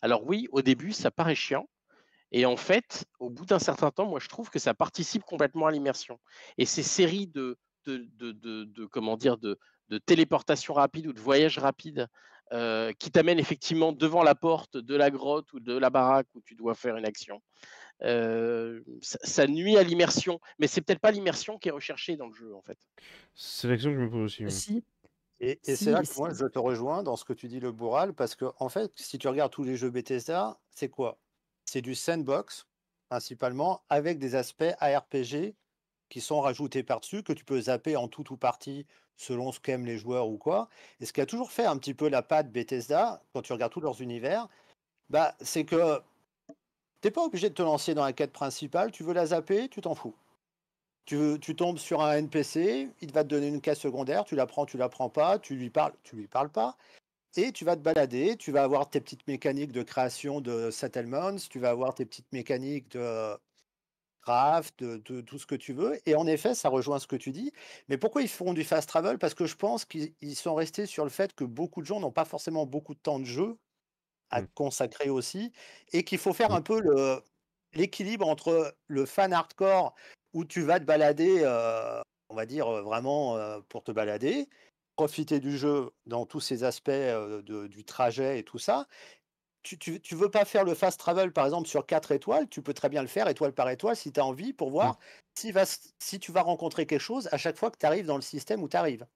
Alors oui, au début, ça paraît chiant. Et en fait, au bout d'un certain temps, moi, je trouve que ça participe complètement à l'immersion. Et ces séries de, de, de, de- de- comment dire, de, de téléportation rapide ou de voyage rapide euh, qui t'amènent effectivement devant la porte de la grotte ou de la baraque où tu dois faire une action, euh, ça, ça nuit à l'immersion. Mais c'est peut-être pas l'immersion qui est recherchée dans le jeu, en fait. C'est l'action que je me pose aussi. ouais. Si, Et, et Si, c'est là que moi je te rejoins dans ce que tu dis, le Bourral, parce que en fait, si tu regardes tous les jeux Bethesda, c'est quoi? C'est du sandbox, principalement, avec des aspects ARPG qui sont rajoutés par-dessus, que tu peux zapper en tout ou partie selon ce qu'aiment les joueurs ou quoi. Et ce qui a toujours fait un petit peu la patte Bethesda, quand tu regardes tous leurs univers, bah, c'est que T'es pas obligé de te lancer dans la quête principale. Tu veux la zapper, tu t'en fous. Tu, tombes sur un NPC, il va te donner une quête secondaire, tu la prends, tu la prends pas, tu lui parles, tu lui parles pas. Et tu vas te balader, tu vas avoir tes petites mécaniques de création de settlements, tu vas avoir tes petites mécaniques de craft, de, de tout ce que tu veux. Et en effet, ça rejoint ce que tu dis. Mais pourquoi ils font du fast travel? Parce que je pense qu'ils ils sont restés sur le fait que beaucoup de gens n'ont pas forcément beaucoup de temps de jeu à Mm. consacrer aussi, et qu'il faut faire Mm. un peu le l'équilibre entre le fan hardcore où tu vas te balader, euh, on va dire euh, vraiment euh, pour te balader, profiter du jeu dans tous ses aspects euh, de- du trajet et tout ça. Tu, tu, tu veux pas faire le fast travel par exemple sur 4 étoiles, tu peux très bien le faire étoile par étoile si tu as envie pour voir si, va, si tu vas rencontrer quelque chose à chaque fois que tu arrives dans le système où tu arrives.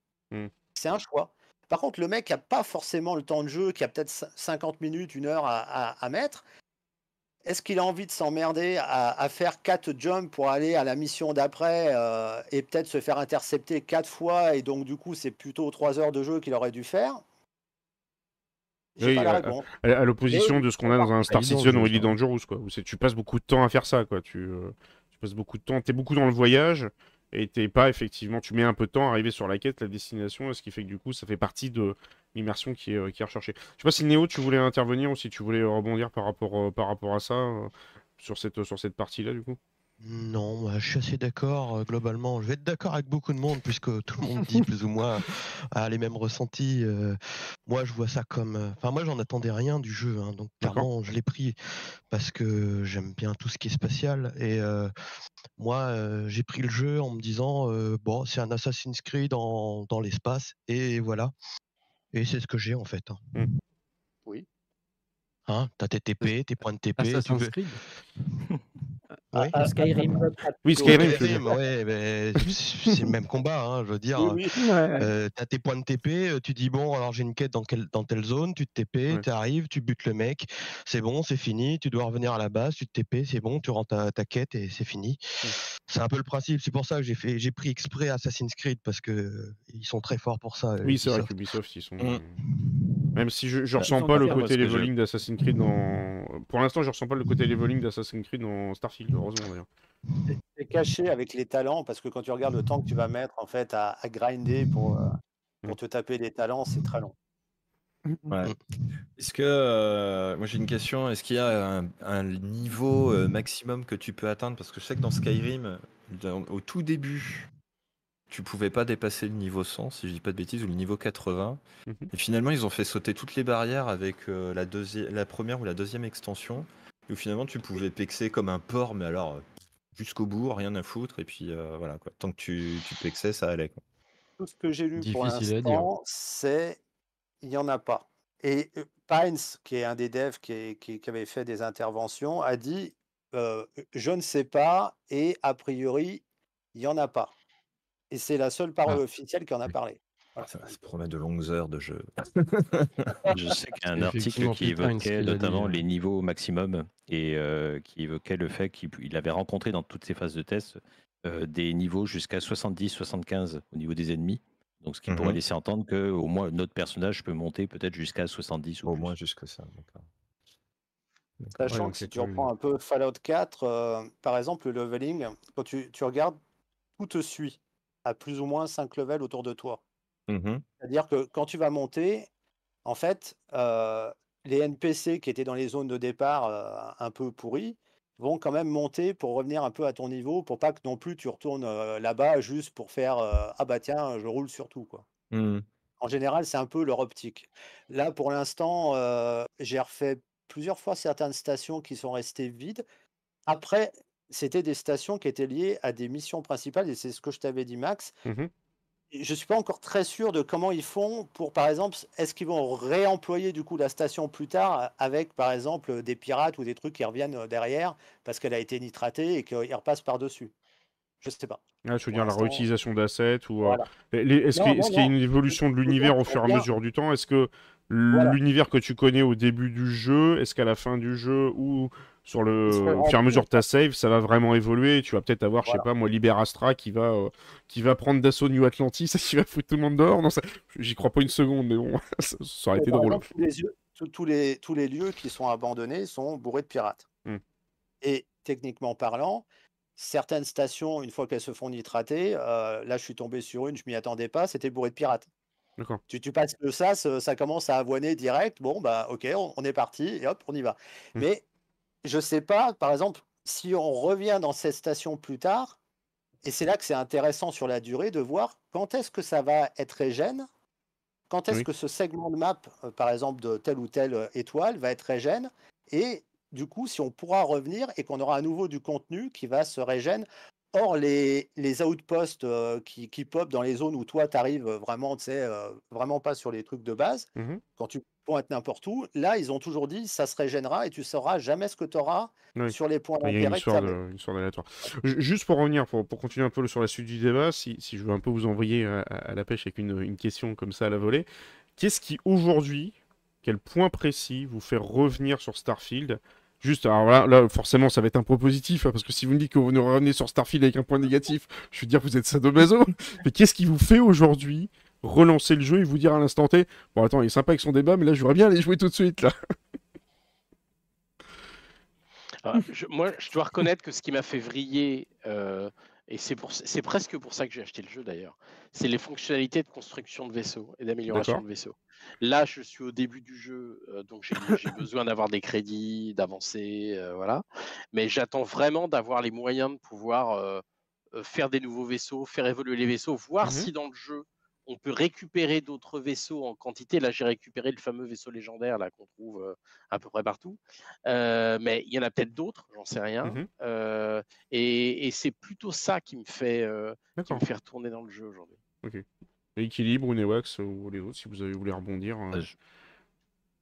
C'est un choix. Par contre, le mec qui n'a pas forcément le temps de jeu, qui a peut-être cin- 50 minutes, une heure à, à- à mettre, est-ce qu'il a envie de s'emmerder à, à faire 4 jumps pour aller à la mission d'après euh, et peut-être se faire intercepter 4 fois et donc du coup c'est plutôt 3 heures de jeu qu'il aurait dû faire? J'ai Oui, pas la réponse. À, à l'opposition de ce qu'on a dans un Star Citizen ou Elite. Dangerous, quoi. Où tu passes beaucoup de temps à faire ça, quoi. Tu, euh, tu passes beaucoup de temps, t'es beaucoup dans le voyage et t'es pas effectivement, tu mets un peu de temps à arriver sur la quête, la destination, ce qui fait que du coup, ça fait partie de l'immersion qui est, euh, qui est recherchée. Je sais pas si Néo, tu voulais intervenir ou si tu voulais rebondir par rapport, euh, par rapport à ça, euh, sur cette, sur cette partie-là, du coup. Non, moi, je suis assez d'accord euh, globalement. Je vais être d'accord avec beaucoup de monde puisque tout le monde dit plus ou moins a les mêmes ressentis. euh, moi, je vois ça comme. euh, Enfin, moi, j'en attendais rien du jeu, hein, donc clairement, je l'ai pris parce que j'aime bien tout ce qui est spatial. Et euh, moi, euh, j'ai pris le jeu en me disant euh, bon, c'est un Assassin's Creed dans, dans l'espace et voilà. Et c'est ce que j'ai en fait. hein. Mm. Oui. Hein, t'as tes TP, tes points de TP. tu Assassin's veux- Creed. Oui. Ah, Skyrim. Oui, Skyrim, dire. Skyrim, ouais, mais c'est le même combat, hein, je veux dire. Oui, oui. Ouais. Euh, t'as tes points de TP, euh, tu dis bon, alors j'ai une quête dans, quelle- dans telle zone, tu te TP, Ouais. tu arrives, tu butes le mec, c'est bon, c'est fini, tu dois revenir à la base, tu te TP, c'est bon, tu rends ta, ta quête et c'est fini. C'est un peu le principe, c'est pour ça que j'ai fait, j'ai pris exprès Assassin's Creed parce que euh, ils sont très forts pour ça. Oui, c'est vrai Ubisoft. qu'Ubisoft, ils sont. Mm. Même si je, je Bah, ressens pas le côté leveling d'Assassin's Creed dans. Pour l'instant, je ressens pas le côté leveling d'Assassin's Creed dans Starfield, heureusement d'ailleurs. C'est caché avec les talents parce que quand tu regardes le temps que tu vas mettre en fait à, à grinder pour, euh, pour te taper des talents, c'est très long. Ouais. Est-ce que, euh, moi j'ai une question, est-ce qu'il y a un, un niveau euh, maximum que tu peux atteindre? Parce que je sais que dans Skyrim, dans- au tout début, tu pouvais pas dépasser le niveau 100, si je dis pas de bêtises, ou le niveau 80. Mhm. Et finalement, ils ont fait sauter toutes les barrières avec euh, la, deuxi- la première ou la deuxième extension, où finalement tu pouvais pexer comme un porc, mais alors jusqu'au bout, rien à foutre, et puis euh, voilà quoi. Tant que tu, tu pexais, ça allait quoi. Tout ce que j'ai lu pour Difficile l'instant, c'est il n'y en a pas. Et euh, Pines, qui est un des devs qui, est- qui- qui avait fait des interventions, a dit euh, je ne sais pas et a priori il n'y en a pas. Et c'est la seule parole Ah. officielle qui en a parlé. Voilà. Ça, ça promet de longues heures de jeu. Je sais qu'il y a un article qui évoquait notamment les niveaux maximum et euh, qui évoquait le fait qu'il il avait rencontré dans toutes ses phases de test euh, des niveaux jusqu'à 70-75 au niveau des ennemis. Donc, ce qui pourrait Mhm. laisser entendre que au moins notre personnage peut monter peut-être jusqu'à 70 ou Au plus. moins jusque ça. d'accord. Sachant que si tu reprends un peu Fallout 4, euh, par exemple, le leveling, quand tu, tu regardes, tout te suit à plus ou moins 5 levels autour de toi. Mhm. C'est-à-dire que quand tu vas monter, en fait, euh, les NPC qui étaient dans les zones de départ euh, un peu pourries vont quand même monter pour revenir un peu à ton niveau, pour pas que non plus tu retournes euh, là-bas juste pour faire ah bah tiens, je roule sur tout quoi. Mhm. En général, c'est un peu leur optique. Là, pour l'instant, j'ai refait plusieurs fois certaines stations qui sont restées vides. Après, c'était des stations qui étaient liées à des missions principales, et c'est ce que je t'avais dit, Max. Et Je suis pas encore très sûr de comment ils font pour, par exemple, est-ce qu'ils vont réemployer du coup la station plus tard avec, par exemple, des pirates ou des trucs qui reviennent euh, derrière parce qu'elle a été nitratée et qu'ils repassent par-dessus? Je sais pas. Ah, je veux dire la réutilisation d'assets ou. euh, Voilà. Est-ce qu'il y a une évolution de l'univers au fur et à mesure du temps? Est-ce que Voilà. l'univers que tu connais au début du jeu, est-ce qu'à la fin du jeu ou sur le au fur et à mesure de ta save, ça va vraiment évoluer et Tu vas peut-être avoir, je sais Voilà. pas moi, Liber Astra qui va, euh, qui va prendre d'assaut New Atlantis et qui va foutre tout le monde dehors. Non, ça... j'y crois pas une seconde, mais bon, ça, ça aurait Et été drôle. exemple, tous les, yeux- tous- tous les, tous les lieux qui sont abandonnés sont bourrés de pirates. Hmm. techniquement parlant, certaines stations, une fois qu'elles se font nitrater, euh, là je suis tombé sur une, je m'y attendais pas, c'était bourré de pirates. D'accord. Tu, tu passes le sas, euh, ça commence à avoiner direct. Bon, bah ok, on, on est parti et hop, on y va. Mm. Mais je sais pas, par exemple, si on revient dans cette station plus tard, et c'est là que c'est intéressant sur la durée de voir quand est-ce que ça va être régène, quand est-ce Oui. que ce segment de map, euh, par exemple, de telle ou telle euh, étoile, va être régène, et du coup, si on pourra revenir et qu'on aura à nouveau du contenu qui va se régène. Or, les, les outposts euh, qui, qui pop dans les zones où toi, tu arrives vraiment, tu sais, euh, vraiment pas sur les trucs de base, Mhm. quand tu pointes n'importe où, là, ils ont toujours dit ça se régénera et tu sauras jamais ce que tu auras Oui. sur les points Il y a une d'intérêt histoire, de, une histoire Juste pour revenir, pour, pour continuer un peu sur la suite du débat, si, si je veux un peu vous envoyer à, à la pêche avec une, une question comme ça à la volée, qu'est-ce qui aujourd'hui, quel point précis vous fait revenir sur Starfield? Juste, alors là, là, forcément, ça va être un point positif, hein, parce que si vous me dites que vous ne revenez sur Starfield avec un point négatif, je veux dire que vous êtes sadomaso. Mais qu'est-ce qui vous fait aujourd'hui relancer le jeu et vous dire à l'instant T, bon attends, il est sympa avec son débat, mais là, j'aurais bien aller jouer tout de suite, là. Ah, je- moi, je dois reconnaître que ce qui m'a fait vriller, euh, et c'est pour, c'est presque pour ça que j'ai acheté le jeu d'ailleurs, c'est les fonctionnalités de construction de vaisseaux et d'amélioration D'accord. de vaisseaux. Là, je suis au début du jeu, euh, donc j'ai j'ai besoin d'avoir des crédits, d'avancer, euh, voilà. Mais j'attends vraiment d'avoir les moyens de pouvoir faire des nouveaux vaisseaux, faire évoluer les vaisseaux, voir Mhm. si dans le jeu on peut récupérer d'autres vaisseaux en quantité. Là, j'ai récupéré le fameux vaisseau légendaire là qu'on trouve euh, à peu près partout. Euh, mais il y en a peut-être d'autres, j'en sais rien. Mhm. Euh, et et c'est plutôt ça qui me fait, euh, qui me fait retourner dans le jeu aujourd'hui. Équilibre ou Newax ou les autres, si vous avez voulu rebondir. Je,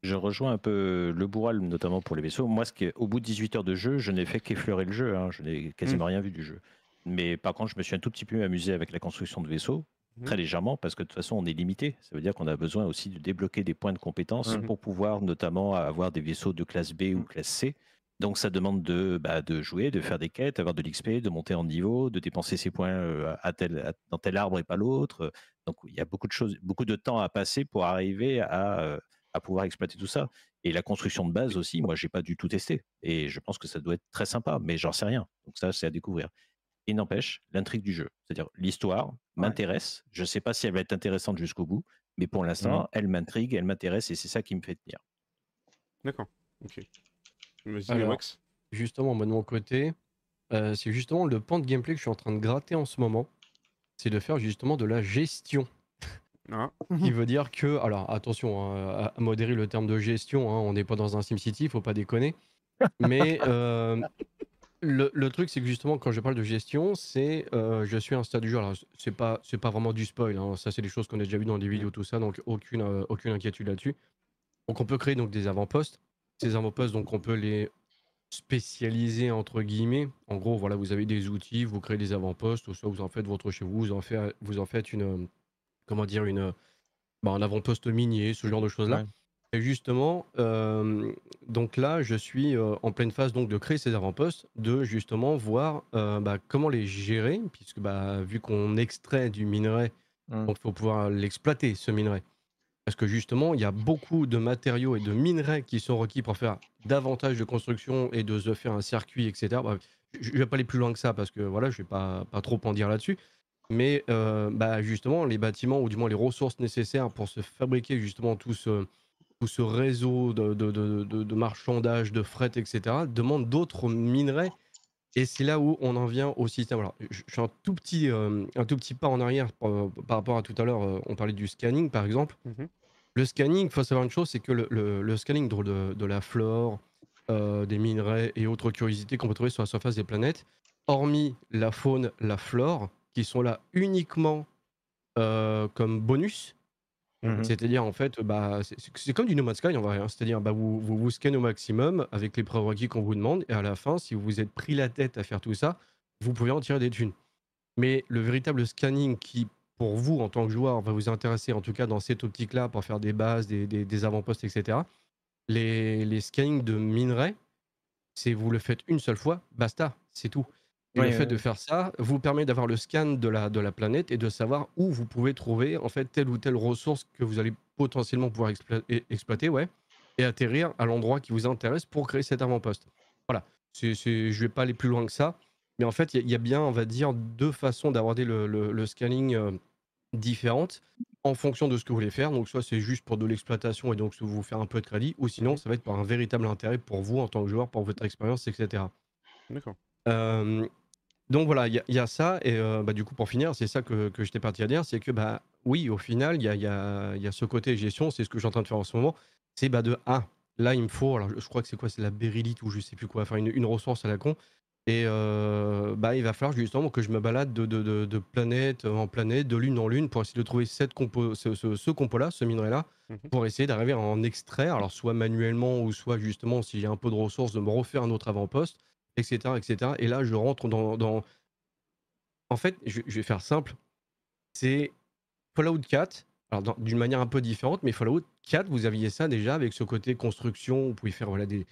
je rejoins un peu le Bourral, notamment pour les vaisseaux. Moi, ce qui est- au bout de 18 heures de jeu, je n'ai fait qu'effleurer le jeu. hein. Je n'ai quasiment rien vu du jeu. Mais par contre, je me suis un tout petit peu amusé avec la construction de vaisseaux. Très légèrement, parce que de toute façon, on est limité. Ça veut dire qu'on a besoin aussi de débloquer des points de compétences Mhm. pour pouvoir notamment avoir des vaisseaux de classe B ou classe C. Donc, ça demande de, bah, de jouer, de faire des quêtes, avoir de l'XP, de monter en niveau, de dépenser ses points euh, à tel, à- dans tel arbre et pas l'autre. Donc, il y a beaucoup de choses, beaucoup de temps à passer pour arriver à, euh, à pouvoir exploiter tout ça. Et la construction de base aussi, moi, j'ai pas du tout testé. Et je pense que ça doit être très sympa, mais j'en sais rien. Donc, ça, c'est à découvrir. Il n'empêche, l'intrigue du jeu, c'est-à-dire l'histoire m'intéresse. Je ne sais pas si elle va être intéressante jusqu'au bout, mais pour l'instant, elle m'intrigue, elle m'intéresse et c'est ça qui me fait tenir. D'accord. Ok. Vas-y. Justement, moi de mon côté, euh, c'est justement le pan de gameplay que je suis en train de gratter en ce moment. C'est de faire justement de la gestion. Ah, Qui veut dire que, alors attention hein, à, modérer le terme de gestion, hein, on n'est pas dans un SimCity, faut pas déconner. Mais euh, le, le truc, c'est que justement, quand je parle de gestion, c'est euh, je suis à un stade du jeu. Alors, c'est pas, c'est pas vraiment du spoil, hein, ça, c'est des choses qu'on a déjà vues dans des vidéos, tout ça, donc aucune, euh, aucune inquiétude là-dessus. Donc, on peut créer donc des avant-postes. Ces avant-postes, donc, on peut les spécialiser entre guillemets. En gros, voilà, vous avez des outils, vous créez des avant-postes, ou soit vous en faites votre chez vous, vous en faites, vous en faites une, euh, comment dire, une, bah, un avant-poste minier, ce genre de choses-là. Ouais. Et justement, euh, donc là, je suis euh, en pleine phase donc de créer ces avant-postes, de justement voir euh, bah, comment les gérer, puisque bah, vu qu'on extrait du minerai, il faut pouvoir l'exploiter, ce minerai. Parce que justement, il y a beaucoup de matériaux et de minerais qui sont requis pour faire davantage de construction et de se faire un circuit, etc. Bah, je ne vais pas aller plus loin que ça parce que voilà, je ne vais pas, pas trop en dire là-dessus. Mais bah, justement, les bâtiments ou du moins les ressources nécessaires pour se fabriquer justement tout ce, tout ce réseau de, de, de, marchandage, de fret, etc., demandent d'autres minerais. Et c'est là où on en vient au système. Alors, je je suis un tout petit, euh, un tout petit pas en arrière par, par rapport à tout à l'heure. euh, on parlait du scanning, par exemple. Mhm. Le scanning, il faut savoir une chose, c'est que le, le- le scanning de, la flore, euh, des minerais et autres curiosités qu'on peut trouver sur la surface des planètes, hormis la faune, la flore, qui sont là uniquement euh, comme bonus, Mhm. c'est-à-dire, en fait, bah, c'est- comme du No Man's Sky en vrai. hein. C'est-à-dire, bah, vous, vous vous scannez au maximum avec les prérequis qu'on vous demande, et à la fin, si vous vous êtes pris la tête à faire tout ça, vous pouvez en tirer des thunes. Mais le véritable scanning qui, pour vous, en tant que joueur, va vous intéresser, en tout cas dans cette optique-là, pour faire des bases, des avant-postes, etc., les, les scannings de minerais, c'est vous le faites une seule fois, basta, c'est tout. Et Ouais, le fait ouais, de faire ça vous permet d'avoir le scan de la, de la planète et de savoir où vous pouvez trouver en fait telle ou telle ressource que vous allez potentiellement pouvoir exploiter, ouais, et atterrir à l'endroit qui vous intéresse pour créer cet avant-poste. Voilà. c'est- je vais pas aller plus loin que ça. Mais en fait, il y, a- il y a bien, on va dire, deux façons d'aborder le, le- le scaling euh, différentes en fonction de ce que vous voulez faire. Donc, soit c'est juste pour de l'exploitation et donc vous faire un peu de crédit, ou sinon, ça va être par un véritable intérêt pour vous en tant que joueur, pour votre expérience, etc. D'accord. Euh, donc voilà, il y, a- y a ça. Et euh, bah, du coup, pour finir, c'est ça que, que j'étais parti à dire, c'est que bah oui, au final, il y a, y a- y a ce côté gestion, c'est ce que je suis en train de faire en ce moment. C'est bah, de ah, là il me faut, alors je crois que c'est quoi, c'est la béryllite ou je sais plus quoi, enfin une, une ressource à la con. Et euh, bah, il va falloir justement que je me balade de, de- de- de planète en planète, de lune en lune, pour essayer de trouver cette compo, ce, ce, ce compo-là, ce minerai-là, Mhm. pour essayer d'arriver à en extraire, alors soit manuellement ou soit justement, si j'ai un peu de ressources, de me refaire un autre avant-poste, etc.. Et là, je rentre dans... dans... En fait, je, vais faire simple, c'est Fallout 4, alors d'une manière un peu différente, mais Fallout 4, vous aviez ça déjà avec ce côté construction, vous pouvez faire voilà, des,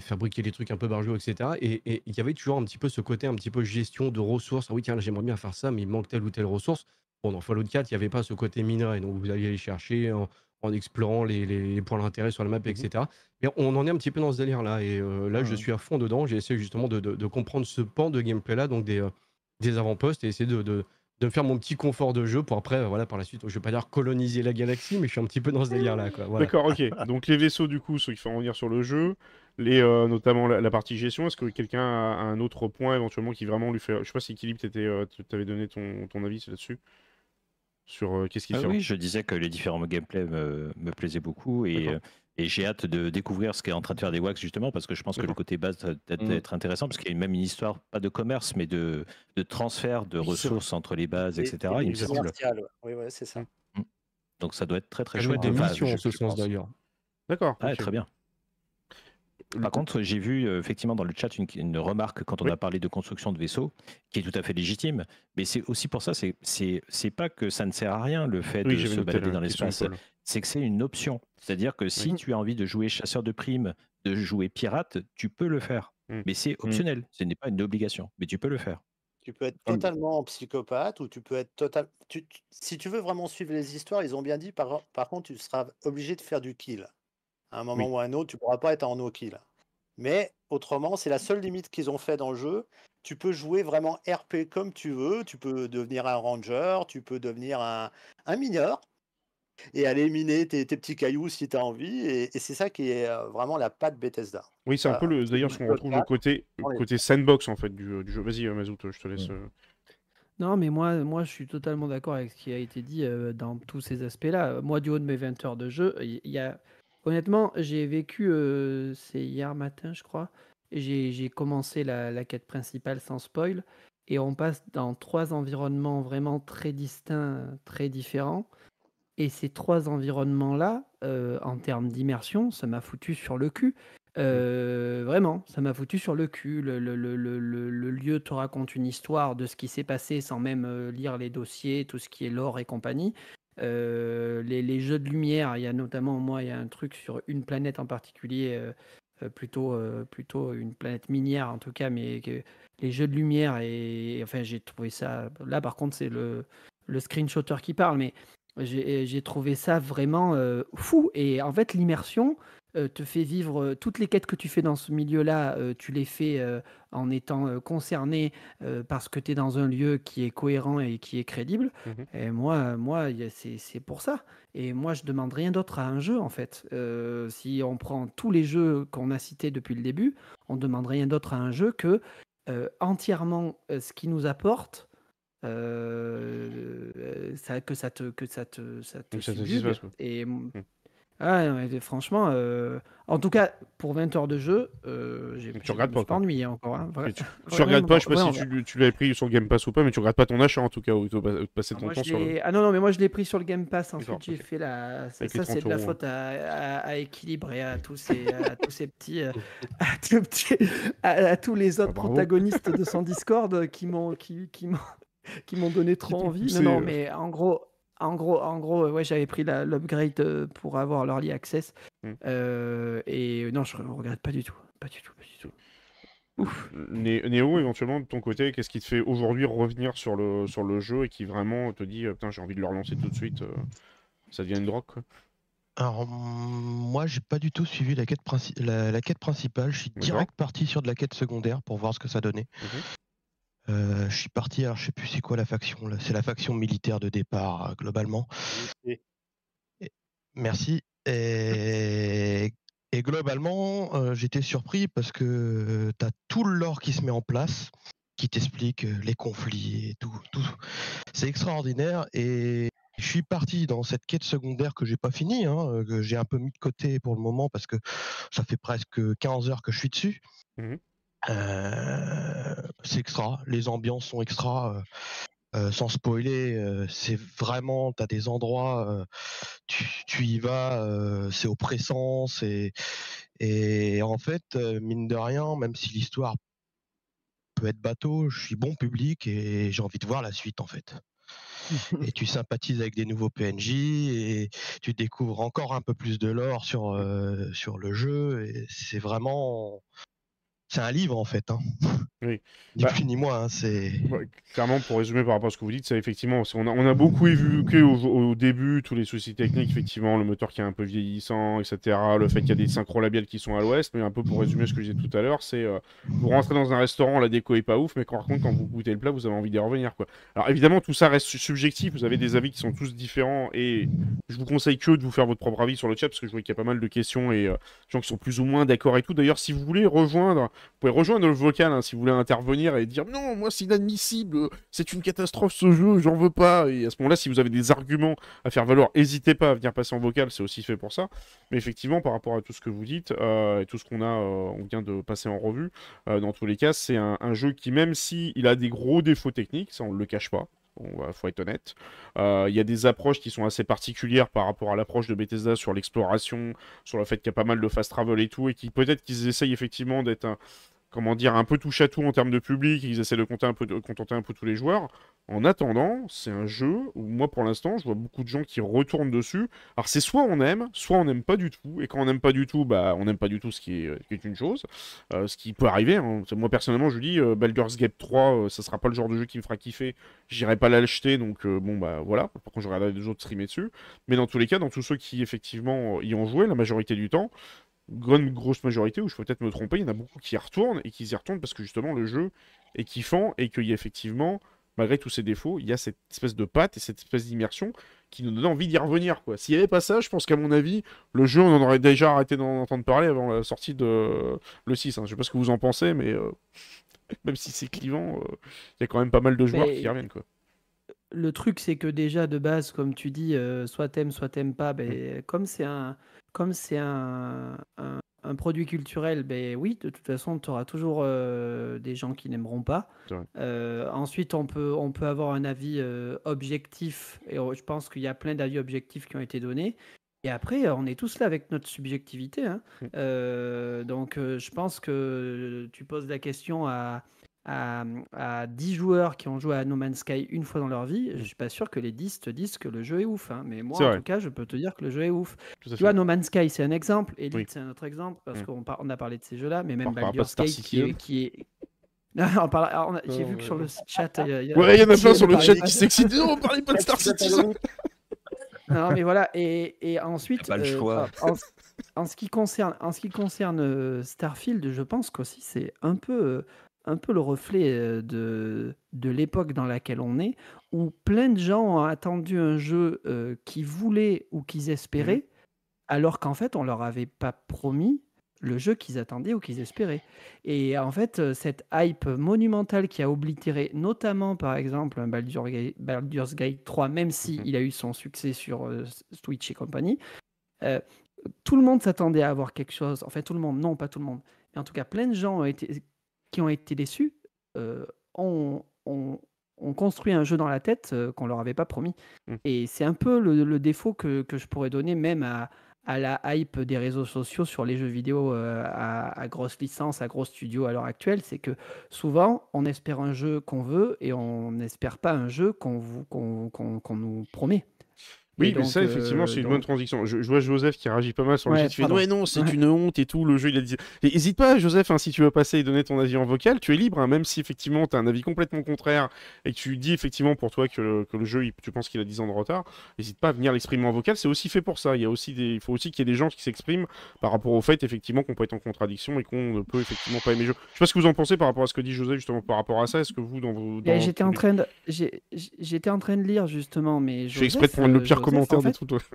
fabriquer des trucs un peu barjots, etc. Et il y avait toujours un petit peu ce côté un petit peu gestion de ressources. Ah oui, tiens, j'aimerais bien faire ça, mais il manque telle ou telle ressource. Bon, dans Fallout 4, il n'y avait pas ce côté minerai, donc vous alliez aller chercher en explorant les, points d'intérêt sur la map, Mhm. etc. Et on en est un petit peu dans ce délire-là. Et euh, là, je Ouais. suis à fond dedans. J'essaie justement de, de- de comprendre ce pan de gameplay-là, donc des, euh, des avant-postes, et essayer de, de- de me faire mon petit confort de jeu pour après, euh, voilà, par la suite, je vais pas dire coloniser la galaxie, mais je suis un petit peu dans ce délire-là. Voilà. D'accord, ok. Donc les vaisseaux, du coup, ceux qui font revenir sur le jeu, les, euh, notamment la, la partie gestion, est-ce que quelqu'un a un autre point éventuellement qui vraiment lui fait... Je sais pas si Équilibre, tu avais donné ton, ton avis là-dessus? Sur euh, qu'est-ce qu'il Ah fait oui, je disais que les différents gameplays me, me plaisaient beaucoup et, euh, et j'ai hâte de découvrir ce qu'est en train de faire des Wax justement parce que je pense que le côté base doit être, Mm. être intéressant parce qu'il y a même une histoire, pas de commerce, mais de, de transfert de Oui, ressources entre les bases, Et- etc. et Il me les semble. commerciales, ouais. Oui, ouais, c'est ça. Donc ça doit être très très Il y a chouette. des missions en ce sens d'ailleurs. D'accord. Ah, très bien. Par contre, j'ai vu euh, effectivement dans le chat une, une remarque quand on Oui. a parlé de construction de vaisseaux, qui est tout à fait légitime. Mais c'est aussi pour ça, c'est pas que ça ne sert à rien le fait Oui, de se balader la dans l'espace. C'est que c'est une option. C'est-à-dire que si Oui. tu as envie de jouer chasseur de primes, de jouer pirate, tu peux le faire. Mm. Mais c'est optionnel. Ce n'est pas une obligation, mais tu peux le faire. Tu peux être totalement psychopathe ou tu peux être total. tu- tu- si tu veux vraiment suivre les histoires, ils ont bien dit, par, par contre, tu seras obligé de faire du kill. À un moment Oui. ou à un autre, tu pourras pas être en no kill. Mais autrement, c'est la seule limite qu'ils ont fait dans le jeu. Tu peux jouer vraiment RP comme tu veux. Tu peux devenir un ranger, tu peux devenir un, un mineur et aller miner tes, tes petits cailloux si tu as envie. Et, et c'est ça qui est euh, vraiment la patte Bethesda. Oui, c'est un peu Voilà. le. D'ailleurs, ce qu'on retrouve le côté, côté sandbox en fait du, du jeu. Vas-y, euh, Mazout, je te laisse. Mm. euh, Non, mais moi, moi, je suis totalement d'accord avec ce qui a été dit euh, dans tous ces aspects-là. Moi, du haut de mes 20 heures de jeu, il y, a... honnêtement, j'ai vécu, euh, c'est hier matin, je crois, j'ai j'ai commencé la, la quête principale sans spoil, et on passe dans trois environnements vraiment très distincts, très différents. Et ces trois environnements-là, euh, en termes d'immersion, ça m'a foutu sur le cul. Euh, vraiment, ça m'a foutu sur le cul. Le, le- lieu te raconte une histoire de ce qui s'est passé sans même lire les dossiers, tout ce qui est lore et compagnie. Euh, les, jeux de lumière, il y a notamment, moi, il y a un truc sur une planète en particulier, euh, euh, plutôt, plutôt une planète minière en tout cas, mais les jeux de lumière, et, enfin, j'ai trouvé ça. Là, par contre, c'est le, le screenshotter qui parle, mais j'ai trouvé ça vraiment euh, fou. Et en fait, l'immersion euh, te fait vivre euh, toutes les quêtes que tu fais dans ce milieu-là, tu les fais en étant concerné parce que tu es dans un lieu qui est cohérent et qui est crédible. Mhm. Et moi, moi c'est pour ça. Et moi, je demande rien d'autre à un jeu, en fait. Si on prend tous les jeux qu'on a cités depuis le début, on demande rien d'autre à un jeu que entièrement ce qu'il nous apporte. Euh, euh, ça, que ça te que ça te ça te ça te et ah, non, mais franchement euh, en tout cas pour 20 heures de jeu euh, j'ai Tu regardes pas, quoi. ennuyé encore hein, tu, tu regardes pas, je sais pas vraiment, si tu, tu l'avais pris sur le Game Pass ou pas, mais tu regardes pas ton achat en tout cas, ou tu vas passer Ah, ton moi, temps sur le. ah non, non, mais moi je l'ai pris sur le Game Pass. Ensuite, j'ai fait la. Ça, ça, c'est de 30 la euros, faute à, à- à Équilibre et à tous ces, à tous ces petits. euh, à, tous les autres Ah, bravo. protagonistes de son Discord qui m'ont qui, qui m'ont qui m'ont donné trop envie. poussé, non, non, euh. mais en gros. En gros, en gros, ouais, j'avais pris l'upgrade euh, pour avoir l'early access. Hmm. Euh, et non, je ne regrette pas du tout. Pas du tout, pas du tout. Ouf. Né- Néo, éventuellement, de ton côté, qu'est-ce qui te fait aujourd'hui revenir sur le, sur le jeu et qui vraiment te dit, putain, j'ai envie de le relancer tout de suite, ça devient une drogue, quoi? Alors, mm, moi, j'ai pas du tout suivi la quête, princi- la, la quête principale. Je suis direct parti sur de la quête secondaire pour voir ce que ça donnait. Je suis parti, alors je sais plus c'est quoi la faction. C'est la faction militaire de départ, euh, globalement. Et- Merci. Et, et globalement, euh, j'étais surpris parce que tu as tout le lore qui se met en place, qui t'explique euh, les conflits et tout. tout. C'est extraordinaire. Et je suis parti dans cette quête secondaire que j'ai pas finie, hein, euh, que j'ai un peu mis de côté pour le moment parce que ça fait presque 15 heures que je suis dessus. Mhm. Euh, c'est extra, les ambiances sont extra. euh, euh, sans spoiler, c'est vraiment, tu as des endroits, tu, y vas, c'est oppressant, c'est et en fait, mine de rien, même si l'histoire peut être bateau, je suis bon public et j'ai envie de voir la suite en fait. et tu sympathises avec des nouveaux PNJ et tu découvres encore un peu plus de lore sur sur le jeu et c'est vraiment c'est un livre en fait. Hein. Oui. Ni Bah, plus ni moins. hein, c'est Ouais, clairement, pour résumer par rapport à ce que vous dites, c'est effectivement, on a, on a beaucoup évoqué au, au début tous les soucis techniques, effectivement, le moteur qui est un peu vieillissant, etc., le fait qu'il y a des synchros labiales qui sont à l'ouest, mais un peu pour résumer ce que je disais tout à l'heure, c'est euh, vous rentrez dans un restaurant, la déco est pas ouf, mais par contre, quand vous goûtez le plat, vous avez envie d'y revenir, quoi. Alors évidemment, tout ça reste su- subjectif, vous avez des avis qui sont tous différents, et je vous conseille que de vous faire votre propre avis sur le chat, parce que je vois qu'il y a pas mal de questions et euh, gens qui sont plus ou moins d'accord et tout. D'ailleurs, si vous voulez rejoindre, vous pouvez rejoindre le vocal hein, si vous voulez intervenir et dire non, moi c'est inadmissible, c'est une catastrophe ce jeu, j'en veux pas. Et à ce moment-là, si vous avez des arguments à faire valoir, n'hésitez pas à venir passer en vocal, c'est aussi fait pour ça. Mais effectivement, par rapport à tout ce que vous dites euh, et tout ce qu'on a, euh, on vient de passer en revue, euh, dans tous les cas, c'est un, jeu qui, même si il a des gros défauts techniques, ça on le cache pas. Bon, bah, faut être honnête. Euh, Il y a des approches qui sont assez particulières par rapport à l'approche de Bethesda sur l'exploration, sur le fait qu'il y a pas mal de fast travel et tout, et qui peut-être qu'ils essayent effectivement d'être un, comment dire, un peu touche à tout en termes de public, ils essaient de contenter un peu, tous les joueurs. En attendant, c'est un jeu où moi pour l'instant, je vois beaucoup de gens qui retournent dessus. Alors c'est soit on aime, soit on n'aime pas du tout. Et quand on n'aime pas du tout, bah on n'aime pas du tout ce qui est, une chose. Euh, ce qui peut arriver. hein. Moi personnellement, je dis, euh, Baldur's Gate 3, euh, ça sera pas le genre de jeu qui me fera kiffer. J'irai pas l'acheter, donc euh, bon bah voilà. Par contre, je regarderai des autres streamer dessus. Mais dans tous les cas, dans tous ceux qui effectivement y ont joué, la majorité du temps, grande grosse majorité, ou je peux peut-être me tromper, il y en a beaucoup qui y retournent et qui y retournent parce que justement le jeu est kiffant et qu'il y a effectivement, malgré tous ses défauts, il y a cette espèce de patte et cette espèce d'immersion qui nous donne envie d'y revenir. quoi. S'il n'y avait pas ça, je pense qu'à mon avis, le jeu, on en aurait déjà arrêté d'en entendre parler avant la sortie de le 6. hein. Je sais pas ce que vous en pensez, mais euh, même si c'est clivant, euh, il y a quand même pas mal de joueurs Mais- qui y reviennent. Quoi. Le truc, c'est que déjà de base, comme tu dis, euh, soit t'aimes, soit t'aimes pas, Mmh. ben, comme c'est un, comme c'est un, un, un produit culturel, ben oui, de toute façon, tu auras toujours euh, des gens qui n'aimeront pas. Euh, ensuite, on peut, on peut avoir un avis euh, objectif, et je pense qu'il y a plein d'avis objectifs qui ont été donnés. Et après, on est tous là avec notre subjectivité. hein. Mm. Euh, donc, je pense que tu poses la question à, à, à 10 joueurs qui ont joué à No Man's Sky une fois dans leur vie. Je suis pas sûr que les 10 te disent que le jeu est ouf. hein. Mais moi, en vrai. tout cas, je peux te dire que le jeu est ouf. Tu vois. No Man's Sky, c'est un exemple. Elite, Oui. c'est un autre exemple. Parce Mm. qu'on par- on a parlé de ces jeux-là. Mais même Baldur's Star Gate qui est. Citizen. Qui est... Non, on parle- alors, on a- J'ai vu que sur ouais. le chat. il y a- y a- Ouais, il y en a plein qui sur le chat qui s'excitent. Non, on parlait pas de Star Citizen. non, mais voilà. Et, et ensuite, pas le euh, choix. en, en ce qui concerne, en ce qui concerne euh, Starfield, je pense qu'aussi c'est un peu, euh, un peu le reflet euh, de, de l'époque dans laquelle on est, où plein de gens ont attendu un jeu euh, qu'ils voulaient ou qu'ils espéraient, alors qu'en fait, on leur avait pas promis le jeu qu'ils attendaient ou qu'ils espéraient. Et en fait, euh, cette hype monumentale qui a oblitéré notamment, par exemple, Baldur's Gate, Baldur's Gate 3, même s'il Mhm. il a eu son succès sur euh, Twitch et compagnie, euh, tout le monde s'attendait à avoir quelque chose. En fait, tout le monde, non, pas tout le monde. Mais en tout cas, plein de gens ont été, qui ont été déçus euh, ont, ont- ont construit un jeu dans la tête euh, qu'on leur avait pas promis. Mm. Et c'est un peu le, le défaut que, que je pourrais donner même à, à la hype des réseaux sociaux sur les jeux vidéo euh, à, à grosse licence, à gros studio à l'heure actuelle. C'est que souvent, on espère un jeu qu'on veut et on n'espère pas un jeu qu'on nous promet. Oui, mais ça, effectivement, euh, c'est une donc- bonne transition. Je, je vois Joseph qui réagit pas mal sur le Ouais, chat. fait non, c'est Ouais. une honte et tout. Le jeu, il a dit. Et Hésite pas, Joseph, hein, si tu veux passer et donner ton avis en vocal, tu es libre, hein, même si effectivement tu as un avis complètement contraire et que tu dis effectivement pour toi que le, que le jeu, il- tu penses qu'il a 10 ans de retard. N'hésite pas à venir l'exprimer en vocal. C'est aussi fait pour ça. Il, y a aussi des... il faut aussi qu'il y ait des gens qui s'expriment par rapport au fait, effectivement, qu'on peut être en contradiction et qu'on ne peut effectivement pas aimer le jeu. Je sais pas ce que vous en pensez par rapport à ce que dit Joseph, justement, par rapport à ça. Est-ce que vous, dans vos. Et dans- J'étais en train de, en train de lire justement, mais Je fais exprès de prendre le pire commentaire de tout. toi.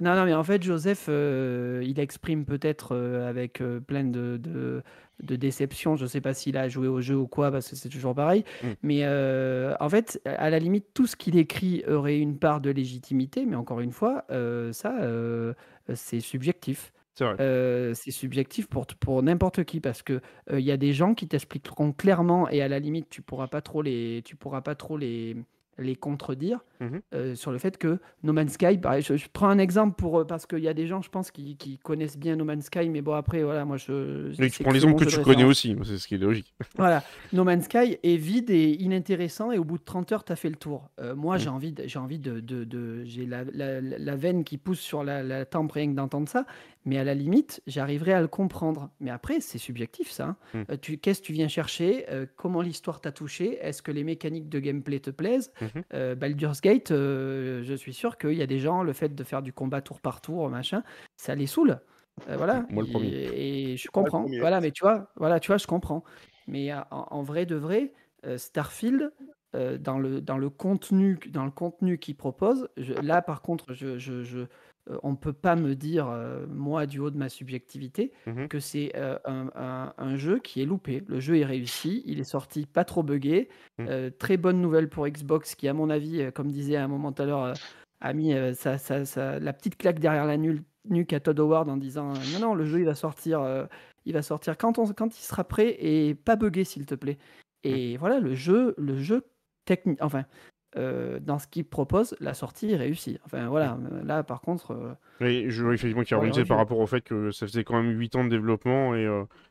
Non, non, mais en fait, Joseph, euh, il exprime peut-être euh, avec euh, plein de, de, de déception. Je sais pas s'il a joué au jeu ou quoi, parce que c'est toujours pareil. Mm. Mais euh, en fait, à la limite, tout ce qu'il écrit aurait une part de légitimité, mais encore une fois, ça, c'est subjectif. C'est. Euh, subjectif pour, pour n'importe qui parce que euh, il y a des gens qui t'expliqueront clairement et à la limite tu pourras pas trop les tu pourras pas trop les les contredire Mhm. euh, sur le fait que No Man's Sky pareil, je, je prends un exemple pour euh, parce qu'il y a des gens je pense qui, qui connaissent bien No Man's Sky mais bon après voilà moi je Mais c'est tu prends l'exemple que jeu tu connais référence. aussi, c'est ce qui est logique. Voilà, No Man's Sky est vide et inintéressant et au bout de 30 heures, tu as fait le tour. Euh, moi, j'ai envie, de, j'ai envie de, de, de- j'ai la, la- la- la veine qui pousse sur la, la tempe rien que d'entendre ça, mais à la limite, j'arriverai à le comprendre. Mais après, c'est subjectif ça. hein. Euh, tu, qu'est-ce que tu viens chercher? Comment l'histoire t'a touché? Est-ce que les mécaniques de gameplay te plaisent? Mhm. Euh, Baldur's Gate, euh, je suis sûr qu'il y a des gens, le fait de faire du combat tour par tour, machin, ça les saoule. Euh, voilà. Moi, le premier. Et, et je Moi, le comprends. premier. Voilà, mais tu vois, voilà, tu vois, je comprends. Mais en, en vrai de vrai, euh, Starfield, euh, dans le dans le contenu dans le contenu qu'il propose, je- là par contre, je, je, je, euh, on peut pas me dire euh, moi du haut de ma subjectivité Mhm. que c'est euh, un, un- un jeu qui est loupé. Le jeu est réussi, il est sorti pas trop buggé. Mhm. Euh, très bonne nouvelle pour Xbox qui, à mon avis, comme disait à un moment tout à l'heure, a mis sa- sa- sa- la petite claque derrière la nul- nuque à Todd Howard en disant euh, non non le jeu il va sortir euh, il va sortir quand on quand il sera prêt et pas buggé s'il te plaît et voilà le jeu le jeu technique enfin euh, dans ce qu'il propose la sortie réussie enfin voilà euh, là par contre euh, Oui, je vois effectivement qu'il rebondissait ouais, par rapport au fait que ça faisait quand même 8 ans de développement et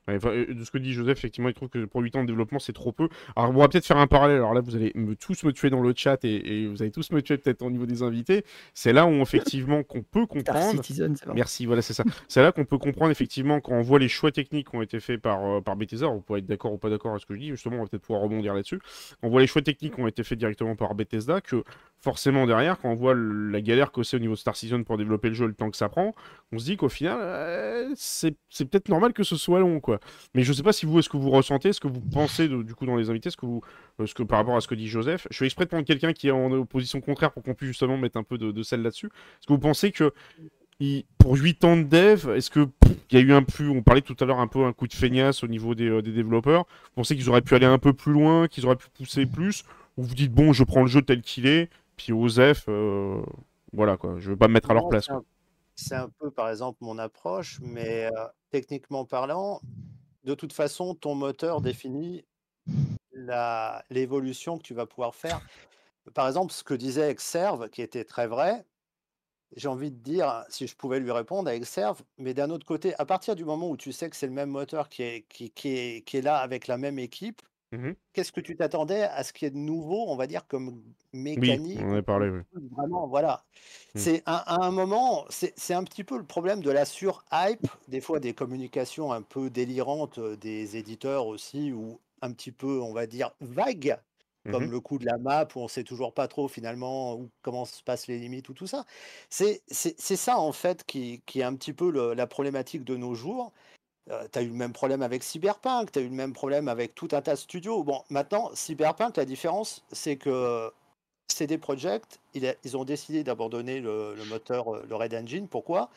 euh, enfin, de ce que dit Joseph, effectivement, il trouve que pour 8 ans de développement, c'est trop peu. Alors, on va peut-être faire un parallèle. Alors là, vous allez me, tous me tuer dans le chat et, et vous allez tous me tuer peut-être au niveau des invités. C'est là où, effectivement, qu'on peut comprendre. Citizen c'est bon. Merci, voilà, c'est ça. C'est là qu'on peut comprendre effectivement quand on voit les choix techniques qui ont été faits par, par Bethesda. On pourrait être d'accord ou pas d'accord avec ce que je dis, justement, on va peut-être pouvoir rebondir là-dessus. On voit les choix techniques qui ont été faits directement par Bethesda, que forcément derrière, quand on voit la galère que c'est au niveau de Star Citizen pour développer le jeu, le temps que ça prend, on se dit qu'au final, euh, c'est peut-être normal que ce soit long, quoi. Mais je sais pas si vous, est-ce que vous ressentez, ce que vous pensez de- du coup dans les invités, ce que vous, euh, ce que par rapport à ce que dit Joseph. Je fais exprès de prendre quelqu'un qui est en opposition contraire pour qu'on puisse justement mettre un peu de, de sel là-dessus. Est-ce que vous pensez que pour 8 ans de dev, est-ce que il y a eu un plus, on parlait tout à l'heure un peu un coup de feignasse au niveau des, euh, des développeurs. Vous pensez qu'ils auraient pu aller un peu plus loin, qu'ils auraient pu pousser plus, ou vous dites bon, je prends le jeu tel qu'il est, puis Osef, euh, voilà quoi, je veux pas me mettre à leur place. c'est un- peu, par exemple, mon approche, mais euh, techniquement parlant, de toute façon, ton moteur définit l'évolution que tu vas pouvoir faire. Par exemple, ce que disait Xserve, qui était très vrai, j'ai envie de dire, si je pouvais lui répondre à Xserve, mais d'un autre côté, à partir du moment où tu sais que c'est le même moteur qui est, qui, qui est, qui est là avec la même équipe, Mhm. qu'est-ce que tu t'attendais à ce qu'il y ait de nouveau, on va dire, comme Oui, mécanique on en a parlé. comme oui. Vraiment, voilà. Mm. C'est à, à un moment, c'est un petit peu le problème de la sur-hype, des fois des communications un peu délirantes euh, des éditeurs aussi, ou un petit peu, on va dire, vagues, comme Mhm. le coup de la map où on sait toujours pas trop finalement où, comment se passent les limites ou tout ça. C'est ça en fait qui, qui est un petit peu le- la problématique de nos jours. Tu as eu le même problème avec Cyberpunk, tu as eu le même problème avec tout un tas de studios. Bon, maintenant, Cyberpunk, la différence, c'est que CD Projekt, ils ont décidé d'abandonner le, le moteur, euh, le Red Engine. Pourquoi?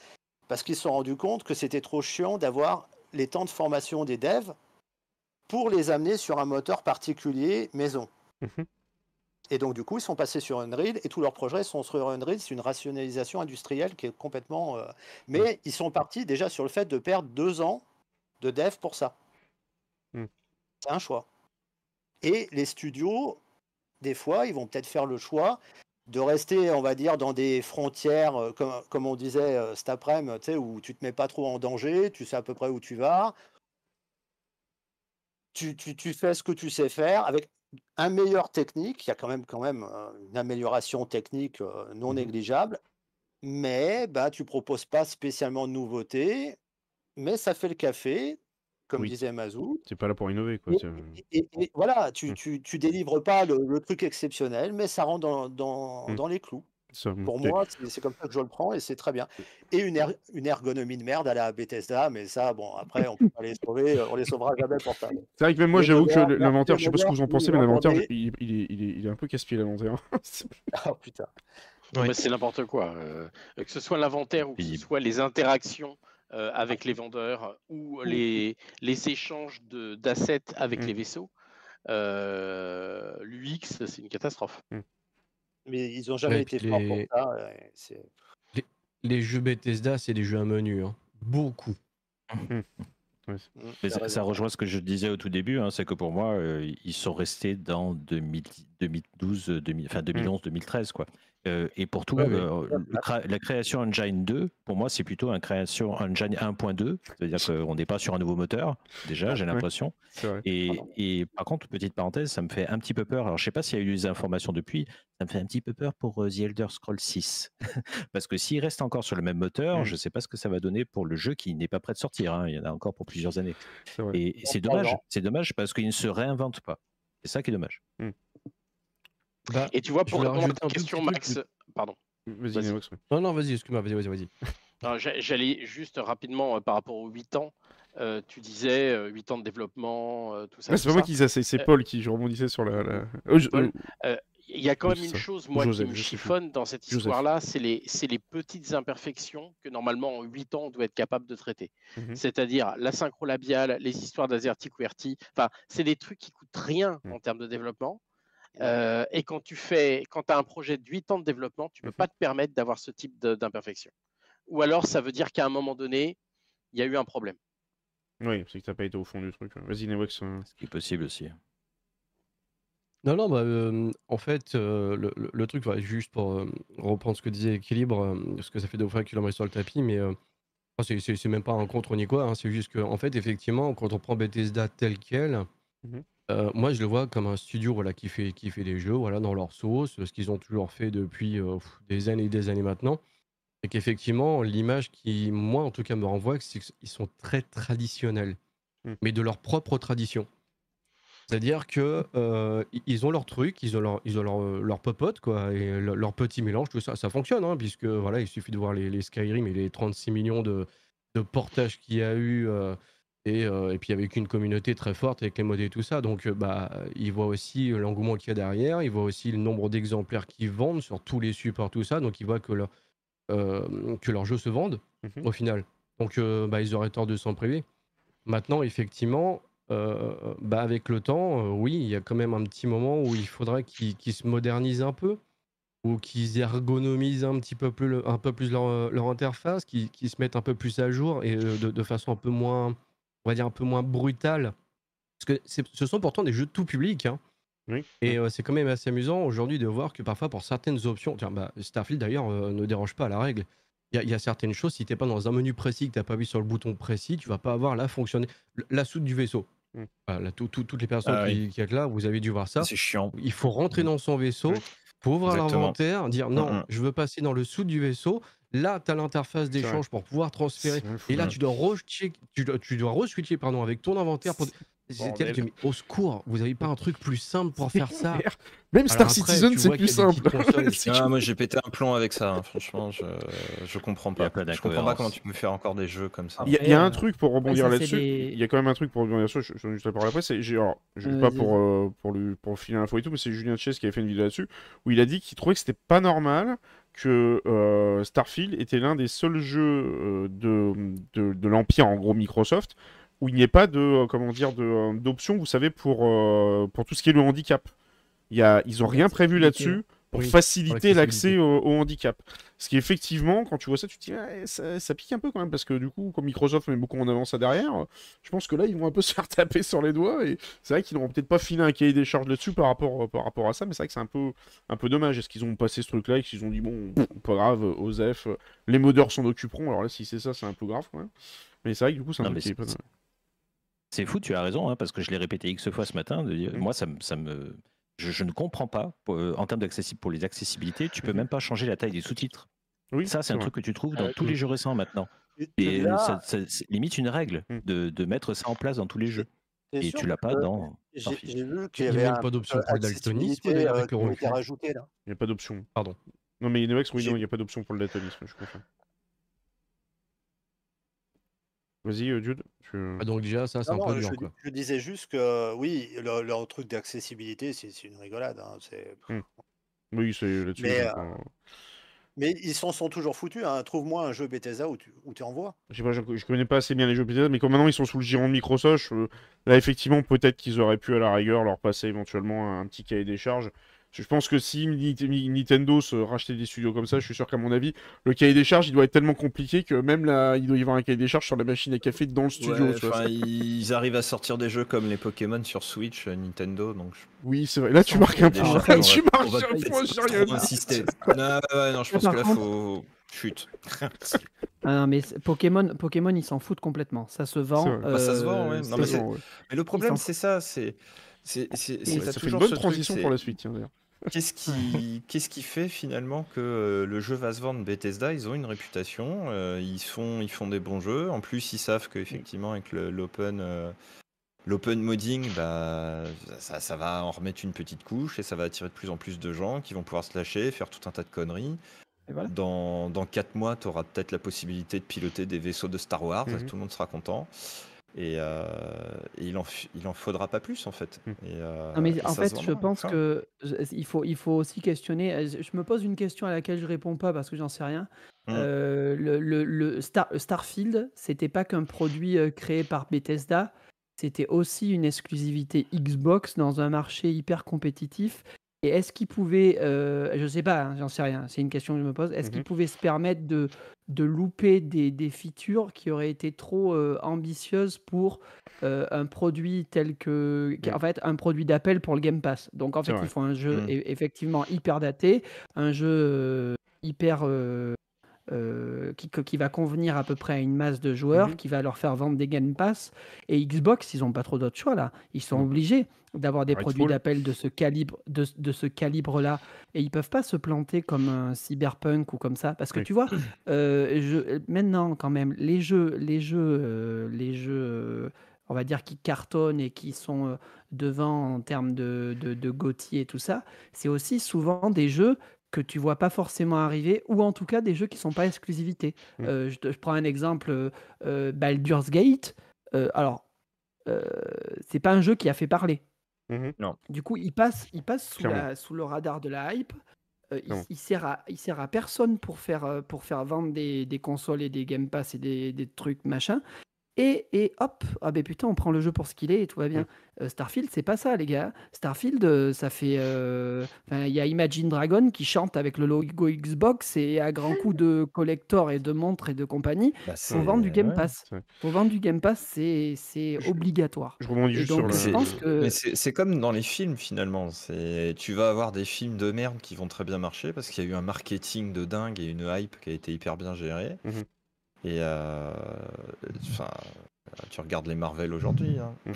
Parce qu'ils se sont rendus compte que c'était trop chiant d'avoir les temps de formation des devs pour les amener sur un moteur particulier maison. Mhm. Et donc, du coup, ils sont passés sur Unreal et tous leurs projets sont sur Unreal. C'est une rationalisation industrielle qui est complètement. euh, Mais ils sont partis déjà sur le fait de perdre deux ans de dev pour ça. Mm. C'est un choix. Et les studios, des fois, ils vont peut-être faire le choix de rester, on va dire, dans des frontières, euh, comme, comme on disait euh, cet après-midi, où tu te mets pas trop en danger, tu sais à peu près où tu vas. tu, tu- tu fais ce que tu sais faire avec un meilleur technique. Il y a quand même, quand même euh, une amélioration technique non Mhm. négligeable, mais bah, tu proposes pas spécialement de nouveautés, mais ça fait le café, comme Oui. disait Mazou. C'est pas là pour innover, quoi. Et, c'est- et- et voilà, tu, Mm. tu, tu délivres pas le, le truc exceptionnel, mais ça rentre dans, dans, Mm. dans les clous. ça, Pour moi, c'est comme ça que je le prends et c'est très bien. Et une, er- une ergonomie de merde à la Bethesda, mais ça, bon, après, on peut pas les sauver, euh, on les sauvera jamais pour ça. C'est vrai que même moi, j'avoue que l'inventaire, je sais pas ce que vous en pensez, mais l'inventaire, il, il est, il, est, il est un peu casse-pied, l'inventaire. Oh putain. Ouais. C'est n'importe quoi. euh, que ce soit l'inventaire ou que ce soit les interactions euh, avec les vendeurs ou les, les échanges de- d'assets avec Mm. les vaisseaux, euh, l'UX, c'est une catastrophe. Mais ils ont jamais Ouais, été forts les- pour ça. c'est- Les jeux Bethesda, c'est des jeux à menu. hein. Beaucoup. Mm, Mais ça, rejoint ce que je disais au tout début, hein, c'est que pour moi, euh, ils sont restés dans 2000 2012, euh, 2000 enfin 2011, 2013, quoi. Euh, et pour tout, Ouais, euh, le la création Engine 2, pour moi, c'est plutôt une création Engine 1.2, c'est-à-dire qu'on n'est pas sur un nouveau moteur, déjà, j'ai l'impression. Et, par contre, petite parenthèse, ça me fait un petit peu peur. Alors, je sais pas s'il y a eu des informations depuis. Ça me fait un petit peu peur pour euh, The Elder Scrolls 6. Parce que s'il reste encore sur le même moteur, Mm. je sais pas ce que ça va donner pour le jeu qui n'est pas prêt de sortir. hein. Il y en a encore pour plusieurs années. Et c'est dommage. C'est dommage parce qu'il ne se réinvente pas. C'est ça qui est dommage. Bah, Et tu vois, pour répondre à ta question, truc, Max, pardon. Vas-y. Nevox, ouais. non, non, vas-y, excuse-moi, vas-y, vas-y, vas-y. J'allais juste rapidement euh, par rapport aux 8 ans. euh, tu disais euh, 8 ans de développement, euh, tout ça. C'est pas moi qui disais, c'est c'est Euh, Paul qui je rebondissais sur la. la... Oh, je- Paul, euh, Il y a quand même une chose, moi, Joseph, qui me chiffonne dans cette histoire-là, c'est les, c'est les petites imperfections que normalement en 8 ans on doit être capable de traiter. Mhm. C'est-à-dire la synchro labiale, les histoires d'Azerty QWERTY, enfin, c'est des trucs qui coûtent rien Mhm. en termes de développement. Euh, et quand tu fais, quand as un projet de 8 ans de développement, tu ne peux Mhm. pas te permettre d'avoir ce type d'imperfection. Ou alors ça veut dire qu'à un moment donné, il y a eu un problème. Oui, c'est que t'as pas été au fond du truc. Vas-y, Nevox. euh. Ce qui est possible aussi. Non, non, bah, euh, en fait, euh, le, le- le truc, juste pour euh, reprendre ce que disait Équilibre, euh, parce que ça fait deux fois qu'il en sur le tapis, mais euh, c'est même pas un contre ni quoi, hein, c'est juste que, en fait, effectivement, quand on prend Bethesda tel quel, Mhm. Moi je le vois comme un studio voilà, qui, fait, qui fait des jeux voilà, dans leur sauce, ce qu'ils ont toujours fait depuis des années et des années maintenant. Et qu'effectivement, l'image qui, moi en tout cas, me renvoie, c'est qu'ils sont très traditionnels, Mm. mais de leur propre tradition. C'est-à-dire que i- ils ont leur truc, ils ont leur, ils ont leur, leur popote, quoi, et leur, leur petit mélange, tout ça, ça fonctionne, hein, puisque voilà, il suffit de voir les, les Skyrim et les 36 millions de, de portages qu'il y a eu, et, euh, et puis avec une communauté très forte avec les modes et tout ça. Donc, euh, bah, ils voient aussi l'engouement qu'il y a derrière, ils voient aussi le nombre d'exemplaires qu'ils vendent sur tous les supports, tout ça. Donc, ils voient que, leur, euh, que leurs jeux se vendent Mhm. au final. Donc, euh, bah, ils auraient tort de s'en priver. Maintenant, effectivement, euh, bah, avec le temps, euh, oui, il y a quand même un petit moment où il faudrait qu'ils se modernisent un peu ou qu'ils ergonomisent un petit peu plus, le- un peu plus leur, euh, leur interface, qu'ils se mettent un peu plus à jour et euh, de, de façon un peu moins, on va dire un peu moins brutale. Parce que ce sont pourtant des jeux tout public. hein. Oui. Et euh, c'est quand même assez amusant aujourd'hui de voir que parfois pour certaines options, tiens, bah, Starfield d'ailleurs euh, ne déroge pas à la règle. Il y a- il y, a certaines choses, si tu n'es pas dans un menu précis, que tu n'as pas vu sur le bouton précis, tu vas pas avoir la fonctionner. La soute du vaisseau. Mm. Voilà, tout- tout- toutes les personnes Ah qui, qui êtes là, vous avez dû voir ça. C'est chiant. Il faut rentrer dans son vaisseau, Oui. faut ouvrir l'inventaire, dire non, Mm, mm. je veux passer dans le sous du vaisseau. Là, tu as l'interface d'échange pour pouvoir transférer. Et là, tu dois re-check- tu dois, tu dois pardon, avec ton inventaire. Pour... Au secours, vous avez pas un truc plus simple pour faire ça Même Star après, Citizen, c'est plus simple. Ah, moi j'ai pété un plomb avec ça, hein. franchement, je, je comprends Il y a pas. pas Je comprends pas comment tu peux faire encore des jeux comme ça. Il y, a- y un truc pour rebondir là-dessus. des- Il y a quand même un truc pour rebondir là-dessus. Je, je, juste par après. C'est, j'ai, alors, je Euh, pas pour, euh, pour, lui, pour filer l'info et tout, mais c'est Julien Chess qui avait fait une vidéo là-dessus où il a dit qu'il trouvait que c'était pas normal que euh, Starfield était l'un des seuls jeux euh, de, de, de l'Empire, en gros Microsoft, où il n'y ait pas de, euh, comment dire, de, euh, d'option, vous savez, pour, euh, pour tout ce qui est le handicap. Il y a, ils ont rien prévu là-dessus pour Oui, faciliter l'accès au, au handicap. Ce qui effectivement, quand tu vois ça, tu te dis ça, ça pique un peu quand même parce que du coup, comme Microsoft met beaucoup en avant ça derrière, je pense que là ils vont un peu se faire taper sur les doigts et c'est vrai qu'ils n'auront peut-être pas filé un cahier des charges là-dessus par rapport, par rapport à ça, mais c'est vrai que c'est un peu, un peu dommage. Est-ce qu'ils ont passé ce truc-là et qu'ils ont dit bon, pas grave, OSEF, les modeurs s'en occuperont. Alors là, si c'est ça, c'est un peu grave quand même. Mais c'est vrai que du coup, c'est un Non, truc mais qui est pas. C'est- fou, tu as raison, hein, parce que je l'ai répété X fois ce matin. de dire-. Moi, ça, me- ça me. Je, je ne comprends pas, euh, en termes d'accessible pour les accessibilités, tu peux Mhm. même pas changer la taille des sous-titres. Oui, Ça, c'est un vrai. truc que tu trouves dans Euh, tous les jeux récents maintenant. Et Et là, ça, ça- c'est limite une règle Mm. de, de mettre ça en place dans tous les jeux. Et tu l'as pas dans J'ai vu Il qu'il n'y y a avait même un pas d'option pour le daltonisme accessibilité, d'ailleurs euh, avec le qui a été refus. rajouté là. Il n'y a pas d'option. Pardon. Non, mais Inox, oui, J'ai- non, il n'y a pas d'option pour le daltonisme, je confirme. Vas-y, euh, Jude. tu- Ah, donc déjà, ça, c'est Non, un peu dur. je, Quoi. je disais juste que oui, leur, leur truc d'accessibilité, c'est une rigolade. hein, c'est- Oui, c'est là-dessus. Mais, euh, Mais ils s'en sont toujours foutus. hein. Trouve-moi un jeu Bethesda où tu où. Je sais pas, je, je connais pas assez bien les jeux Bethesda, mais comme maintenant ils sont sous le giron de Microsoft, je- là effectivement peut-être qu'ils auraient pu à la rigueur leur passer éventuellement un petit cahier des charges. Je pense que si Ni- Ni- Nintendo se rachetait des studios comme ça, je suis sûr qu'à mon avis, le cahier des charges il doit être tellement compliqué que même là, il doit y avoir un cahier des charges sur la machine à café dans le studio. Ouais, tu vois. enfin, ils arrivent à sortir des jeux comme les Pokémon sur Switch, euh, Nintendo, donc je Oui, c'est vrai. Là tu marques un point. Là, tu marques un point. Non, ouais, non, je pense que là, faut. Chute. Ah non, mais Pokémon, Pokémon, ils s'en foutent complètement. Ça se vend. Bah, ça se euh, vend, ouais. Non, mais. Mais le problème, c'est ça, c'est. C'est c'est- c'est- Ouais, t'as ça fait une bonne truc, transition pour la suite. tiens, d'ailleurs. Qu'est-ce qui, qu'est-ce qui fait finalement que euh, le jeu va se vendre? Bethesda Ils ont une réputation, euh, ils, font, ils font des bons jeux. En plus, ils savent qu'effectivement, avec le- l'open euh, l'open modding, bah, ça, ça va en remettre une petite couche et ça va attirer de plus en plus de gens qui vont pouvoir se lâcher, faire tout un tas de conneries. Et voilà. Dans, dans 4 mois, tu auras peut-être la possibilité de piloter des vaisseaux de Star Wars, Mhm. tout le monde sera content. Et, euh, et il, en, il en faudra pas plus en fait. Et, euh, Non, mais en fait, je pense ça. que je- il faut, il faut aussi questionner. euh, Je me pose une question à laquelle je réponds pas parce que j'en sais rien. Mm. Euh, le, le- le Star, Starfield, c'était pas qu'un produit créé par Bethesda, c'était aussi une exclusivité Xbox dans un marché hyper compétitif. Et est-ce qu'ils pouvaient, euh, je sais pas, hein, j'en sais rien, c'est une question que je me pose, est-ce qu'ils Mhm. pouvaient se permettre de, de louper des, des features qui auraient été trop euh, ambitieuses pour euh, un produit tel que, en fait, un produit d'appel pour le Game Pass. Donc en fait, vrai. il faut un jeu Mm. e- effectivement hyper daté, un jeu euh, hyper euh, euh, qui, va convenir à peu près à une masse de joueurs, Mhm. qui va leur faire vendre des Game Pass. Et Xbox, ils n'ont pas trop d'autres choix là. Ils sont Mm. obligés d'avoir des Redfall. produits d'appel de ce calibre, de, de ce calibre-là. Et ils peuvent pas se planter comme un Cyberpunk ou comme ça, parce que Oui. tu vois, euh, je- maintenant quand même, les jeux, les jeux, euh, les jeux, on va dire qui cartonnent et qui sont devant en termes de, de, et tout ça, c'est aussi souvent des jeux que tu vois pas forcément arriver, ou en tout cas des jeux qui sont pas exclusivité. Mm. Euh, je, prends un exemple, euh, euh, Baldur's Gate. Euh, alors, euh, c'est pas un jeu qui a fait parler. Mhm. Du coup, il passe, il passe sous, Clairement. la- sous le radar de la hype. Euh, il, il sert à, il sert à personne pour faire, pour faire vendre des, des consoles et des Game Pass et des, des trucs machin. Et, et hop, ah ben putain, on prend le jeu pour ce qu'il est et tout va bien. Euh, Starfield, c'est pas ça, les gars. Starfield, euh, ça fait. euh, enfin, Il y a Imagine Dragon qui chante avec le logo Xbox et à grands coups de collector et de montres et de compagnie, Bah, faut c'est- vendre du Game ouais. Pass. c'est- Faut vendre du Game Pass, c'est obligatoire. Je rebondis juste donc, sur le. C'est- pense que- mais c'est c'est comme dans les films finalement. C'est tu vas avoir des films de merde qui vont très bien marcher parce qu'il y a eu un marketing de dingue et une hype qui a été hyper bien gérée. Mhm. Et euh, enfin, tu regardes les Marvel aujourd'hui. hein.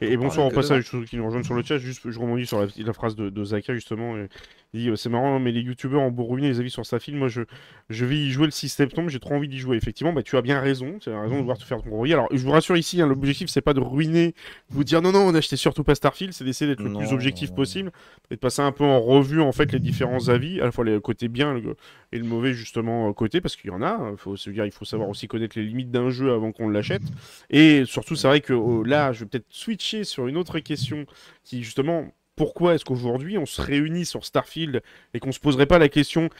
Et, et bonsoir au passage, ceux qui nous rejoignent sur le chat. Juste, je rebondis sur la, la phrase de, de Zaka justement. et il dit euh, c'est marrant, mais les youtubeurs ont beau ruiner les avis sur sa film. Moi, je, je vais y jouer le 6 septembre. J'ai trop envie d'y jouer. Effectivement, bah, tu as bien raison. Tu as raison de vouloir te faire ton bruit. Alors, je vous rassure ici, hein, l'objectif c'est pas de ruiner, de vous dire non, non, n'achetez surtout pas Starfield. C'est d'essayer d'être le plus Non. objectif possible et de passer un peu en revue en fait les différents avis, à la fois les côtés bien et le mauvais justement euh, côté, parce qu'il y en a. Il faut se dire, il faut savoir aussi connaître les limites d'un jeu avant qu'on l'achète. Et surtout, c'est vrai que oh, là, je vais peut-être switcher sur une autre question qui, justement, pourquoi est-ce qu'aujourd'hui on se réunit sur Starfield et qu'on se poserait pas la question?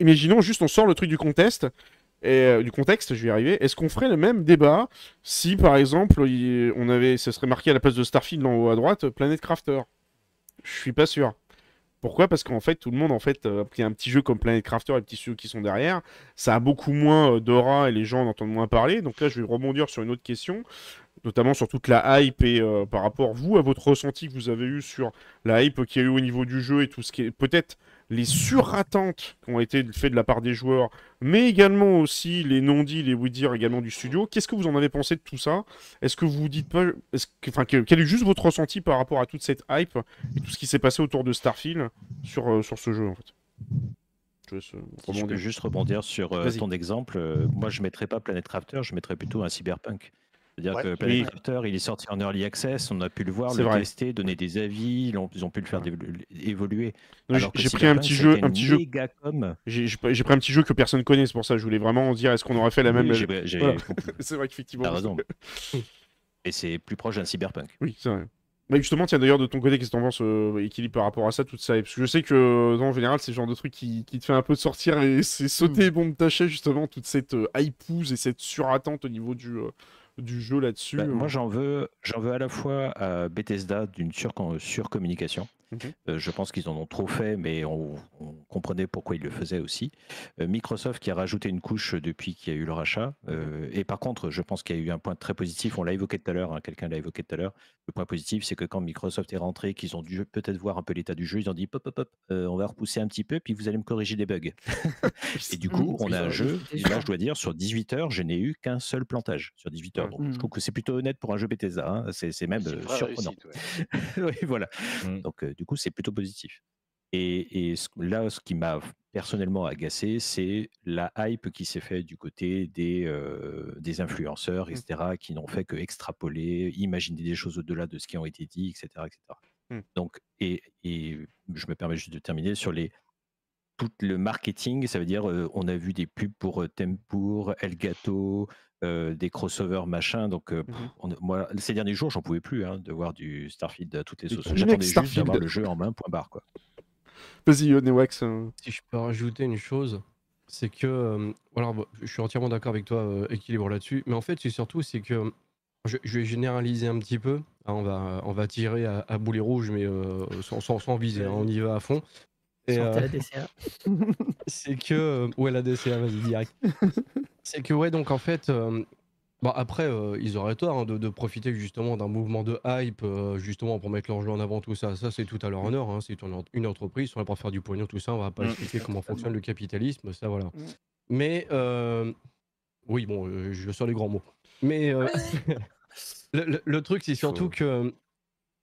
Imaginons juste, on sort le truc du contexte. Euh, du contexte, je vais y arriver. Est-ce qu'on ferait le même débat si, par exemple, il- on avait, ce serait marqué à la place de Starfield en haut à droite, Planet Crafter? Je suis pas sûr. Pourquoi? Parce qu'en fait, tout le monde, en fait, euh, pris un petit jeu comme Planet Crafter et les petits studios qui sont derrière, ça a beaucoup moins euh, d'aura et les gens en entendent moins parler. Donc là, je vais rebondir sur une autre question, notamment sur toute la hype et euh, par rapport, vous, à votre ressenti que vous avez eu sur la hype qu'il y a eu au niveau du jeu et tout ce qui est peut-être les surattentes qui ont été faites de la part des joueurs, mais également aussi les non-dits, les oui-dire également du studio. Qu'est-ce que vous en avez pensé de tout ça? Est-ce que vous vous dites pas, est-ce que, enfin, que- quel est juste votre ressenti par rapport à toute cette hype et tout ce qui s'est passé autour de Starfield sur, euh, sur ce jeu en fait? Je Si je peux juste rebondir sur euh, ton exemple, euh, moi je mettrais pas Planet Crafter, je mettrais plutôt un Cyberpunk. C'est-à-dire Ouais. que Planet Oui. Il est sorti en early access, on a pu le voir, le vrai. tester, donner des avis, ils ont, ils ont pu le faire évoluer. J'ai pris un petit jeu, un petit jeu. méga com. J'ai pris un petit jeu que personne connaît, c'est pour ça que je voulais vraiment dire est-ce qu'on aurait fait la même. Oui, Voilà. C'est vrai qu'effectivement. T'as raison. Et c'est plus proche d'un cyberpunk. Oui, c'est vrai. Mais justement, tiens, d'ailleurs, de ton côté, qu'est-ce que t'en penses, euh, équilibre par rapport à ça, toute ça? Parce que je sais que, euh, en général, c'est le genre de truc qui, qui te fait un peu sortir et c'est sauter bon de ta chaise, justement, toute cette euh, hypeuse et cette surattente au niveau du, euh, du jeu là-dessus. Bah, euh. moi, j'en veux, j'en veux à la fois à Bethesda d'une sur- surcommunication. Mhm. Euh, je pense qu'ils en ont trop fait, mais on, on comprenait pourquoi ils le faisaient aussi. Euh, Microsoft qui a rajouté une couche depuis qu'il y a eu le rachat. Euh, et par contre, je pense qu'il y a eu un point très positif. On l'a évoqué tout à l'heure. hein, Quelqu'un l'a évoqué tout à l'heure. Le point positif, c'est que quand Microsoft est rentré, qu'ils ont dû peut-être voir un peu l'état du jeu, ils ont dit pop, pop, pop, euh, on va repousser un petit peu, puis vous allez me corriger des bugs. et du coup, on a un jeu. Là, je dois dire, sur 18 heures, je n'ai eu qu'un seul plantage sur 18 heures. Donc, je trouve que c'est plutôt honnête pour un jeu Bethesda. hein. C'est c'est même surprenant. réussite, ouais. oui, voilà. Mm. Donc, euh, du coup, c'est plutôt positif. Et, et ce- là, ce qui m'a personnellement agacé, c'est la hype qui s'est faite du côté des, euh, des influenceurs, etc., qui n'ont fait que extrapoler, imaginer des choses au-delà de ce qui ont été dit, etc. etc. Mm. Donc, et, et je me permets juste de terminer sur les tout le marketing, ça veut dire euh, on a vu des pubs pour euh, Tempour, Elgato, euh, des crossovers machin. Donc euh, pff, on- moi ces derniers jours j'en pouvais plus hein, de voir du Starfield à toutes les sauces. J'attendais juste d'avoir le jeu en main, point barre quoi. Vas-y, Newax. euh. Si je peux rajouter une chose, c'est que, euh, je suis entièrement d'accord avec toi, euh, équilibre là-dessus, mais en fait, c'est surtout, c'est que, je, je vais généraliser un petit peu, hein, on, va, on va tirer à, à boulet rouge, mais euh, sans, sans, sans viser, hein, on y va à fond. Euh, c'est que, euh, ouais, la DCA, vas-y, direct. c'est que, ouais, donc en fait, euh, après, euh, ils auraient tort hein, de, de profiter justement d'un mouvement de hype, justement pour mettre leur jeu en avant, tout ça. Ça, c'est tout à leur honneur. hein, c'est une, une entreprise, sont là pour faire du pognon, tout ça. On va pas Mm. expliquer comment fonctionne le capitalisme, ça, voilà. Mm. Mais, oui, bon, je sors les grands mots. Mais le, le- le truc, c'est surtout que.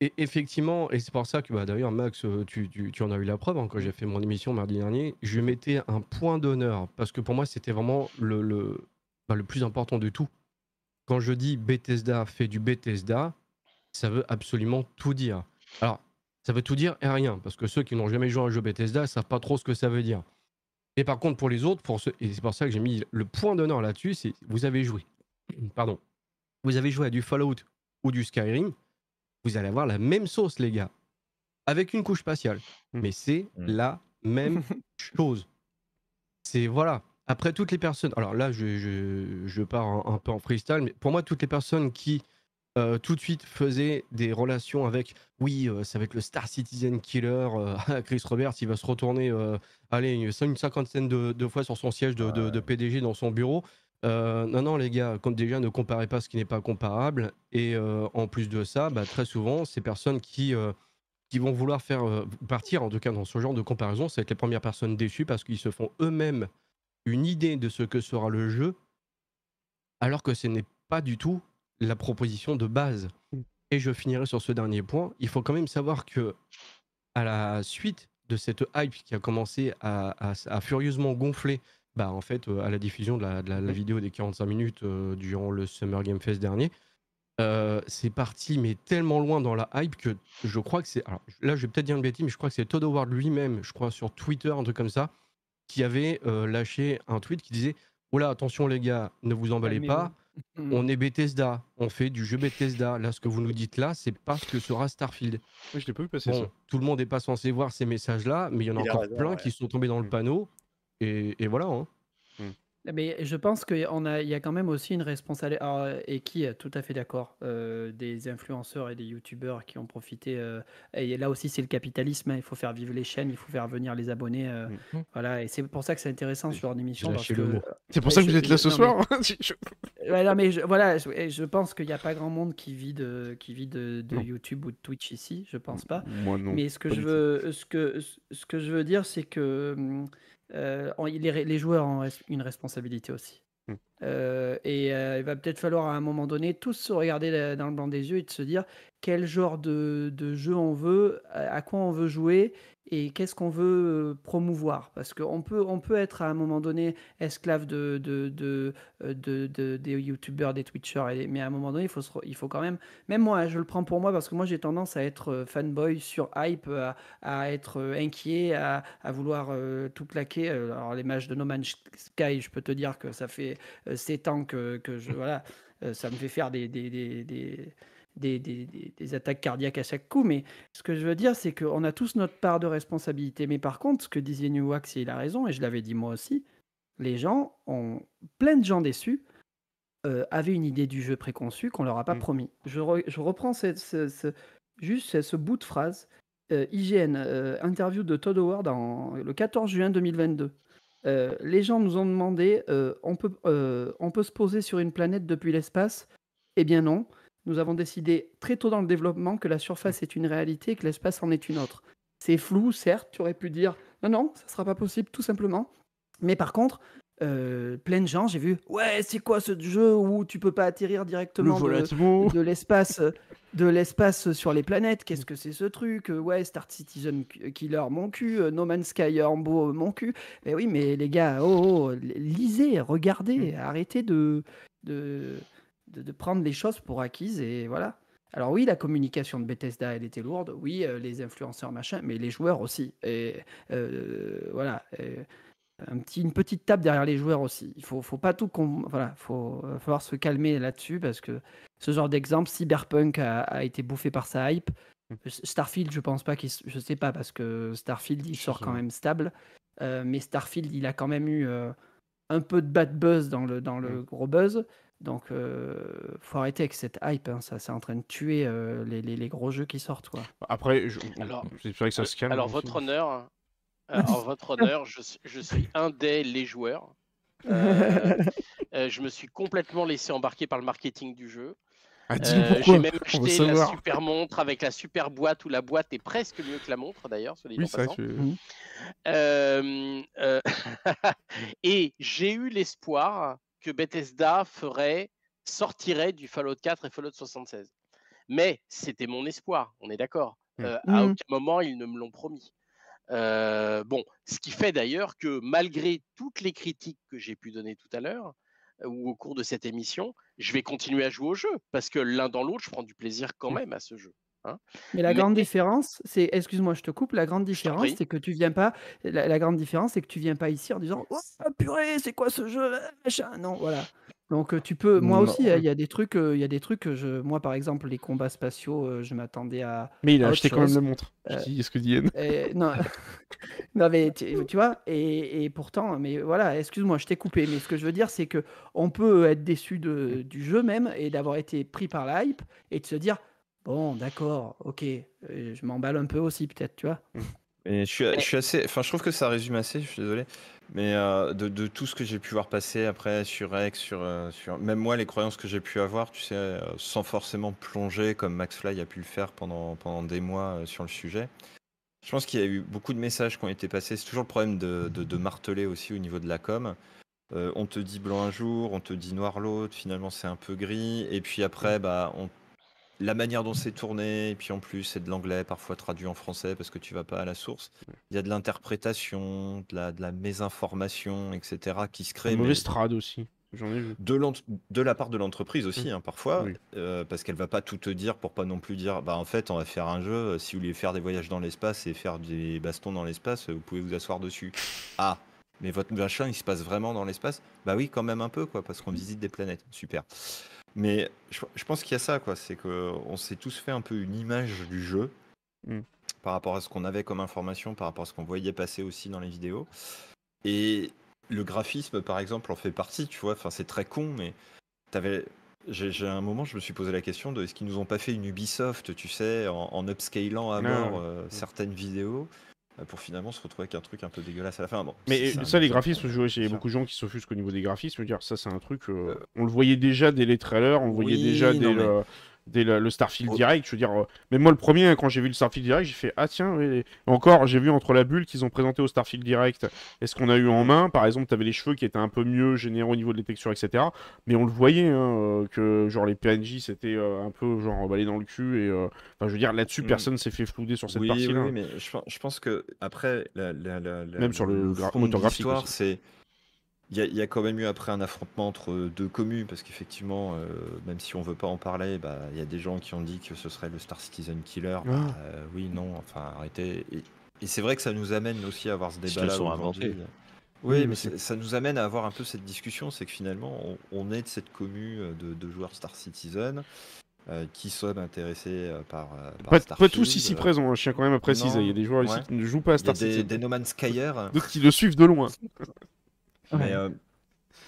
Et effectivement, et c'est pour ça que bah, d'ailleurs, Max, euh, tu, tu- en as eu la preuve hein, quand j'ai fait mon émission mardi dernier. Je mettais un point d'honneur parce que pour moi, c'était vraiment le, le, bah, le plus important de tout. Quand je dis Bethesda fait du Bethesda, ça veut absolument tout dire. Alors, ça veut tout dire et rien parce que ceux qui n'ont jamais joué à un jeu Bethesda ne savent pas trop ce que ça veut dire. Et par contre, pour les autres, pour ceux, et c'est pour ça que j'ai mis le point d'honneur là-dessus, c'est vous avez joué. Pardon. Vous avez joué à du Fallout ou du Skyrim, vous allez avoir la même sauce, les gars. Avec une couche spatiale. Mm. Mais c'est Mm. la même chose. C'est voilà. Après, toutes les personnes. Alors là, je, je, je pars un, un peu en freestyle, mais pour moi, toutes les personnes qui euh, tout de suite faisaient des relations avec oui, euh, ça va être le Star Citizen Killer. euh, Chris Roberts, il va se retourner euh, allez, une, une cinquantaine de, de fois sur son siège de, de- de PDG dans son bureau. Euh, non, non, les gars, comme déjà, ne comparez pas ce qui n'est pas comparable. Et euh, en plus de ça, bah, très souvent, ces personnes qui, euh, qui vont vouloir faire partir, en tout cas dans ce genre de comparaison, c'est les premières personnes déçues parce qu'ils se font eux-mêmes une idée de ce que sera le jeu, alors que ce n'est pas du tout la proposition de base. Et je finirai sur ce dernier point. Il faut quand même savoir que, à la suite de cette hype qui a commencé à furieusement gonfler, bah, en fait, euh, à la diffusion de la, de la- la vidéo des 45 minutes euh, durant le Summer Game Fest dernier, euh, c'est parti, mais tellement loin dans la hype que je crois que c'est. Alors là, je vais peut-être dire une bêtise, mais je crois que c'est Todd Howard lui-même, je crois sur Twitter, un truc comme ça, qui avait euh, lâché un tweet qui disait Oh là, attention les gars, ne vous emballez pas, on est Bethesda, on fait du jeu Bethesda. Là, ce que vous nous dites là, c'est pas ce que sera Starfield. Oui, je l'ai pas vu passer Bon, ça. tout le monde n'est pas censé voir ces messages-là, mais il y en a Il a encore raison, plein ouais. qui sont tombés dans le panneau. Et, et voilà. hein. Mais je pense qu'il a, il y a quand même aussi une responsabilité, et qui est tout à fait d'accord, euh, des influenceurs et des youtubeurs qui ont profité. euh, et là aussi, c'est le capitalisme, hein, il faut faire vivre les chaînes, il faut faire venir les abonnés. euh, Mhm. Voilà, et c'est pour ça que c'est intéressant sur leur émission. J'ai Parce lâché que, le mot. C'est pour ça que je- vous êtes là je- ce non, soir. Ouais, non, mais je, voilà, je, pense qu'il n'y a pas grand monde qui vit de, qui vit de. YouTube ou de Twitch ici, je pense pas. Moi non. Mais ce que je veux, ce que, ce que je veux dire, c'est que hum, euh, les, les joueurs ont une responsabilité aussi. Mm. Euh, et euh, il va peut-être falloir à un moment donné tous se regarder dans le blanc des yeux et de se dire quel genre de, de jeu on veut, à quoi on veut jouer et qu'est-ce qu'on veut euh, promouvoir? Parce qu'on peut, on peut être à un moment donné esclave de, de, de, euh, de- de- des youtubeurs, des twitchers, mais à un moment donné, il faut, se il faut quand même même moi, je le prends pour moi parce que moi j'ai tendance à être euh, fanboy sur hype, à, être inquiet, à, à vouloir tout claquer. Euh, Alors les matchs de No Man's Sky, je peux te dire que ça fait euh, 7 ans que, que je voilà, ça me fait faire des, des, des, des- des- des- des- attaques cardiaques à chaque coup. Mais ce que je veux dire, c'est qu'on a tous notre part de responsabilité. Mais par contre, ce que disait New Wax, il a raison, et je l'avais dit moi aussi, les gens ont plein de gens déçus euh, avaient une idée du jeu préconçue qu'on leur a pas Mm. promis. Je, re- je reprends cette- ce, ce- juste ce, bout de phrase. Euh, IGN, euh, interview de Todd Howard en, le 14 juin 2022. Euh, les gens nous ont demandé, on, peut, on peut se poser sur une planète depuis l'espace? Eh bien non. Nous avons décidé très tôt dans le développement que la surface est une réalité et que l'espace en est une autre. C'est flou, certes, tu aurais pu dire non, non, ça sera pas possible, tout simplement. Mais par contre, euh, plein de gens, j'ai vu, ouais, c'est quoi ce jeu où tu peux pas atterrir directement de, l'espace de l'espace sur les planètes. Qu'est-ce que c'est ce truc? Ouais Star Citizen Killer mon cul. No Man's Sky Rambo mon cul. Mais oui mais les gars oh, oh, lisez regardez arrêtez de de, de de prendre les choses pour acquises et voilà alors oui la communication de Bethesda elle était lourde oui euh, les influenceurs machin mais les joueurs aussi et euh, voilà et un petit, une petite tape derrière les joueurs aussi. Il faut, faut pas tout. Voilà, faut va falloir se calmer là-dessus parce que ce genre d'exemple, Cyberpunk a, a été bouffé par sa hype. Starfield, je pense pas qu'il, je sais pas parce que Starfield il sort quand même stable, Euh, mais Starfield il a quand même eu euh, un peu de bad buzz dans le dans le gros buzz. Donc euh, faut arrêter avec cette hype. hein, Ça, c'est en train de tuer euh, les, les- les gros jeux qui sortent quoi. Après, je... Alors- j'espère que ça se calme. Alors, votre honneur, alors, votre honneur je, suis- je suis un des les joueurs. Euh, euh, je me suis complètement laissé embarquer par le marketing du jeu. Ah, Euh. J'ai même acheté la savoir. super montre avec la super boîte où la boîte est presque mieux que la montre d'ailleurs. soit dit Oui, en c'est vrai passant. que. Euh, euh, et j'ai eu l'espoir que Bethesda ferait sortirait du Fallout 4 et Fallout 76. Mais c'était mon espoir, on est d'accord. Mm. Euh, à Mm. aucun moment ils ne me l'ont promis. Euh, bon, ce qui fait d'ailleurs que malgré toutes les critiques que j'ai pu donner tout à l'heure euh, ou au cours de cette émission, je vais continuer à jouer au jeu parce que l'un dans l'autre, je prends du plaisir quand Mm. même à ce jeu. Hein. Mais la Mais- grande différence, c'est, excuse-moi, je te coupe, la grande différence, c'est que tu viens pas, la, la grande différence, c'est que tu viens pas ici en disant, oh purée, c'est quoi ce jeu. Non, voilà. Donc euh, tu peux, moi Non. aussi, hein, il y a des trucs, euh, il y a des trucs je, moi par exemple, les combats spatiaux, euh, je m'attendais à, Mais il a acheté quand même la montre. Je Euh, dis ce que dit Yann? Et- non, non mais tu, tu vois, et, et pourtant, mais voilà, excuse-moi, je t'ai coupé, mais ce que je veux dire, c'est que on peut être déçu de, du jeu même et d'avoir été pris par la hype et de se dire, bon, d'accord, ok, euh, je m'emballe un peu aussi peut-être, tu vois. Et je suis, je suis assez. Enfin, je trouve que ça résume assez, je suis désolé. Mais euh, de, de tout ce que j'ai pu voir passer après sur X, sur, euh, sur. Même moi, les croyances que j'ai pu avoir, tu sais, sans forcément plonger comme Max Fly a pu le faire pendant, pendant des mois sur le sujet. Je pense qu'il y a eu beaucoup de messages qui ont été passés. C'est toujours le problème de, de, de marteler aussi au niveau de la com. Euh, on te dit blanc un jour, on te dit noir l'autre, finalement c'est un peu gris. Et puis après, bah, on la manière dont c'est tourné, et puis en plus c'est de l'anglais, parfois traduit en français parce que tu vas pas à la source. Il y a de l'interprétation, de la, de la mésinformation, etc. qui se crée. Une mais mauvaise trad aussi. J'en ai vu. de, de la part de l'entreprise aussi, hein, parfois, Oui. euh, parce qu'elle va pas tout te dire pour pas non plus dire, bah en fait on va faire un jeu, euh, si vous voulez faire des voyages dans l'espace et faire des bastons dans l'espace, euh, vous pouvez vous asseoir dessus. Ah, mais votre machin il se passe vraiment dans l'espace? Bah oui, quand même un peu, quoi, parce qu'on visite des planètes. Super. Mais je, je pense qu'il y a ça, quoi, c'est qu'on s'est tous fait un peu une image du jeu Mm. par rapport à ce qu'on avait comme information, par rapport à ce qu'on voyait passer aussi dans les vidéos. Et le graphisme, par exemple, en fait partie, tu vois. Enfin, c'est très con, mais t'avais. J'ai un moment, je me suis posé la question de est-ce qu'ils nous ont pas fait une Ubisoft, tu sais, en, en upscalant à Ah, mort euh, certaines vidéos? Pour finalement se retrouver avec un truc un peu dégueulasse à la fin. Bon, Mais ça, les graphismes, je vois, il y a ça. beaucoup de gens qui s'offusquent au niveau des graphismes. Je veux dire, ça, c'est un truc. euh, on le voyait déjà dès les trailers, on le voyait Oui, déjà dès, non, mais- le, dès le, le Starfield Oh. Direct. Je veux dire, euh, même moi, le premier, hein, quand j'ai vu le Starfield Direct, j'ai fait Ah, tiens, oui. encore, j'ai vu entre la bulle qu'ils ont présenté au Starfield Direct et ce qu'on a eu en main. Par exemple, tu avais les cheveux qui étaient un peu mieux générés au niveau des textures, etc. Mais on le voyait, hein, euh, que genre les PNJ, c'était euh, un peu genre emballé dans le cul. Et euh, enfin, je veux dire, là-dessus, Mm. personne s'est fait flouder sur cette oui, partie-là. oui, mais je, pen- je pense que après, la, la- la- la- Même sur le gra- moteur de graphique c'est il y, a- il y a quand même eu après un affrontement entre deux communes parce qu'effectivement, euh, même si on veut pas en parler, bah, il y a des gens qui ont dit que ce serait le Star Citizen Killer. Bah, Ah. euh, oui, non, enfin arrêtez. Et, et c'est vrai que ça nous amène aussi à avoir ce Ils se débat-là aujourd'hui. inventés. Oui, mais ça nous amène à avoir un peu cette discussion, c'est que finalement, on, on est de cette commune de, de joueurs Star Citizen euh, qui sommes intéressés euh, par, euh, par Pas, tous ici euh, présents, hein, je tiens quand même à préciser. non, Il y a des joueurs ici qui ne jouent pas à il y a Star des, Citizen. des No Man's Skyer, D'autres qui le suivent de loin. mais euh,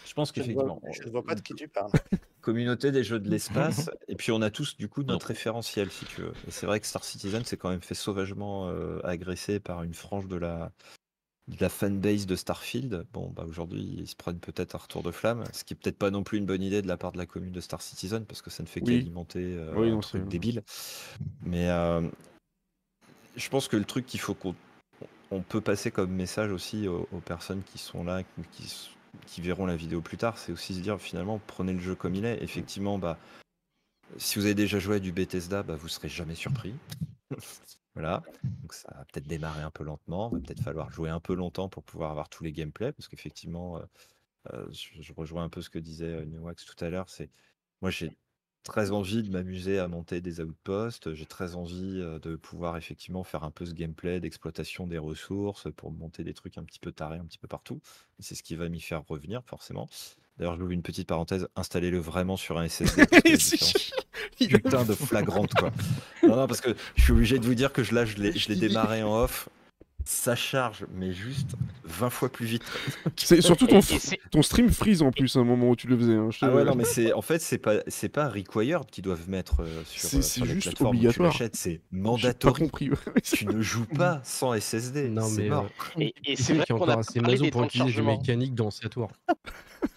je pense qu'effectivement, je ne vois pas de qui tu parles. communauté des jeux de l'espace, et puis on a tous du coup notre référentiel, si tu veux. Et c'est vrai que Star Citizen s'est quand même fait sauvagement euh, agresser par une frange de la, de la fanbase de Starfield. Bon, bah aujourd'hui, ils se prennent peut-être un retour de flamme, ce qui est peut-être pas non plus une bonne idée de la part de la commune de Star Citizen, parce que ça ne fait Oui. qu'alimenter euh, Oui, un truc débile. Mais euh, je pense que le truc qu'il faut qu'on on peut passer comme message aussi aux, personnes qui sont là, qui verront la vidéo plus tard, c'est aussi se dire finalement prenez le jeu comme il est. Effectivement, bah, si vous avez déjà joué à du Bethesda, bah, vous serez jamais surpris. voilà, donc ça va peut-être démarrer un peu lentement, va peut-être falloir jouer un peu longtemps pour pouvoir avoir tous les gameplays, parce qu'effectivement, euh, euh, je, je rejoins un peu ce que disait euh, Newax tout à l'heure, c'est moi j'ai très envie de m'amuser à monter des outposts. J'ai très envie euh, de pouvoir effectivement faire un peu ce gameplay d'exploitation des ressources pour monter des trucs un petit peu tarés un petit peu partout. Et C'est ce qui va m'y faire revenir forcément. D'ailleurs, je vous une petite parenthèse. Installez-le vraiment sur un SSD. Putain de flagrante quoi. Non, non, parce que je suis obligé de vous dire que je, là, je l'ai démarré en off. Ça charge, mais juste 20 fois plus vite. C'est surtout ton, stream freeze en plus à un moment où tu le faisais. hein, Ah ouais, non, mais c'est en fait, c'est pas, c'est pas required qu'ils doivent mettre euh, sur, C'est- euh, c'est sur les juste plateformes obligatoire. tu l'achètes, c'est pas mandatory. compris. ouais. Tu ne joues pas sans SSD. Non, c'est mais mort. euh, Et, et c'est vrai qu'il y a qu'on encore a assez parlé maison des pour utiliser du chargement. mécanique dans cette tour.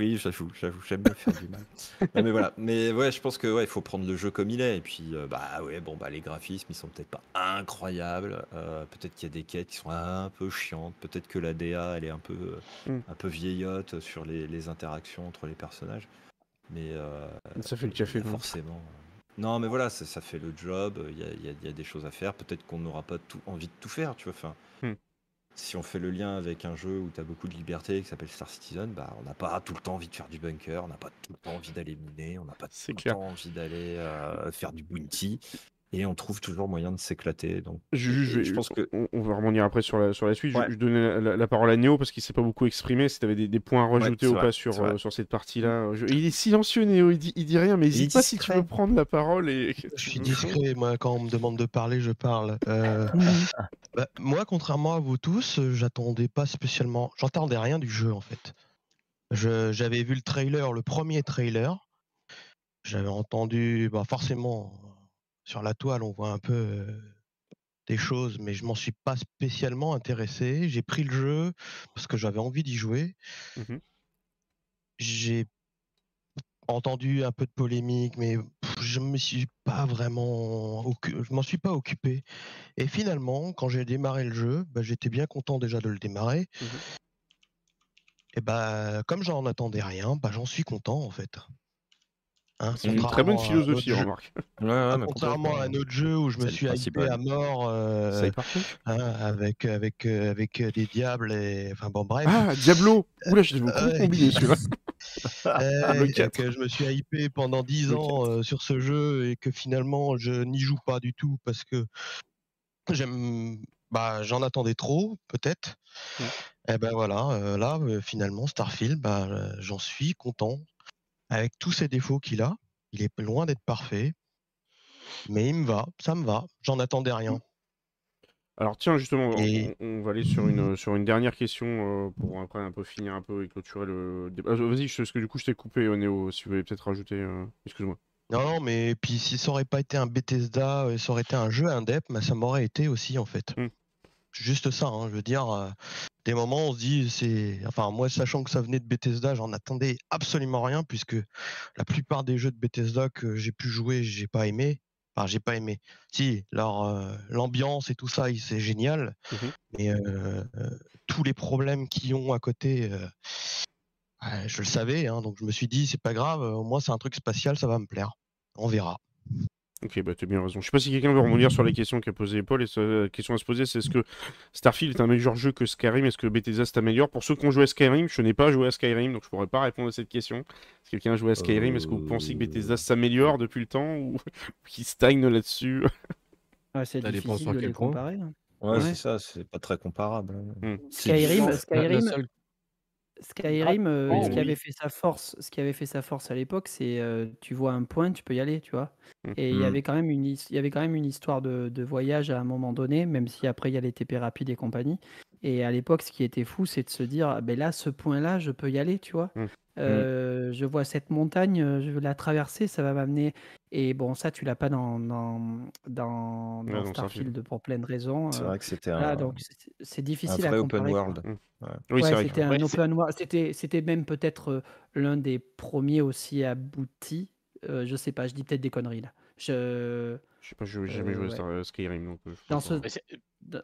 Oui, j'avoue, j'avoue, j'aime bien faire du mal. Non, mais voilà, mais ouais, je pense que ouais, il faut prendre le jeu comme il est. Et puis, euh, bah ouais, bon, bah les graphismes, ils sont peut-être pas incroyables. euh, peut-être qu'il y a des quêtes qui sont un peu chiantes. Peut-être que la DA, elle est un peu, euh, Mm. un peu vieillotte sur les, les interactions entre les personnages. Mais Ça fait le café. forcément. Non, mais voilà, ça, ça fait le job. Il y a, y a- il y a des choses à faire. Peut-être qu'on n'aura pas tout, envie de tout faire, tu vois. Enfin, Hmm. Si on fait le lien avec un jeu où tu as beaucoup de liberté qui s'appelle Star Citizen, bah, on n'a pas tout le temps envie de faire du bunker, on n'a pas tout le temps envie d'aller miner, on n'a pas tout le temps envie d'aller euh, faire du bounty. Et on trouve toujours moyen de s'éclater. Donc, Je, pense que on, on va rebondir après sur la, sur la suite. Je- Ouais. Je, donnais la, la- la parole à Néo parce qu'il s'est pas beaucoup exprimé. Si tu avais des, des points à rajouter ou vrai, pas sur, euh, sur cette partie-là. Je- Il est silencieux, Néo. Il dit, il dit rien, mais n'hésite pas si tu veux prendre la parole. Et... Je suis discret, moi, quand on me demande de parler, je parle. Euh, bah, moi, contrairement à vous tous, euh, j'attendais pas spécialement. J'entendais rien du jeu, en fait. Je- J'avais vu le trailer, le premier trailer. J'avais entendu, bah, forcément, sur la toile, on voit un peu euh, des choses, mais je m'en suis pas spécialement intéressé. J'ai pris le jeu parce que j'avais envie d'y jouer. Mhm. J'ai entendu un peu de polémique, mais je me suis pas vraiment, je m'en suis pas occupé. Et finalement, quand j'ai démarré le jeu, bah, j'étais bien content déjà de le démarrer. Mhm. Et bah, comme j'en attendais rien, bah, j'en suis content en fait. Hein, C'est une très bonne philosophie, remarque. Ouais, ouais, mais Contrairement à un autre jeu où je me suis hypé à mort euh, hein, avec avec euh, avec euh, des diables et enfin bon bref. Ah, Diablo Oula, je Ouais. complètement oublié celui-là. Euh, je me suis hypé pendant 10 Le ans euh, sur ce jeu et que finalement je n'y joue pas du tout parce que j'aime bah j'en attendais trop peut-être. Mm. Et ben voilà, euh, là euh, finalement Starfield bah euh, j'en suis content avec tous ses défauts qu'il a, il est loin d'être parfait. Mais il me va, ça me va, j'en attendais rien. Alors tiens, justement, on- Et- on, on va aller sur une, sur une dernière question euh, pour après un peu finir un peu et clôturer le débat. Ah, Vas-y, parce que du coup je t'ai coupé, euh, Néo, si vous voulez peut-être rajouter... euh, Excuse-moi. Non, non, mais puis si ça aurait pas été un Bethesda, euh, ça aurait été un jeu indep, bah, ça m'aurait été aussi en fait. Mm. Juste ça, hein, je veux dire, euh, des moments on se dit, c'est. Enfin, moi, sachant que ça venait de Bethesda, j'en attendais absolument rien, puisque la plupart des jeux de Bethesda que j'ai pu jouer, j'ai pas aimé. Enfin, j'ai pas aimé. Si, leur, euh, l'ambiance et tout ça, c'est génial, Mhm. mais euh, tous les problèmes qu'ils ont à côté. ouais, je le savais, hein, donc je me suis dit, c'est pas grave, au moins c'est un truc spatial, ça va me plaire. On verra. Ok, bah t'as bien raison. Je sais pas si quelqu'un veut rebondir sur les questions qu'a posées Paul. Et ce- la question à se poser, c'est est-ce que Starfield est un meilleur jeu que Skyrim? Est-ce que Bethesda s'améliore Pour ceux qui ont joué à Skyrim, je n'ai pas joué à Skyrim, donc je pourrais pas répondre à cette question. Si quelqu'un a joué à Skyrim, est-ce que vous pensez que Bethesda s'améliore depuis le temps ou qu'il stagne là-dessus? Ouais, c'est Ça dépend difficile sur de quel les point. comparer. hein. Ouais, Ouais. c'est ça, c'est pas très comparable. Hmm. Skyrim. La- la Skyrim, seule- Skyrim, euh, Oh, ce qui oui. avait fait sa force, ce qui avait fait sa force à l'époque, c'est euh, tu vois un point, tu peux y aller, tu vois. Et il y Mm. avait quand même une, his- il y avait quand même une histoire de, de voyage à un moment donné, même si après il y a les TP rapides et compagnie. Et à l'époque, ce qui était fou, c'est de se dire, ah, ben là, ce point-là, je peux y aller, tu vois. Mm. Euh, Je vois cette montagne, euh, je veux la traverser, ça va m'amener. Et bon, ça, tu l'as pas dans, dans, dans, Ouais, dans dans Starfield. Pour plein de raisons. C'est euh, vrai que c'était un, donc c'est- un difficile à vrai open comparer. quoi. world. Oui, Ouais, c'était un open world. C'était, c'était même peut-être l'un des premiers aussi aboutis. Euh, je sais pas, je dis peut-être des conneries là. Je... Je sais pas, j'ai jamais Euh, joué à ouais. Euh, Skyrim, donc euh,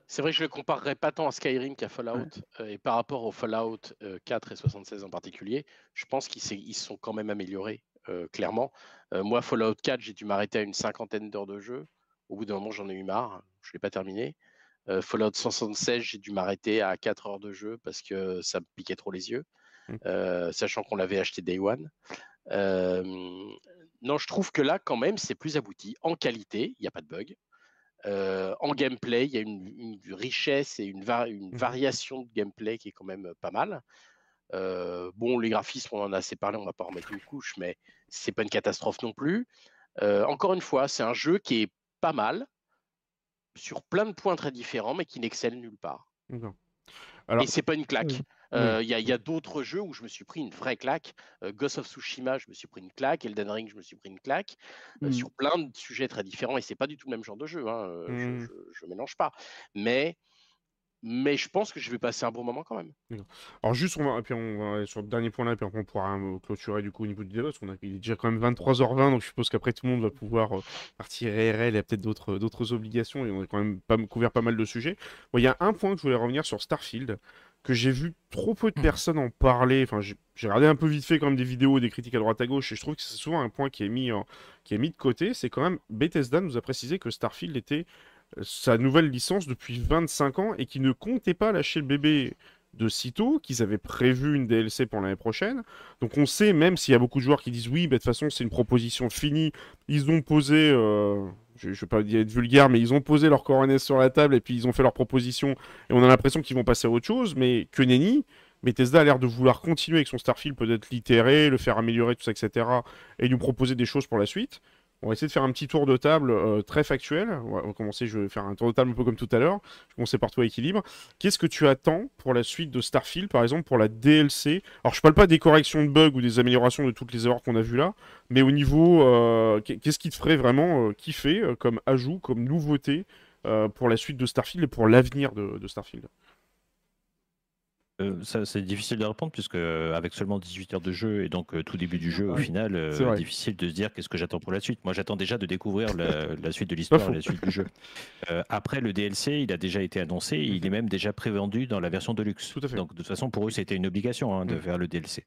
c'est- vrai que je le comparerais pas tant à Skyrim qu'à Fallout. euh, et par rapport au Fallout euh, 4 et 76 en particulier, je pense qu'ils se sont quand même améliorés, euh, clairement. Euh, moi, Fallout 4, j'ai dû m'arrêter à une cinquantaine d'heures de jeu. Au bout d'un moment, j'en ai eu marre. Je ne l'ai pas terminé. Euh, Fallout 76, j'ai dû m'arrêter à 4 heures de jeu parce que ça me piquait trop les yeux, Mm. euh, sachant qu'on l'avait acheté Day One. Euh, non, je trouve que là, quand même, c'est plus abouti. En qualité, il n'y a pas de bug. Euh, en gameplay, il y a une, une richesse et une, va- une Mhm. variation de gameplay qui est quand même pas mal. Euh, bon, les graphismes, on en a assez parlé, on va pas en remettre une couche, mais c'est pas une catastrophe non plus. Euh, encore une fois, c'est un jeu qui est pas mal sur plein de points très différents, mais qui n'excelle nulle part. D'accord. Alors, Et c'est pas une claque. Euh, Il y a, d'autres jeux où je me suis pris une vraie claque. Euh, Ghost of Tsushima, je me suis pris une claque. Elden Ring, je me suis pris une claque. Euh, Mm. Sur plein de sujets très différents. Et c'est pas du tout le même genre de jeu. hein, je- Mm. je, je mélange pas. Mais, mais je pense que je vais passer un bon moment quand même. Alors juste, on va, et puis on va aller sur le dernier point là, et puis après on pourra euh, clôturer du coup au niveau du débat, parce qu'on a, il est déjà quand même 23h20, donc je suppose qu'après tout le monde va pouvoir euh, partir RL, il y a peut-être d'autres, d'autres obligations, et on a quand même pas, couvert pas mal de sujets. Bon, il y a un point que je voulais revenir sur Starfield, que j'ai vu trop peu de personnes en parler, enfin j'ai j'ai regardé un peu vite fait quand même des vidéos, des critiques à droite à gauche, et je trouve que c'est souvent un point qui est mis, en- qui est mis de côté, c'est quand même, Bethesda nous a précisé que Starfield était euh, sa nouvelle licence depuis 25 ans, et qu'il ne comptait pas lâcher le bébé de sitôt, qu'ils avaient prévu une DLC pour l'année prochaine. Donc on sait, même s'il y a beaucoup de joueurs qui disent oui, bah, de toute façon c'est une proposition finie, ils ont posé, euh, je ne vais pas être vulgaire, mais ils ont posé leur coronet sur la table et puis ils ont fait leur proposition et on a l'impression qu'ils vont passer à autre chose, mais que nenni, Bethesda a l'air de vouloir continuer avec son Starfield, peut-être l'itérer, le faire améliorer, tout ça, etc. et nous proposer des choses pour la suite. On va essayer de faire un petit tour de table euh, très factuel. On va, commencer, je vais faire un tour de table un peu comme tout à l'heure. Je vais commencer par toi, Équilibre. Qu'est-ce que tu attends pour la suite de Starfield, par exemple, pour la DLC Alors, je parle pas des corrections de bugs ou des améliorations de toutes les erreurs qu'on a vues là, mais au niveau, euh, qu'est- qu'est-ce qui te ferait vraiment euh, kiffer comme ajout, comme nouveauté pour la suite de Starfield et pour l'avenir de Starfield? Euh, c'est difficile de répondre puisque euh, avec seulement 18 heures de jeu et donc euh, tout début du jeu, au final, c'est difficile de se dire qu'est-ce que j'attends pour la suite. Moi, j'attends déjà de découvrir la, la suite de l'histoire la suite du jeu. Après, le DLC, il a déjà été annoncé, et il est même déjà prévendu dans la version. Tout à fait. Donc, de toute façon, pour eux, c'était une obligation hein, de Mhm. faire le DLC,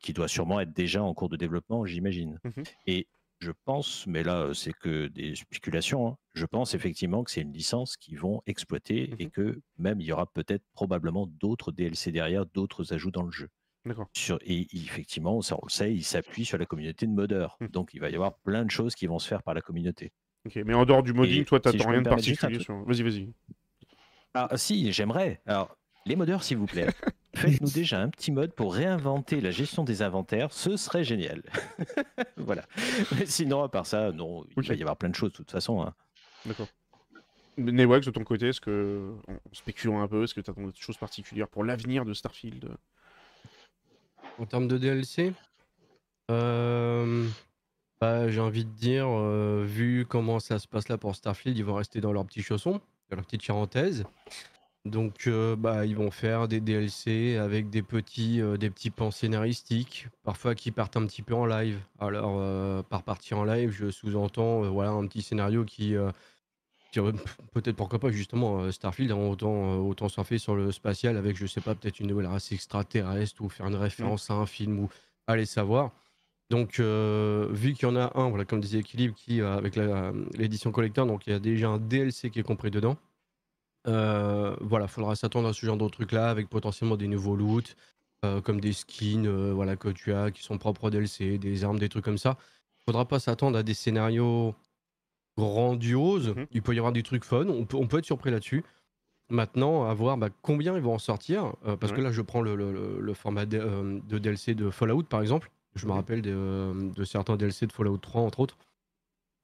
qui doit sûrement être déjà en cours de développement, j'imagine. Mhm. Et je pense, mais là, c'est que des spéculations, hein, je pense effectivement que c'est une licence qu'ils vont exploiter et Mhm. que même il y aura peut-être probablement d'autres DLC derrière, d'autres ajouts dans le jeu. D'accord. Sur, et effectivement, ça, on le sait, il s'appuie sur la communauté de modeurs. Mhm. Donc il va y avoir plein de choses qui vont se faire par la communauté. Ok, mais en dehors du modding, Et toi, t'attends peux rien de particulier sur... Vas-y, vas-y. Ah si, j'aimerais. Alors, les modeurs, s'il vous plaît, faites-nous déjà un petit mode pour réinventer la gestion des inventaires, ce serait génial. voilà. Mais sinon, à part ça, non, il va y avoir plein de choses de toute façon. hein. D'accord. Newax, de ton côté, est-ce que, en spéculant un peu, est-ce que tu attends des choses particulières pour l'avenir de Starfield? En termes de DLC, euh, bah, j'ai envie de dire, euh, vu comment ça se passe là pour Starfield, ils vont rester dans leurs petits chaussons, dans leur petite charentaise. Donc, euh, bah, ils vont faire des DLC avec des petits, euh, des petits plans scénaristiques, parfois qui partent un petit peu en live. Alors, euh, par partir en live, je sous-entends, voilà, un petit scénario qui, peut-être pourquoi pas justement Starfield, hein, autant, autant surfer sur le spatial avec, je sais pas, peut-être une nouvelle race extraterrestre ou faire une référence à un film ou aller savoir. Donc, vu qu'il y en a un, voilà, comme disait Équilibre, qui, avec l'édition collector, donc il y a déjà un DLC qui est compris dedans. Euh, voilà, faudra s'attendre à ce genre de trucs-là, avec potentiellement des nouveaux loots, euh, comme des skins euh, voilà, que tu as, qui sont propres au DLC, des armes, des trucs comme ça. Faudra pas s'attendre à des scénarios grandioses. Mhm. Il peut y avoir des trucs fun, on peut, on peut être surpris là-dessus. Maintenant, à voir bah, combien ils vont en sortir, parce que là, je prends le, le- le- le format de, de DLC de Fallout, par exemple. Je me Mhm. rappelle de, de certains DLC de Fallout 3, entre autres.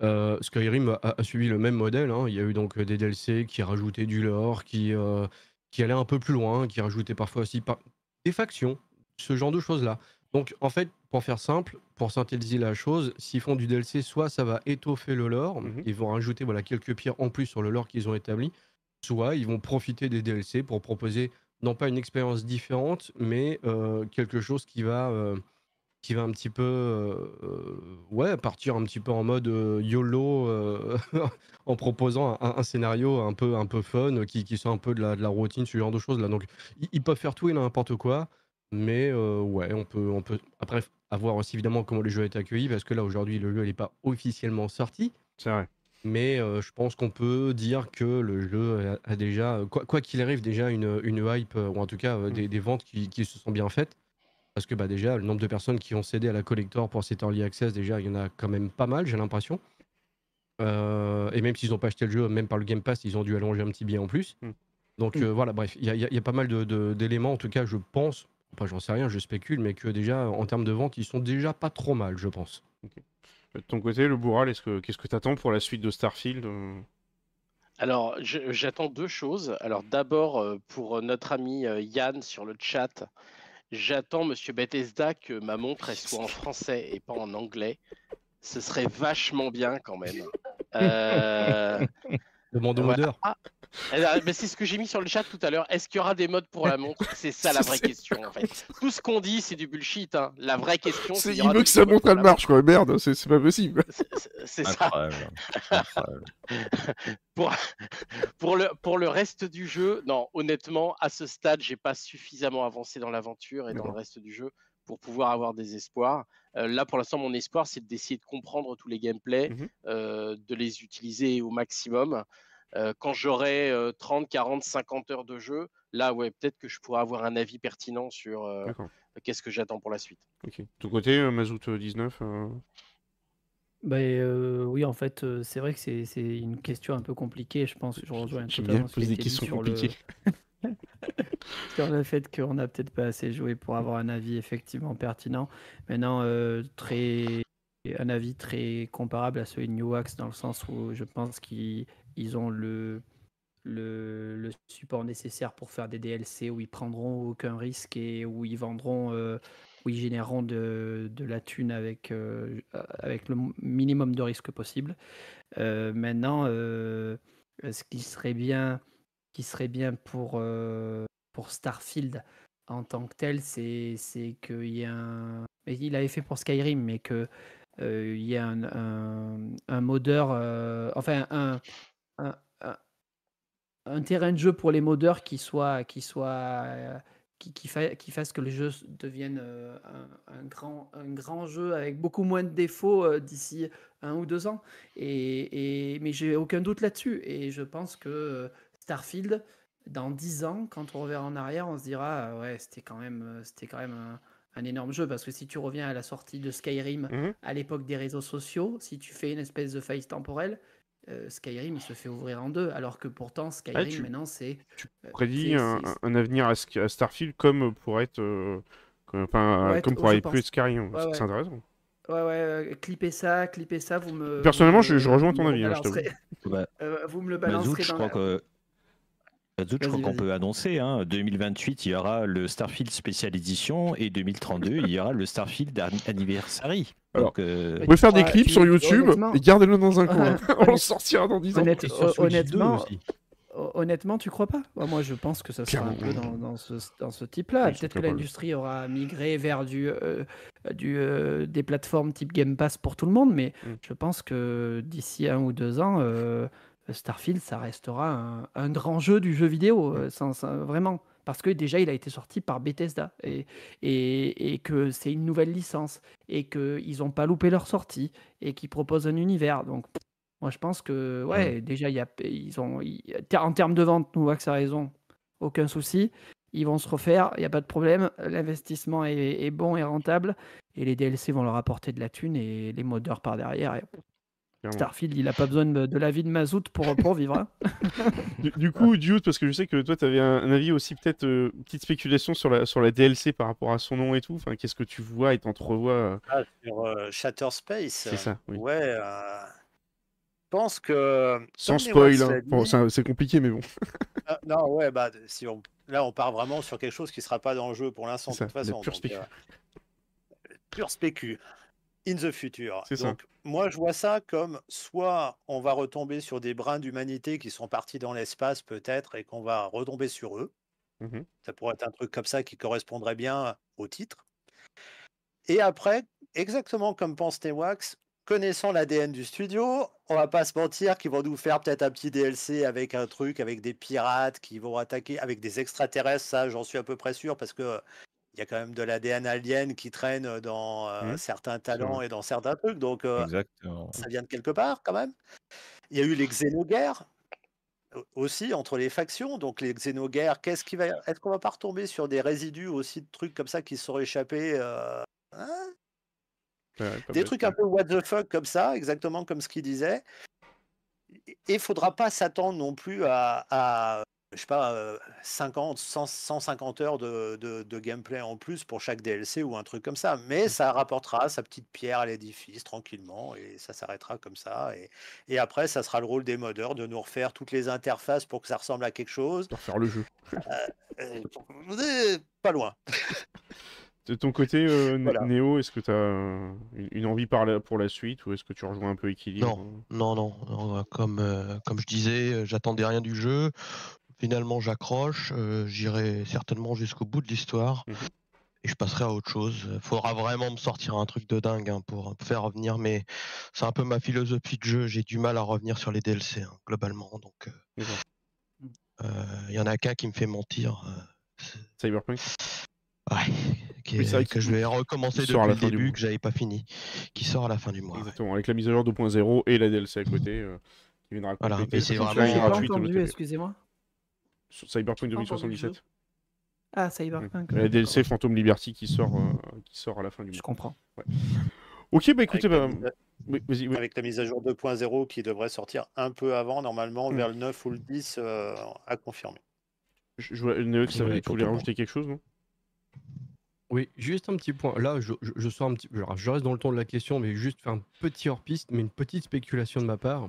Euh, Skyrim a, a suivi le même modèle. hein. Il y a eu donc des DLC qui rajoutaient du lore, qui, euh, qui allaient un peu plus loin, qui rajoutaient parfois aussi par- des factions, ce genre de choses-là. Donc, en fait, pour faire simple, pour synthétiser la chose, s'ils font du DLC, soit ça va étoffer le lore, Mhm. ils vont rajouter voilà, quelques pierres en plus sur le lore qu'ils ont établi, soit ils vont profiter des DLC pour proposer non pas une expérience différente, mais euh, quelque chose qui va, euh, qui va un petit peu, euh, ouais, partir un petit peu en mode euh, YOLO, euh, en proposant un, un scénario un peu, un peu fun, qui, qui sort un peu de la, de la routine, ce genre de choses là. Donc, ils, peuvent faire tout et n'importe quoi, mais ouais, on peut, on peut. Après, à voir aussi évidemment comment le jeu est accueilli, parce que là aujourd'hui le jeu n'est pas officiellement sorti. C'est vrai. Mais je pense qu'on peut dire que le jeu a, a déjà, quoi qu'il arrive, déjà une, une hype, ou en tout cas euh, des, des ventes qui, qui se sont bien faites. Parce que bah, déjà, le nombre de personnes qui ont cédé à la collector pour cet early access, déjà, il y en a quand même pas mal, j'ai l'impression. Euh, et même s'ils n'ont pas acheté le jeu, même par le Game Pass, ils ont dû allonger un petit billet en plus. Mm. Donc euh, voilà, bref, il y, a- y y pas mal de- de- d'éléments, en tout cas, je pense, enfin, j'en sais rien, je spécule, mais que déjà, en termes de vente, ils sont déjà pas trop mal, je pense. De ton côté, le Bourral, est-ce que qu'est-ce que t'attends pour la suite de Starfield euh? Alors, j'attends deux choses. Alors, d'abord, euh, pour notre ami euh, Yann sur le chat, j'attends, monsieur Bethesda, que ma montre elle soit en français et pas en anglais. Ce serait vachement bien quand même. Euh, Demande au Voilà. modeur. Ah, alors, mais c'est ce que j'ai mis sur le chat tout à l'heure. Est-ce qu'il y aura des modes pour la montre? C'est ça la vraie question en fait. Tout ce qu'on dit, c'est du bullshit. hein. La vraie question, c'est il veut que sa montre elle marche, quoi. Merde, c'est pas possible. C'est- ça. Incroyable. Incroyable. pour, pour, le, pour le reste du jeu, non, honnêtement, à ce stade, j'ai pas suffisamment avancé dans l'aventure et dans le reste du jeu pour pouvoir avoir des espoirs. Euh, là, pour l'instant, mon espoir, c'est d'essayer de comprendre tous les gameplays, Mhm. euh, de les utiliser au maximum. Euh, quand j'aurai euh, 30, 40, 50 heures de jeu, là, ouais, peut-être que je pourrais avoir un avis pertinent sur euh, qu'est-ce que j'attends pour la suite. Ok. De ton côté, euh, Mazout euh, 19. euh, Bah, euh, oui, en fait, euh, c'est vrai que c'est une question un peu compliquée. Je pense que je rejoins J'aime bien totalement ce des questions sur le, compliquées. sur le fait qu'on n'a peut-être pas assez joué pour avoir un avis effectivement pertinent. Maintenant, euh, très, un avis très comparable à celui de New Wax dans le sens où je pense qu'ils ils ont le, le, support nécessaire pour faire des DLC où ils prendront aucun risque et où ils vendront, euh, où ils généreront de, de la thune avec, euh, avec le minimum de risque possible. Euh, maintenant, ce qui serait bien, qui serait bien pour, pour Starfield en tant que tel, c'est qu'il y ait un. Il avait fait pour Skyrim, mais que il y a un, un, modeur, enfin un, un, un- un terrain de jeu pour les modeurs qui soit, qui soit, euh, qui, qui, fa- qui fasse que le jeu devienne euh, un, un grand, un grand jeu avec beaucoup moins de défauts euh, d'ici un ou deux ans. Et, et- mais j'ai aucun doute là-dessus. Et je pense que Starfield, dans dix ans, quand on reverra en arrière, on se dira ouais, c'était quand même, c'était quand même un, un énorme jeu. Parce que si tu reviens à la sortie de Skyrim Mhm. à l'époque des réseaux sociaux, si tu fais une espèce de faille temporelle, euh, Skyrim il se fait ouvrir en deux. Alors que pourtant, Skyrim tu- maintenant c'est. euh, prédit c'est- un, avenir à, Starfield comme pour être. euh, comme, enfin, Ouais, comme pour je aller plus Skyrim. Ouais, C'est- intéressant. Ouais, ouais, euh, clippez ça, clippez ça, vous me. Personnellement, vous je- me- je rejoins ton avis, hein, je t'avoue. balancerez- Bah, euh, vous me le Mazout, balancerez je dans crois la- que. Mazout, je crois qu'on peut annoncer, hein, 2028, il y aura le Starfield Special Edition et 2032, il y aura le Starfield An- Anniversary. Alors, Donc, euh, Vous pouvez faire des clips sur YouTube et gardez-le dans un coin. On le sortira dans 10 ans. Honnête- 2 honnêtement. Hon- Honnêtement, tu crois pas? Bah, Moi, je pense que ça sera un peu dans, dans ce, dans ce type-là. Oui, Peut-être que l'industrie aura migré vers du, euh, du, euh, des plateformes type Game Pass pour tout le monde, mais Mm. je pense que d'ici un ou deux ans, euh, Starfield, ça restera un, un grand jeu du jeu vidéo, euh, sans- sans- vraiment. Parce que déjà, il a été sorti par Bethesda et, et, et que c'est une nouvelle licence et qu'ils n'ont pas loupé leur sortie et qu'ils proposent un univers. Donc, moi, je pense que, ouais, déjà, il y a, ils ont, en termes de vente, Nouvax a raison, aucun souci. Ils vont se refaire, il n'y a pas de problème. L'investissement est, est bon et rentable. Et les DLC vont leur apporter de la thune et les modeurs par derrière. Et. Starfield, il n'a pas besoin de, de la vie de Mazout pour, pour vivre. hein. Du, du coup, Dude, parce que je sais que toi, tu avais un, un avis aussi, peut-être, euh, une petite spéculation sur la, sur la DLC par rapport à son nom et tout. Enfin, qu'est-ce que tu vois et t'entrevois euh, Ah, sur euh, Shatter Space. C'est ça, oui. Ouais. euh, Je pense que. Sans spoil, hein. Bon, dit- c'est compliqué, mais bon. Ah, non, ouais, bah, si on... là, on part vraiment sur quelque chose qui ne sera pas dans le jeu pour l'instant, de toute façon. pure donc, spécu. euh, pure spécu. In the future. Ça. Donc, moi, je vois ça comme soit on va retomber sur des brins d'humanité qui sont partis dans l'espace, peut-être, et qu'on va retomber sur eux. Mhm. Ça pourrait être un truc comme ça qui correspondrait bien au titre. Et après, exactement comme pense Newax, connaissant l'ADN du studio, on va pas se mentir qu'ils vont nous faire peut-être un petit DLC avec un truc, avec des pirates qui vont attaquer, avec des extraterrestres, ça j'en suis à peu près sûr parce que il y a quand même de l'ADN alien qui traîne dans euh, Mhm. certains talents et dans certains trucs, donc euh, ça vient de quelque part quand même. Il y a eu les xénoguerres au- aussi entre les factions. Donc les xénoguerres, qu'est-ce qui va Est-ce qu'on va pas retomber sur des résidus aussi de trucs comme ça qui se sont échappés euh, hein? Ouais, Des bête, trucs ouais. un peu what the fuck comme ça, exactement comme ce qu'il disait. Et il faudra pas s'attendre non plus à, à, je sais pas, euh, 50, 100, 150 heures de, de- de gameplay en plus pour chaque DLC ou un truc comme ça. Mais ça rapportera sa petite pierre à l'édifice tranquillement et ça s'arrêtera comme ça. Et, et après, ça sera le rôle des modeurs de nous refaire toutes les interfaces pour que ça ressemble à quelque chose. De refaire le jeu. Euh, euh, pas loin. De ton côté, euh, Voilà. Néo, est-ce que tu as une, envie par la- pour la suite ou est-ce que tu rejoins un peu équilibre Non, non, non. Comme, euh, comme je disais, j'attendais rien du jeu. Finalement, j'accroche. euh, J'irai certainement jusqu'au bout de l'histoire. Mhm. Et je passerai à autre chose. Il faudra vraiment me sortir un truc de dingue hein, pour me faire revenir. Mais c'est un peu ma philosophie de jeu. J'ai du mal à revenir sur les DLC, hein, globalement. Donc, euh, euh, il y en a qu'un qui me fait mentir. euh, Cyberpunk ouais, qui Oui, est- vrai que je vais recommencer depuis le début, que j'avais pas fini, qui sort à la fin du mois. ouais. Exactement, avec la mise à jour 2.0 et la DLC à côté euh, qui viendra Voilà, c'est vraiment- J'ai pas entendu, excusez-moi. Cyberpunk J'ai pas entendu le 2077. Ah, Cyberpunk. La DLC Phantom Liberty qui sort, euh, qui sort à la fin du Je mois. comprends. Ok, bah écoutez, Avec la bah, oui, oui. avec la mise à jour 2.0 qui devrait sortir un peu avant, normalement, Mm. vers le 9 ou le 10, euh, à confirmer. Je, je vois Neox, ça va- tu voulais rajouter quelque chose, non? Oui, juste un petit point. Là, je, je- je sors un petit, alors, je reste dans le ton de la question, mais juste faire un petit hors-piste, mais une petite spéculation de ma part.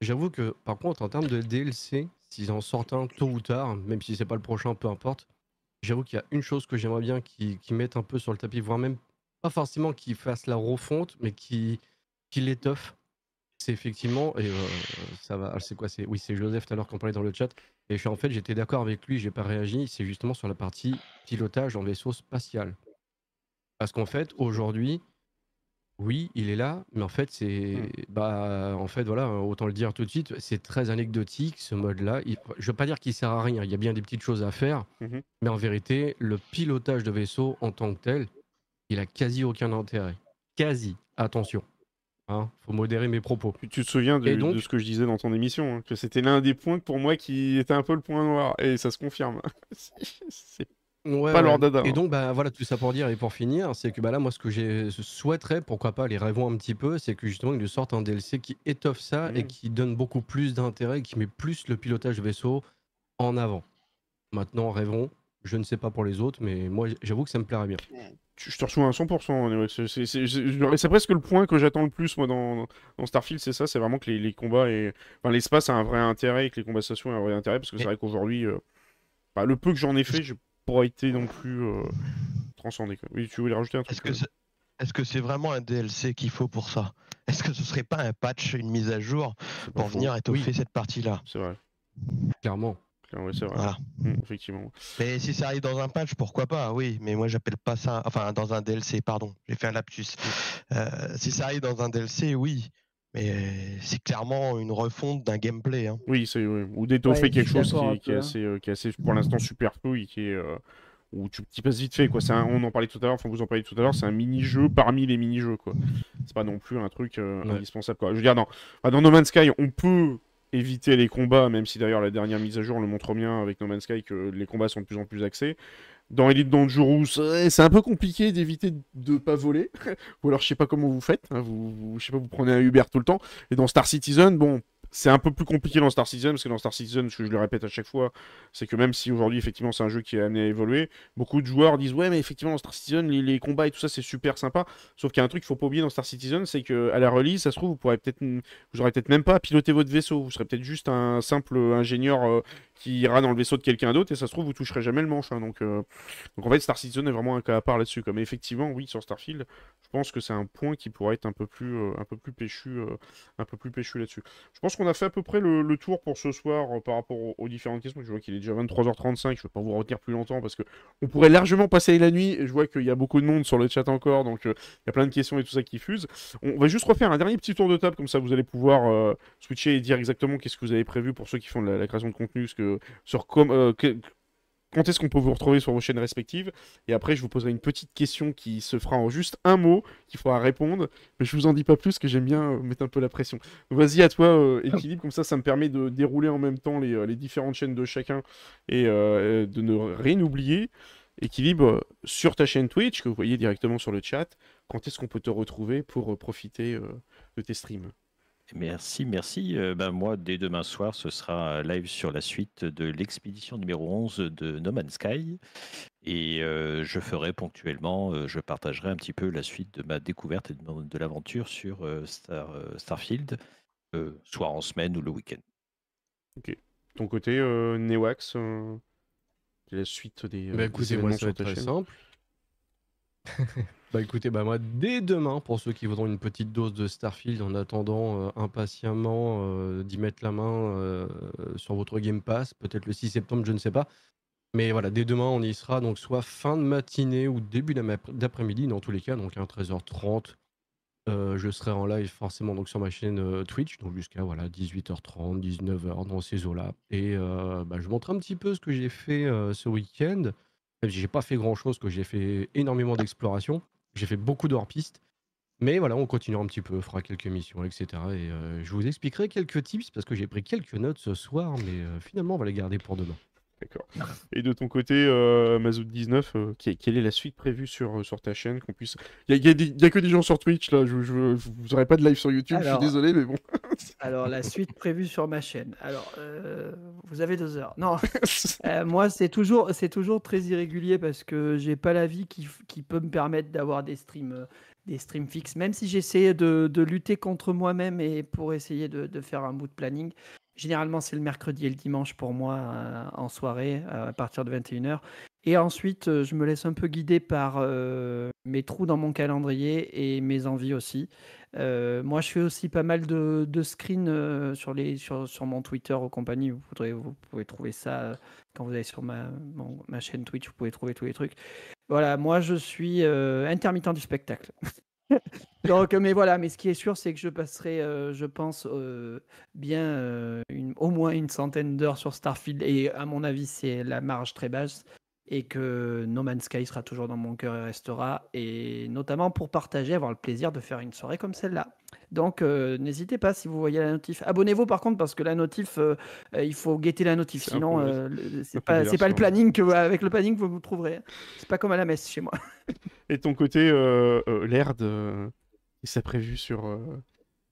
J'avoue que, par contre, en termes de DLC, s'ils en sortent un tôt ou tard, même si c'est pas le prochain, peu importe, j'avoue qu'il y a une chose que j'aimerais bien qu'ils qu'ils mettent un peu sur le tapis, voire même pas forcément qu'ils fassent la refonte, mais qu'ils qu'ils l'étoffent. C'est effectivement, et euh, ça va, c'est quoi Oui, c'est Joseph tout à l'heure qui en parlait dans le chat. Et en fait, j'étais d'accord avec lui, j'ai pas réagi. C'est justement sur la partie pilotage en vaisseau spatial. Parce qu'en fait, aujourd'hui, oui, il est là, mais en fait, c'est. Bah, en fait, voilà, autant le dire tout de suite, c'est très anecdotique ce mode-là. Il- Je veux pas dire qu'il sert à rien, il y a bien des petites choses à faire, Mhm. mais en vérité, le pilotage de vaisseau en tant que tel, il a quasi aucun intérêt. Quasi, attention. Hein, faut modérer mes propos. Tu, tu te souviens de, Et donc- de ce que je disais dans ton émission, hein, que c'était l'un des points pour moi qui était un peu le point noir, et ça se confirme. C'est- Ouais, Pas ouais. leur dada, Et hein. donc, bah, voilà, tout ça pour dire et pour finir, c'est que bah, là, moi, ce que j'ai souhaiterais, pourquoi pas, les rêvons un petit peu, c'est que justement, ils nous sortent un DLC qui étoffe ça et Mhm. qui donne beaucoup plus d'intérêt, qui met plus le pilotage de vaisseau en avant. Maintenant, rêvons, je ne sais pas pour les autres, mais moi, j'avoue que ça me plairait bien. Je te reçois à 100%. ouais, c'est- c'est- c'est c'est- c'est presque le point que j'attends le plus moi dans, dans Starfield, c'est ça, c'est vraiment que les, les combats et enfin, l'espace a un vrai intérêt et que les combats stations ont un vrai intérêt parce que c'est vrai qu'aujourd'hui, euh, bah, le peu que j'en ai fait, j'ai pas été non plus euh, transcendé. Quoi. Oui, tu voulais rajouter un truc Est-ce que euh, c'est vraiment un DLC qu'il faut pour ça? Est-ce que ce serait pas un patch, une mise à jour pour faux. venir étoffer cette partie-là? C'est vrai. Clairement. Clairement, ouais, c'est vrai. Voilà. Mm, effectivement. Mais si ça arrive dans un patch, pourquoi pas? Oui, mais moi j'appelle pas ça. Enfin, dans un DLC, pardon. J'ai fait un lapsus. Euh, si ça arrive dans un DLC, oui. Mais c'est clairement une refonte d'un gameplay. hein. Oui, c'est ouais. ou d'étoffer Ouais, quelque chose qui, est- qui est peu, hein. assez, euh, qui est assez, pour l'instant, superflu et qui est. euh, où tu, tu passes vite fait, quoi. Un- on en parlait tout à l'heure, enfin, vous en parliez tout à l'heure, c'est un mini-jeu parmi les mini-jeux, quoi. C'est pas non plus un truc euh, Ouais. indispensable, quoi. Je veux dire, dans, dans No Man's Sky, on peut éviter les combats, même si d'ailleurs la dernière mise à jour le montre bien avec No Man's Sky que les combats sont de plus en plus axés. Dans Elite Dangerous, ouais, c'est un peu compliqué d'éviter de pas voler. Ou alors je sais pas comment vous faites, hein, vous- je sais pas, vous prenez un Uber tout le temps. Et dans Star Citizen, bon, c'est un peu plus compliqué dans Star Citizen, parce que dans Star Citizen, ce que je le répète à chaque fois, c'est que même si aujourd'hui, effectivement, c'est un jeu qui est amené à évoluer, beaucoup de joueurs disent Ouais, mais effectivement, dans Star Citizen, les, combats et tout ça, c'est super sympa. Sauf qu'il y a un truc qu'il faut pas oublier dans Star Citizen, c'est que à la release, ça se trouve, vous pourrez peut-être, vous aurez peut-être même pas à piloter votre vaisseau. Vous serez peut-être juste un simple ingénieur euh, qui ira dans le vaisseau de quelqu'un d'autre, et ça se trouve, vous toucherez jamais le manche. hein. donc, euh, donc, en fait, Star Citizen est vraiment un cas à part là-dessus. Mais effectivement, oui, sur Starfield, je pense que c'est un point qui pourrait être un peu plus, euh, un peu plus péchu, un peu plus péchu là-dessus. Je pense a fait à peu près le, tour pour ce soir euh, par rapport aux, différentes questions. Je vois qu'il est déjà 23h35, je ne vais pas vous retenir plus longtemps parce que on pourrait largement passer la nuit. Je vois qu'il y a beaucoup de monde sur le chat encore, donc euh, il y a plein de questions et tout ça qui fusent. On va juste refaire un dernier petit tour de table, comme ça vous allez pouvoir euh, switcher et dire exactement qu'est-ce que vous avez prévu pour ceux qui font de la, création de contenu, ce que, sur quand est-ce qu'on peut vous retrouver sur vos chaînes respectives Et après, je vous poserai une petite question qui se fera en juste un mot, qu'il faudra répondre. Mais je vous en dis pas plus, que j'aime bien euh, mettre un peu la pression. Vas-y à toi, euh, Équilibre, comme ça, ça me permet de dérouler en même temps les, euh, différentes chaînes de chacun et de ne rien oublier. Équilibre, sur ta chaîne Twitch, que vous voyez directement sur le chat, quand est-ce qu'on peut te retrouver pour profiter de tes streams? Merci, merci. Euh, ben, moi, dès demain soir, ce sera un live sur la suite de l'expédition numéro 11 de No Man's Sky. Et euh, je ferai ponctuellement, euh, je partagerai un petit peu la suite de ma découverte et de, l'aventure sur euh, Star, euh, Starfield, euh, soit en semaine ou le week-end. Ton côté, euh, Newax, euh, la suite des, euh, Bah des écoutez, moi ça va être très chaîne? simple. bah écoutez, bah moi dès demain, pour ceux qui voudront une petite dose de Starfield en attendant euh, impatiemment euh, d'y mettre la main euh, sur votre Game Pass, peut-être le 6 septembre, je ne sais pas. Mais voilà, dès demain, on y sera, donc soit fin de matinée ou début d'après-midi, dans tous les cas, donc à 13h30. euh, je serai en live forcément donc sur ma chaîne Twitch, donc jusqu'à voilà, 18h30, 19h dans ces eaux-là. Et bah, je montre un petit peu ce que j'ai fait ce week-end. J'ai pas fait grand-chose, que j'ai fait énormément d'exploration. J'ai fait beaucoup de hors-piste. Mais voilà, on continuera un petit peu, on fera quelques missions, etc. Et euh, je vous expliquerai quelques tips parce que j'ai pris quelques notes ce soir, mais euh, finalement, on va les garder pour demain. D'accord. Et de ton côté, euh, Mazout19, euh, quelle est la suite prévue sur, euh, sur ta chaîne qu'on puisse... Il n'y a, que des gens sur Twitch, là. Je, je- vous n'aurez pas de live sur YouTube, Alors- je suis désolé, mais bon. Alors, la suite prévue sur ma chaîne. Alors, euh, vous avez deux heures. Non, moi, c'est toujours, c'est toujours très irrégulier parce que j'ai pas la vie qui, qui peut me permettre d'avoir des streams, des streams fixes. Même si j'essaie de, de lutter contre moi-même et pour essayer de, de faire un bout de planning. Généralement, c'est le mercredi et le dimanche pour moi euh, en soirée euh, à partir de 21h. Et ensuite, euh, je me laisse un peu guider par mes trous dans mon calendrier et mes envies aussi. Moi, je fais aussi pas mal de, screens sur, mon Twitter ou compagnie. Vous, pouvez trouver ça quand vous allez sur ma, chaîne Twitch. Vous pouvez trouver tous les trucs. Voilà, moi, je suis intermittent du spectacle. Donc, euh, mais voilà, mais ce qui est sûr, c'est que je passerai, euh, je pense, euh, bien euh, une- au moins une centaine d'heures sur Starfield. Et à mon avis, c'est la marge très basse. Et que No Man's Sky sera toujours dans mon cœur et restera. Et notamment pour partager, avoir le plaisir de faire une soirée comme celle-là. Donc, n'hésitez pas si vous voyez la notif. Abonnez-vous par contre, parce que la notif, il faut guetter la notif. Sinon, c'est pas, pas le planning que avec le planning vous vous trouverez. C'est pas comme à la messe chez moi. Et ton côté, euh, et ça prévu sur, euh,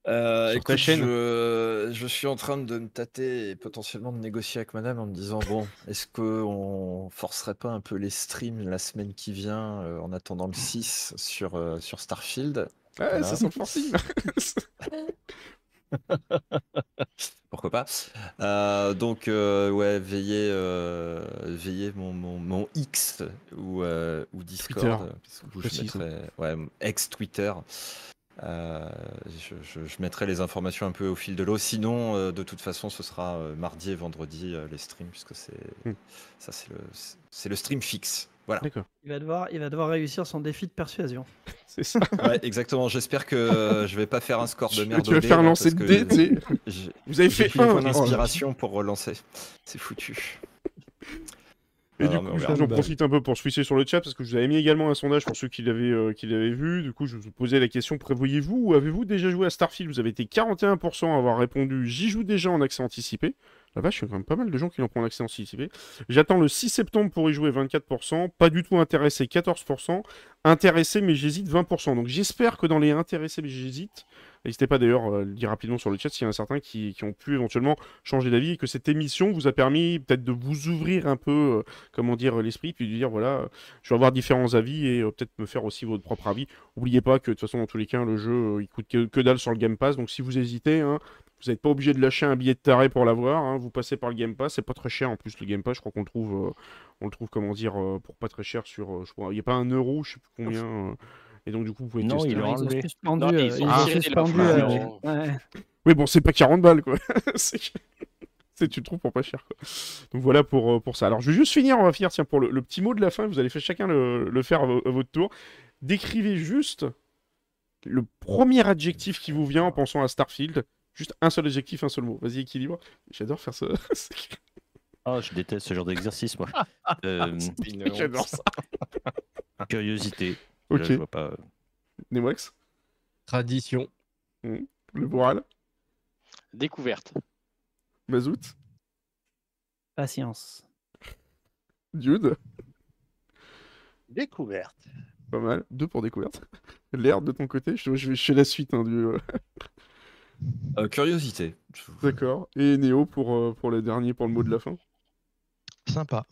Euh, Sur ta chaîne je, je suis en train de me tâter et potentiellement de négocier avec madame en me disant bon, est-ce qu'on forcerait pas un peu les streams la semaine qui vient euh, en attendant le 6 sur, sur Starfield? Ouais, Voilà. ça sent forcing. Pourquoi pas? Euh, Donc, euh, ouais, veillez, euh, veillez mon, mon, mon X ou, ou Discord. Twitter, parce que je mettrai, ouais, ex-Twitter. Euh, je, je- je mettrai les informations un peu au fil de l'eau. Sinon, euh, de toute façon, ce sera euh, mardi et vendredi euh, les streams, puisque c'est Hmm. ça, c'est le, c'est le stream fixe. Voilà. Il va, devoir, il va devoir réussir son défi de persuasion. c'est ça. Ouais, exactement. J'espère que euh, je vais pas faire un score de merde. tu vas faire lancer de dés, Vous avez J'ai fait un. points là. d'inspiration pour relancer. C'est foutu. Et du mais on coup, j'en profite un peu pour switcher sur le chat parce que je vous avais mis également un sondage pour ceux qui l'avaient euh, qui l'avaient vu. Du coup, je vous posais la question prévoyez-vous ou avez-vous déjà joué à Starfield? Vous avez été 41% à avoir répondu j'y joue déjà en accès anticipé. La vache, il y a quand même pas mal de gens qui l'ont pris en accès anticipé. J'attends le 6 septembre pour y jouer 24%. Pas du tout intéressé 14%. Intéressé mais j'hésite 20%. Donc j'espère que dans les intéressés mais j'hésite, n'hésitez pas d'ailleurs à le dire rapidement sur le chat s'il y en a certains qui, qui ont pu éventuellement changer d'avis et que cette émission vous a permis peut-être de vous ouvrir un peu euh, comment dire, l'esprit, puis de dire, voilà, euh, je vais avoir différents avis et euh, peut-être me faire aussi votre propre avis. Oubliez pas que de toute façon, dans tous les cas, le jeu, euh, il coûte que, que dalle sur le Game Pass, donc si vous hésitez, hein, vous n'êtes pas obligé de lâcher un billet de taré pour l'avoir, hein, vous passez par le Game Pass, c'est pas très cher en plus, le Game Pass, je crois qu'on le trouve, euh, on le trouve, comment dire, euh, pour pas très cher sur, euh, je crois, il n'y a pas un euro, je sais plus combien, euh, et donc du coup, vous pouvez Non, tester. il l'a ils ont suspendu, Non, euh, ils ils ont suspendu. euh, ouais. Oui, bon, c'est pas 40 balles, quoi. c'est tu le trouves pour pas cher, quoi. Donc voilà pour, euh, pour ça. Alors, je vais juste finir, on va finir, tiens, pour le, le petit mot de la fin, vous allez faire chacun le, le faire à, vo- à votre tour. Décrivez juste le premier adjectif qui vous vient en pensant à Starfield. Juste un seul adjectif, un seul mot. Vas-y, équilibre. J'adore faire ça. Ah, je déteste ce genre d'exercice, moi. Euh, J'adore ça. curiosité. Ok. Là, je vois pas. Nemox, Tradition. le moral, Découverte. Mazout, Patience. Dude, Découverte. pas mal. Deux pour découverte. L'air de ton côté, je, je vais chez la suite. Hein, du, euh, Euh, curiosité. D'accord. Et Néo pour, euh, pour le dernier, pour le mot de la fin? Sympa.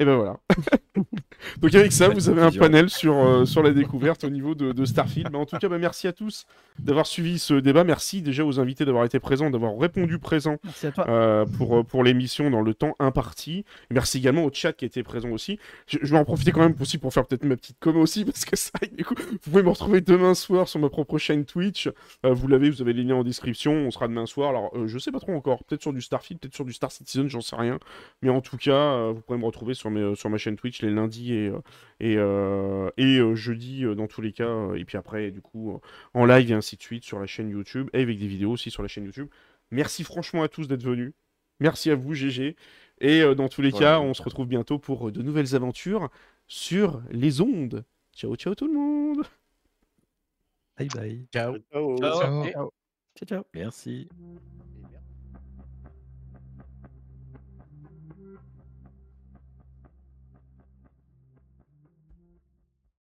Et ben voilà. Donc avec ça, vous avez un panel sur, euh, sur la découverte au niveau de, de Starfield. Mais en tout cas, bah, merci à tous d'avoir suivi ce débat. Merci déjà aux invités d'avoir été présents, d'avoir répondu présent Merci à toi. euh, pour, euh, pour l'émission dans le temps imparti. Merci également au chat qui était présent aussi. Je, je vais en profiter quand même aussi pour faire peut-être ma petite com aussi, parce que ça, du coup, vous pouvez me retrouver demain soir sur ma propre chaîne Twitch. Euh, vous l'avez, vous avez les liens en description. On sera demain soir. Alors, euh, je sais pas trop encore. Peut-être sur du Starfield, peut-être sur du Star Citizen, j'en sais rien. Mais en tout cas, euh, vous pourrez me retrouver sur, mes, sur ma chaîne Twitch les lundis et, euh, et, euh, et euh, jeudi euh, dans tous les cas. euh, Et puis après, du coup, euh, en live et ainsi de suite sur la chaîne YouTube et avec des vidéos aussi sur la chaîne YouTube. Merci franchement à tous d'être venus. Merci à vous, GG. Et euh, dans tous les cas, on se retrouve bientôt pour euh, de nouvelles aventures sur les ondes. Ciao, ciao tout le monde. Bye bye. Ciao. Ciao. Ciao. Ciao. Et- Ciao, ciao. Merci.